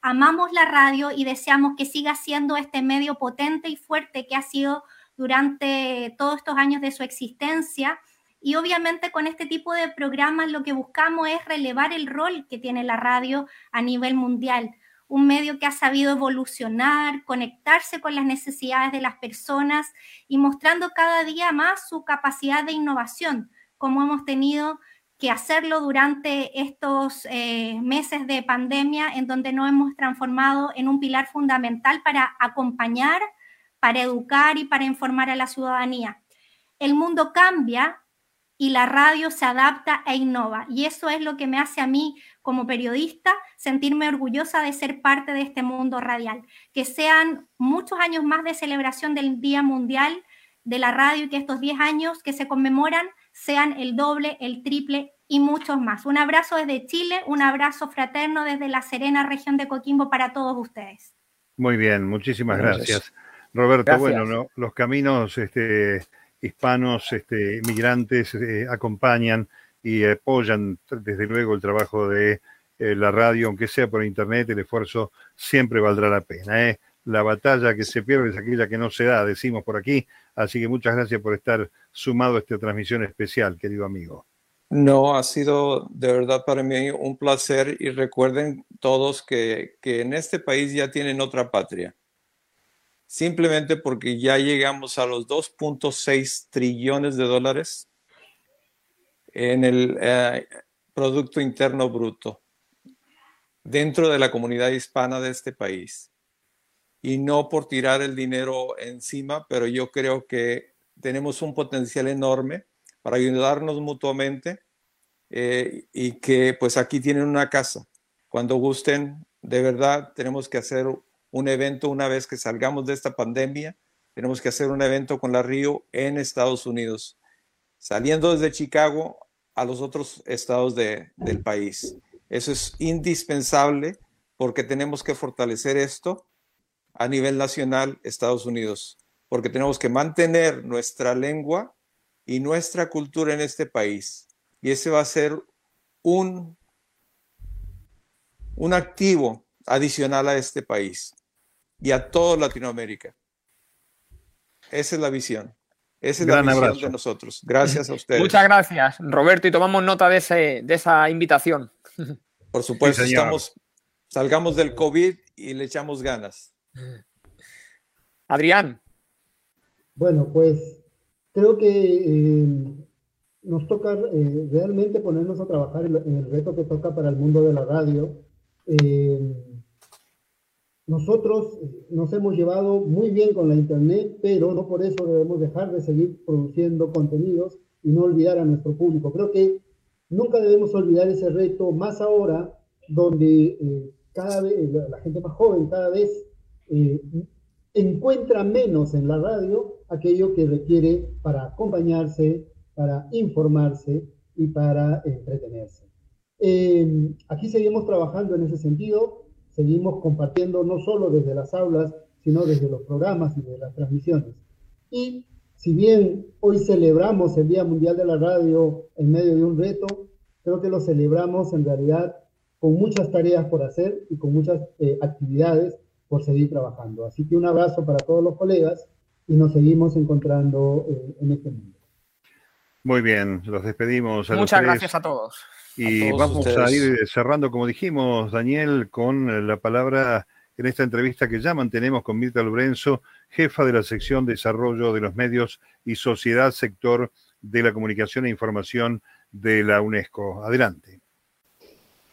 amamos la radio y deseamos que siga siendo este medio potente y fuerte que ha sido durante todos estos años de su existencia. Y obviamente con este tipo de programas lo que buscamos es relevar el rol que tiene la radio a nivel mundial. Un medio que ha sabido evolucionar, conectarse con las necesidades de las personas y mostrando cada día más su capacidad de innovación, como hemos tenido que hacerlo durante estos eh, meses de pandemia en donde nos hemos transformado en un pilar fundamental para acompañar para educar y para informar a la ciudadanía. El mundo cambia y la radio se adapta e innova. Y eso es lo que me hace a mí como periodista sentirme orgullosa de ser parte de este mundo radial. Que sean muchos años más de celebración del Día Mundial de la Radio y que estos 10 años que se conmemoran sean el doble, el triple y muchos más. Un abrazo desde Chile, un abrazo fraterno desde la Serena región de Coquimbo para todos ustedes. Muy bien, muchísimas gracias. Roberto, bueno, los caminos este, hispanos, este, migrantes, eh, acompañan y apoyan desde luego el trabajo de eh, la radio, aunque sea por internet, el esfuerzo siempre valdrá la pena. ¿eh? La batalla que se pierde es aquella que no se da, decimos por aquí. Así que muchas gracias por estar sumado a esta transmisión especial, querido amigo. No, ha sido de verdad para mí un placer y recuerden todos que, que en este país ya tienen otra patria simplemente porque ya llegamos a los 2.6 trillones de dólares en el eh, Producto Interno Bruto dentro de la comunidad hispana de este país. Y no por tirar el dinero encima, pero yo creo que tenemos un potencial enorme para ayudarnos mutuamente eh, y que pues aquí tienen una casa. Cuando gusten, de verdad, tenemos que hacer un evento una vez que salgamos de esta pandemia. Tenemos que hacer un evento con la Río en Estados Unidos, saliendo desde Chicago a los otros estados del país. Eso es indispensable porque tenemos que fortalecer esto a nivel nacional, Estados Unidos, porque tenemos que mantener nuestra lengua y nuestra cultura en este país. Y ese va a ser un, un activo adicional a este país y a toda Latinoamérica. Esa es la visión. Esa es la visión de nosotros. Gracias a ustedes. Muchas gracias, Roberto, y tomamos nota de, ese, de esa invitación. Por supuesto, estamos, salgamos del COVID y le echamos ganas. Adrián. Bueno, pues creo que eh, nos toca eh, realmente ponernos a trabajar en, el reto que toca para el mundo de la radio. Eh, nosotros eh, nos hemos llevado muy bien con la Internet, pero no por eso debemos dejar de seguir produciendo contenidos y no olvidar a nuestro público. Creo que nunca debemos olvidar ese reto, más ahora donde eh, cada vez la gente más joven cada vez eh, encuentra menos en la radio aquello que requiere para acompañarse, para informarse y para entretenerse. aquí seguimos trabajando en ese sentido seguimos compartiendo no solo desde las aulas, sino desde los programas y de las transmisiones. Y si bien hoy celebramos el Día Mundial de la Radio en medio de un reto, creo que lo celebramos en realidad con muchas tareas por hacer y con muchas eh, actividades por seguir trabajando. Así que un abrazo para todos los colegas y nos seguimos encontrando eh, en este mundo. Muy bien, los despedimos. Muchas gracias a todos. Y vamos a ir cerrando, como dijimos, Daniel, con la palabra en esta entrevista que ya mantenemos con Mirta Lorenzo, jefa de la sección Desarrollo de los Medios y Sociedad Sector de la Comunicación e Información de la UNESCO. Adelante.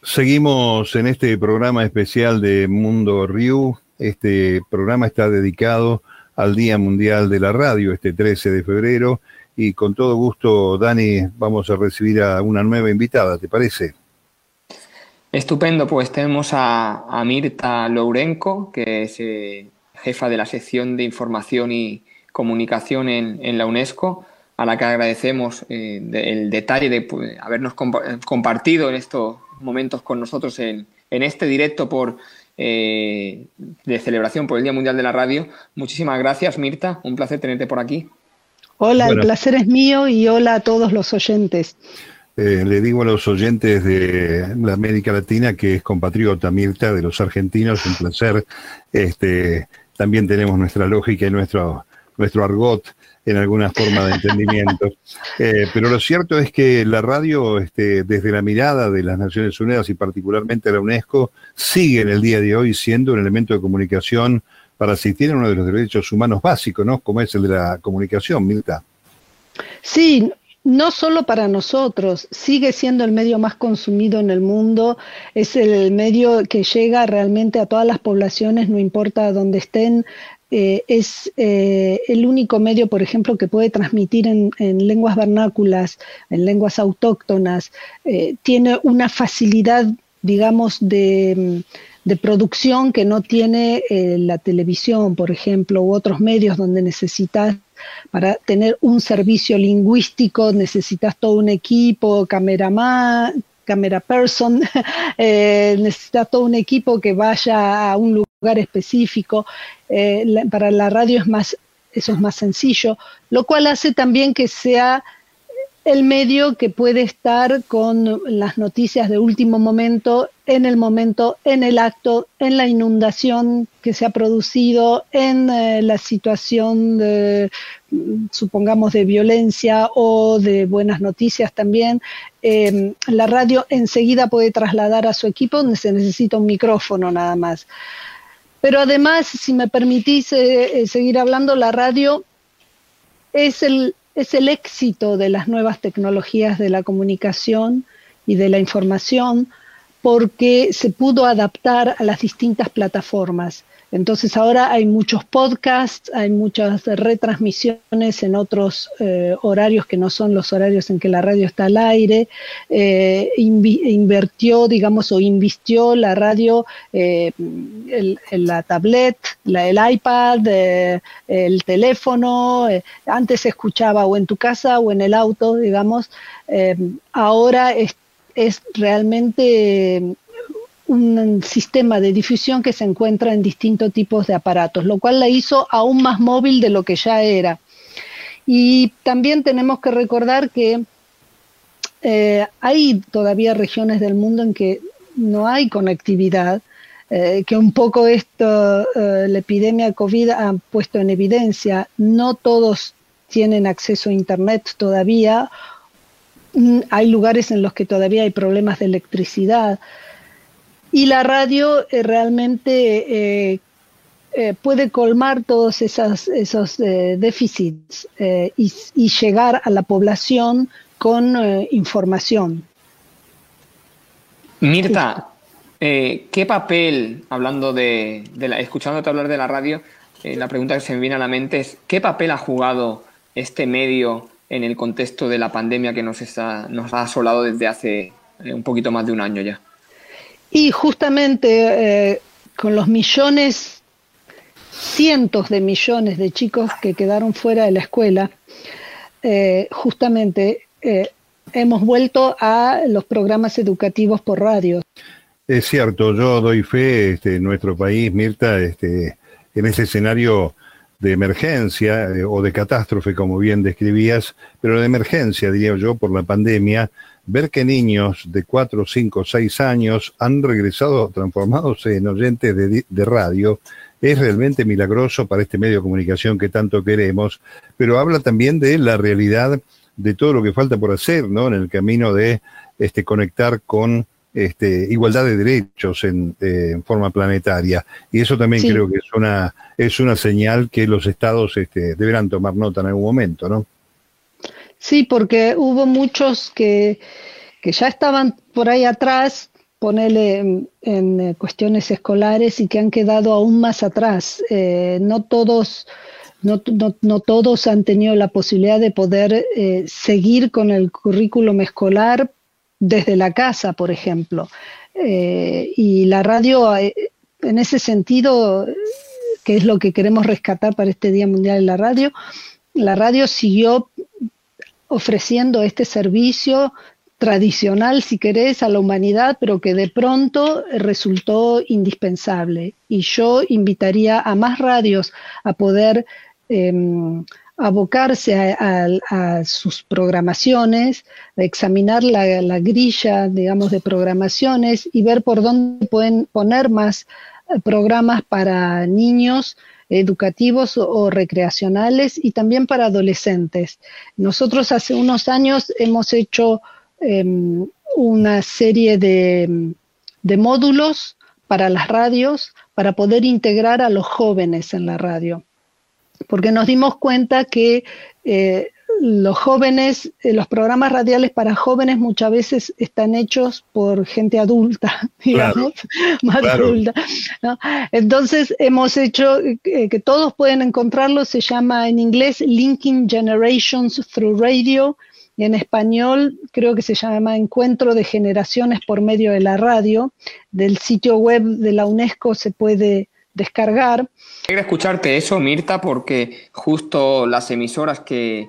Seguimos en este programa especial de Mundo Riu. Este programa está dedicado al Día Mundial de la Radio, este 13 de febrero, y con todo gusto, Dani, vamos a recibir a una nueva invitada, ¿te parece? Estupendo, pues tenemos a, Mirta Lourenco, que es eh, jefa de la sección de información y comunicación en, la UNESCO, a la que agradecemos eh, el detalle de pues, habernos compartido en estos momentos con nosotros en, este directo por, eh, de celebración por el Día Mundial de la Radio. Muchísimas gracias, Mirta. Un placer tenerte por aquí. Hola, el placer es mío y hola a todos los oyentes. Eh, le digo a los oyentes de la América Latina que es compatriota Mirta de los argentinos, un placer. Este, también tenemos nuestra lógica y nuestro, nuestro argot en alguna forma de entendimiento. Eh, pero lo cierto es que la radio, este, desde la mirada de las Naciones Unidas y particularmente la UNESCO, sigue en el día de hoy siendo un elemento de comunicación para asistir a uno de los derechos humanos básicos, ¿no? Como es el de la comunicación, Milta. Sí, no solo para nosotros, sigue siendo el medio más consumido en el mundo, es el medio que llega realmente a todas las poblaciones, no importa dónde estén, eh, es eh, el único medio, por ejemplo, que puede transmitir en, lenguas vernáculas, en lenguas autóctonas, eh, tiene una facilidad, digamos, de, de producción que no tiene la televisión, por ejemplo, u otros medios donde necesitas para tener un servicio lingüístico necesitas todo un equipo, cameraman, camera person, eh, necesitas todo un equipo que vaya a un lugar específico. Eh, para la radio es más, eso es más sencillo, lo cual hace también que sea el medio que puede estar con las noticias de último momento, en el momento, en el acto, en la inundación que se ha producido, en eh, la situación, de, supongamos, de violencia o de buenas noticias también. Em, la radio enseguida puede trasladar a su equipo donde se necesita un micrófono nada más. Pero además, si me permitís eh, eh, seguir hablando, la radio es el es el éxito de las nuevas tecnologías de la comunicación y de la información porque se pudo adaptar a las distintas plataformas. Entonces ahora hay muchos podcasts, hay muchas retransmisiones en otros eh, horarios que no son los horarios en que la radio está al aire. Eh, invirtió, digamos, o invistió la radio, eh, la tablet, el iPad, el teléfono. antes se escuchaba o en tu casa o en el auto, digamos. ahora es realmente un sistema de difusión que se encuentra en distintos tipos de aparatos, lo cual la hizo aún más móvil de lo que ya era. Y también tenemos que recordar que eh, hay todavía regiones del mundo en que no hay conectividad, eh, que un poco esto, eh, la epidemia COVID ha puesto en evidencia. No todos tienen acceso a Internet todavía. Mm, hay lugares en los que todavía hay problemas de electricidad. Y la radio eh, realmente eh, eh, puede colmar todos esos déficits y, llegar a la población con información. Mirta, ¿qué papel, hablando de, la, escuchándote hablar de la radio, la pregunta que se me viene a la mente es, ¿qué papel ha jugado este medio en el contexto de la pandemia que nos, está, nos ha asolado desde hace un poquito más de un año ya? Y justamente eh, con los millones, cientos de millones de chicos que quedaron fuera de la escuela, eh, justamente eh, hemos vuelto a los programas educativos por radio. Es cierto, yo doy fe este, en nuestro país, Mirta, este, en ese escenario de emergencia o de catástrofe, como bien describías, pero de emergencia, diría yo, por la pandemia, ver que niños de 4, 5, 6 años han regresado transformados en oyentes de, radio es realmente milagroso para este medio de comunicación que tanto queremos, pero habla también de la realidad de todo lo que falta por hacer, ¿no? En el camino de este, conectar con este, igualdad de derechos en, eh, forma planetaria. Y eso también creo que es una, es una señal que los estados este, deberán tomar nota en algún momento, ¿no? Sí, porque hubo muchos que, ya estaban por ahí atrás, ponele en, eh, cuestiones escolares y que han quedado aún más atrás. Eh, no todos... No, todos han tenido la posibilidad de poder eh, seguir con el currículum escolar desde la casa, por ejemplo. y la radio, en ese sentido, que es lo que queremos rescatar para este Día Mundial de la Radio, la radio siguió ofreciendo este servicio tradicional, si querés, a la humanidad, pero que de pronto resultó indispensable. Y yo invitaría a más radios a poder em, abocarse a, sus programaciones, a examinar la, la, grilla, digamos, de programaciones y ver por dónde pueden poner más eh, programas para niños educativos o, recreacionales y también para adolescentes. Nosotros hace unos años hemos hecho em, una serie de, módulos para las radios para poder integrar a los jóvenes en la radio, porque nos dimos cuenta que eh, los jóvenes, eh, los programas radiales para jóvenes muchas veces están hechos por gente adulta, digamos, más adulta. Entonces hemos hecho eh, que todos pueden encontrarlo, se llama en inglés Linking Generations Through Radio, y en español creo que se llama Encuentro de Generaciones por medio de la radio. Del sitio web de la UNESCO se puede descargar. Quiero escucharte eso, Mirta, porque justo las emisoras que,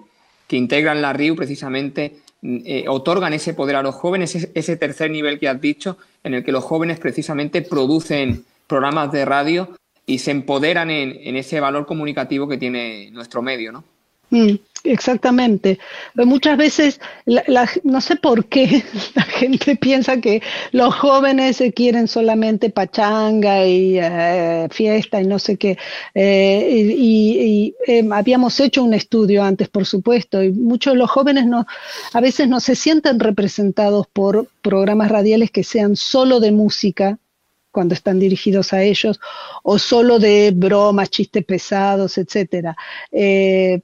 integran la RIU precisamente eh, otorgan ese poder a los jóvenes, ese, tercer nivel que has dicho, en el que los jóvenes precisamente producen programas de radio y se empoderan en, en ese valor comunicativo que tiene nuestro medio, ¿no? Mm, exactamente. Muchas veces, no sé por qué la gente piensa que los jóvenes se quieren solamente pachanga y eh, fiesta y no sé qué. Eh, y, em, habíamos hecho un estudio antes, por supuesto, y muchos de los jóvenes no, a veces no se sienten representados por programas radiales que sean solo de música cuando están dirigidos a ellos, o solo de bromas, chistes pesados, etcétera. Eh,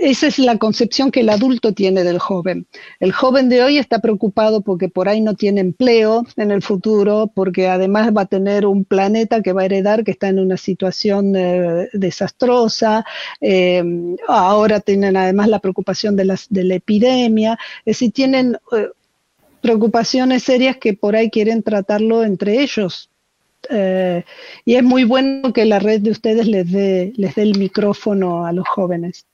esa es la concepción que el adulto tiene del joven. El joven de hoy está preocupado porque por ahí no tiene empleo en el futuro, porque además va a tener un planeta que va a heredar que está en una situación eh, desastrosa. Eh, ahora tienen además la preocupación de, las, de la epidemia. Es decir, tienen eh, preocupaciones serias que por ahí quieren tratarlo entre ellos. y es muy bueno que la red de ustedes les dé, les dé el micrófono a los jóvenes.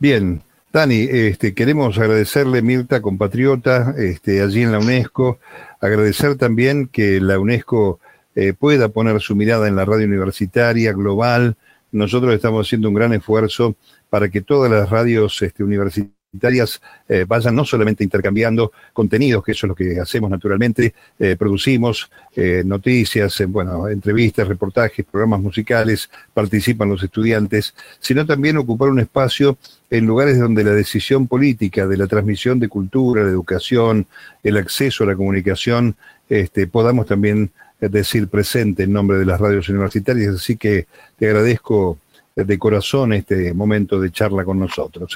Bien, Dani, este, queremos agradecerle, Mirta, compatriota, este, allí en la UNESCO, agradecer también que la UNESCO eh, pueda poner su mirada en la radio universitaria global. Nosotros estamos haciendo un gran esfuerzo para que todas las radios este, universitarias eh, vayan no solamente intercambiando contenidos, que eso es lo que hacemos naturalmente, eh, producimos eh, noticias, bueno, entrevistas, reportajes, programas musicales, participan los estudiantes, sino también ocupar un espacio en lugares donde la decisión política de la transmisión de cultura, la educación, el acceso a la comunicación, este, podamos también decir presente en nombre de las radios universitarias. Así que te agradezco de corazón este momento de charla con nosotros.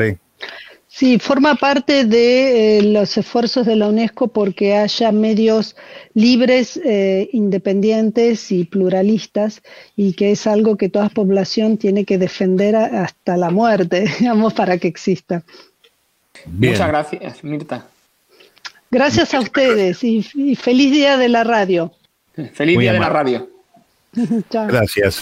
Sí, forma parte de eh, los esfuerzos de la UNESCO porque haya medios libres, eh, independientes y pluralistas y que es algo que toda población tiene que defender hasta la muerte, digamos, para que exista. Muchas gracias, Mirta. Gracias a ustedes y, feliz día de la radio. Feliz día de la radio. Gracias.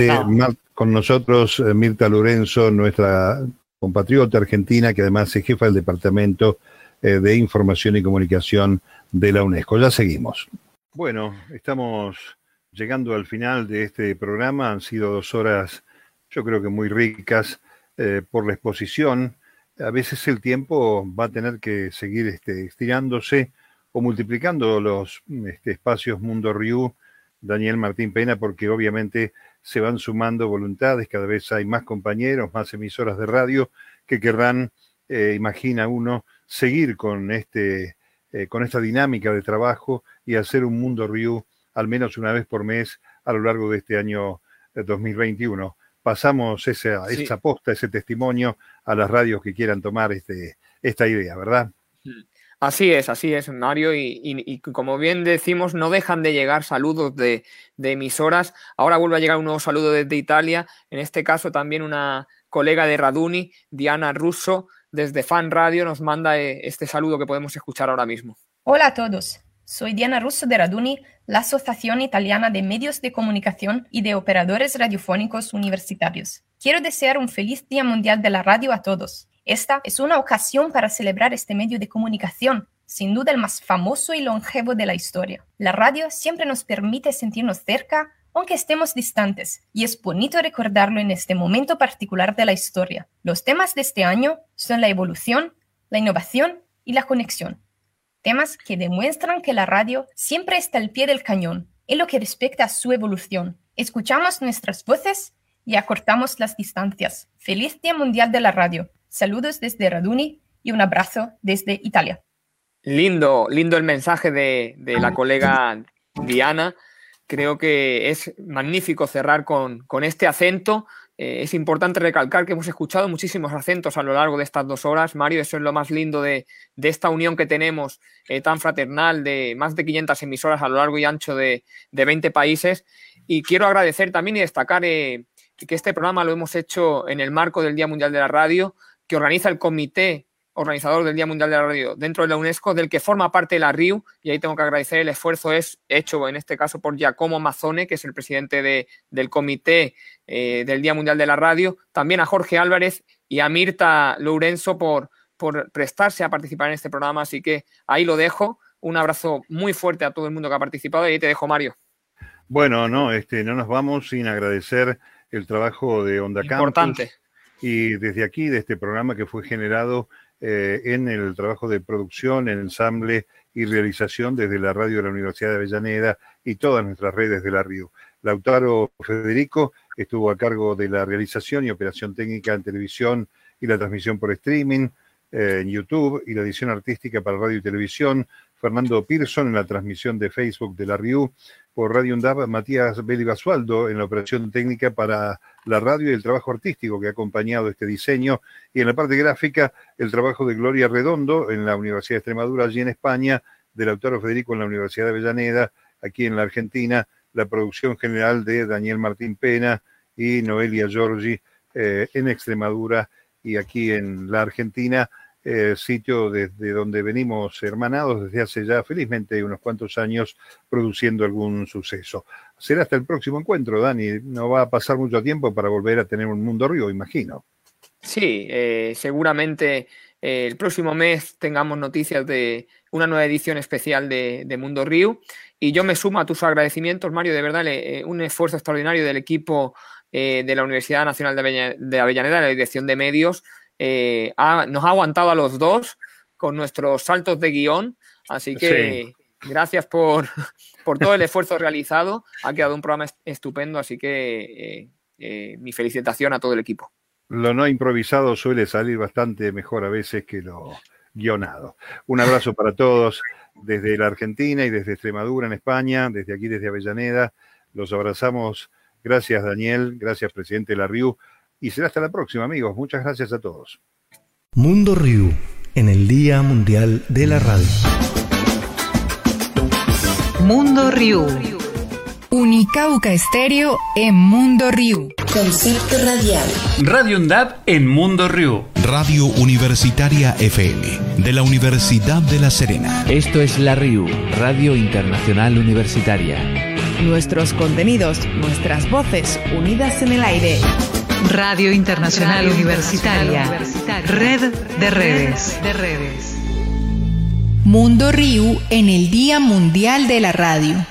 con nosotros eh, Mirta Lorenzo, nuestra compatriota argentina, que además es jefa del Departamento eh, de Información y Comunicación de la UNESCO. Ya seguimos. Bueno, estamos llegando al final de este programa. Han sido dos horas, yo creo que muy ricas eh, por la exposición. A veces el tiempo va a tener que seguir este, estirándose o multiplicando los este, espacios Mundo Riu, Daniel Martín Pena, porque obviamente se van sumando voluntades, cada vez hay más compañeros, más emisoras de radio que querrán, eh, imagina uno, seguir con, este, eh, con esta dinámica de trabajo y hacer un mundo review al menos una vez por mes a lo largo de este año 2021. Eh, Pasamos esa, esa posta, ese testimonio a las radios que quieran tomar este, esta idea, ¿verdad? Mm. Así es, así es, Mario. Y, como bien decimos, no dejan de llegar saludos de, emisoras. Ahora vuelve a llegar un nuevo saludo desde Italia. En este caso, también una colega de Raduni, Diana Russo, desde Fan Radio, nos manda eh, este saludo que podemos escuchar ahora mismo. Hola a todos. Soy Diana Russo de Raduni, la Asociación Italiana de Medios de Comunicación y de Operadores Radiofónicos Universitarios. Quiero desear un feliz Día Mundial de la Radio a todos. Esta es una ocasión para celebrar este medio de comunicación, sin duda el más famoso y longevo de la historia. La radio siempre nos permite sentirnos cerca, aunque estemos distantes, y es bonito recordarlo en este momento particular de la historia. Los temas de este año son la evolución, la innovación y la conexión. Temas que demuestran que la radio siempre está al pie del cañón en lo que respecta a su evolución. Escuchamos nuestras voces y acortamos las distancias. Feliz Día Mundial de la Radio. Saludos desde Raduni y un abrazo desde Italia. Lindo, lindo el mensaje de, la colega Diana. Creo que es magnífico cerrar con, este acento eh, es importante recalcar que hemos escuchado muchísimos acentos a lo largo de estas dos horas. Mario, eso es lo más lindo de, esta unión que tenemos eh, tan fraternal de más de 500 emisoras a lo largo y ancho de, de 20 países. Y quiero agradecer también y destacar que este programa lo hemos hecho en el marco del Día Mundial de la Radio, que organiza el Comité organizador del Día Mundial de la Radio dentro de la UNESCO, del que forma parte la RIU, y ahí tengo que agradecer el esfuerzo es hecho en este caso por Giacomo Mazzone, que es el presidente de, del Comité eh, del Día Mundial de la Radio, también a Jorge Álvarez y a Mirta Lourenzo por, por prestarse a participar en este programa, así que ahí lo dejo. Un abrazo muy fuerte a todo el mundo que ha participado y ahí te dejo, Mario. Bueno, no, este, no nos vamos sin agradecer el trabajo de Onda Importante. Y desde aquí, de este programa que fue generado eh, en el trabajo de producción, ensamble y realización desde la radio de la Universidad de Avellaneda y todas nuestras redes de la RIU. Lautaro Federico estuvo a cargo de la realización y operación técnica en televisión y la transmisión por streaming eh, en YouTube y la edición artística para radio y televisión. Fernando Pearson en la transmisión de Facebook de la RIU por Radio UNDAP, Matías Beli Basualdo en la operación técnica para la radio y el trabajo artístico que ha acompañado este diseño, y en la parte gráfica el trabajo de Gloria Redondo en la Universidad de Extremadura, allí en España, del autor Federico en la Universidad de Avellaneda, aquí en la Argentina, la producción general de Daniel Martín Pena y Noelia Giorgi eh, en Extremadura y aquí en la Argentina eh, sitio desde donde venimos hermanados desde hace ya felizmente unos cuantos años produciendo algún suceso. Será hasta el próximo encuentro, Dani. No va a pasar mucho tiempo para volver a tener un mundo río, imagino. Sí, eh, seguramente eh, el próximo mes tengamos noticias de una nueva edición especial de, Mundo Río. Y yo me sumo a tus agradecimientos, Mario, de verdad, un esfuerzo extraordinario del equipo de la Universidad Nacional de Avellaneda, la Dirección de Medios, eh, nos ha aguantado a los dos con nuestros saltos de guion. Así que gracias por, todo el esfuerzo realizado. Ha quedado un programa estupendo, así que eh, eh, mi felicitación a todo el equipo. Lo no improvisado suele salir bastante mejor a veces que lo guionado. Un abrazo para todos desde la Argentina y desde Extremadura en España, desde aquí, desde Avellaneda. Los abrazamos. Gracias, Daniel. Gracias, presidente de la RIU y será hasta la próxima, amigos. Muchas gracias a todos. Mundo Ryu, en el Día Mundial de la Radio. Mundo Ryu. Unicauca Estéreo en Mundo Ryu. Concepto radial. Radio UNDAP en Mundo Ryu. Radio Universitaria FM de la Universidad de La Serena. Esto es la RIU, Radio Internacional Universitaria. Nuestros contenidos, nuestras voces unidas en el aire. Radio Internacional Universitaria. Red de redes. Mundo Riu en el Día Mundial de la Radio.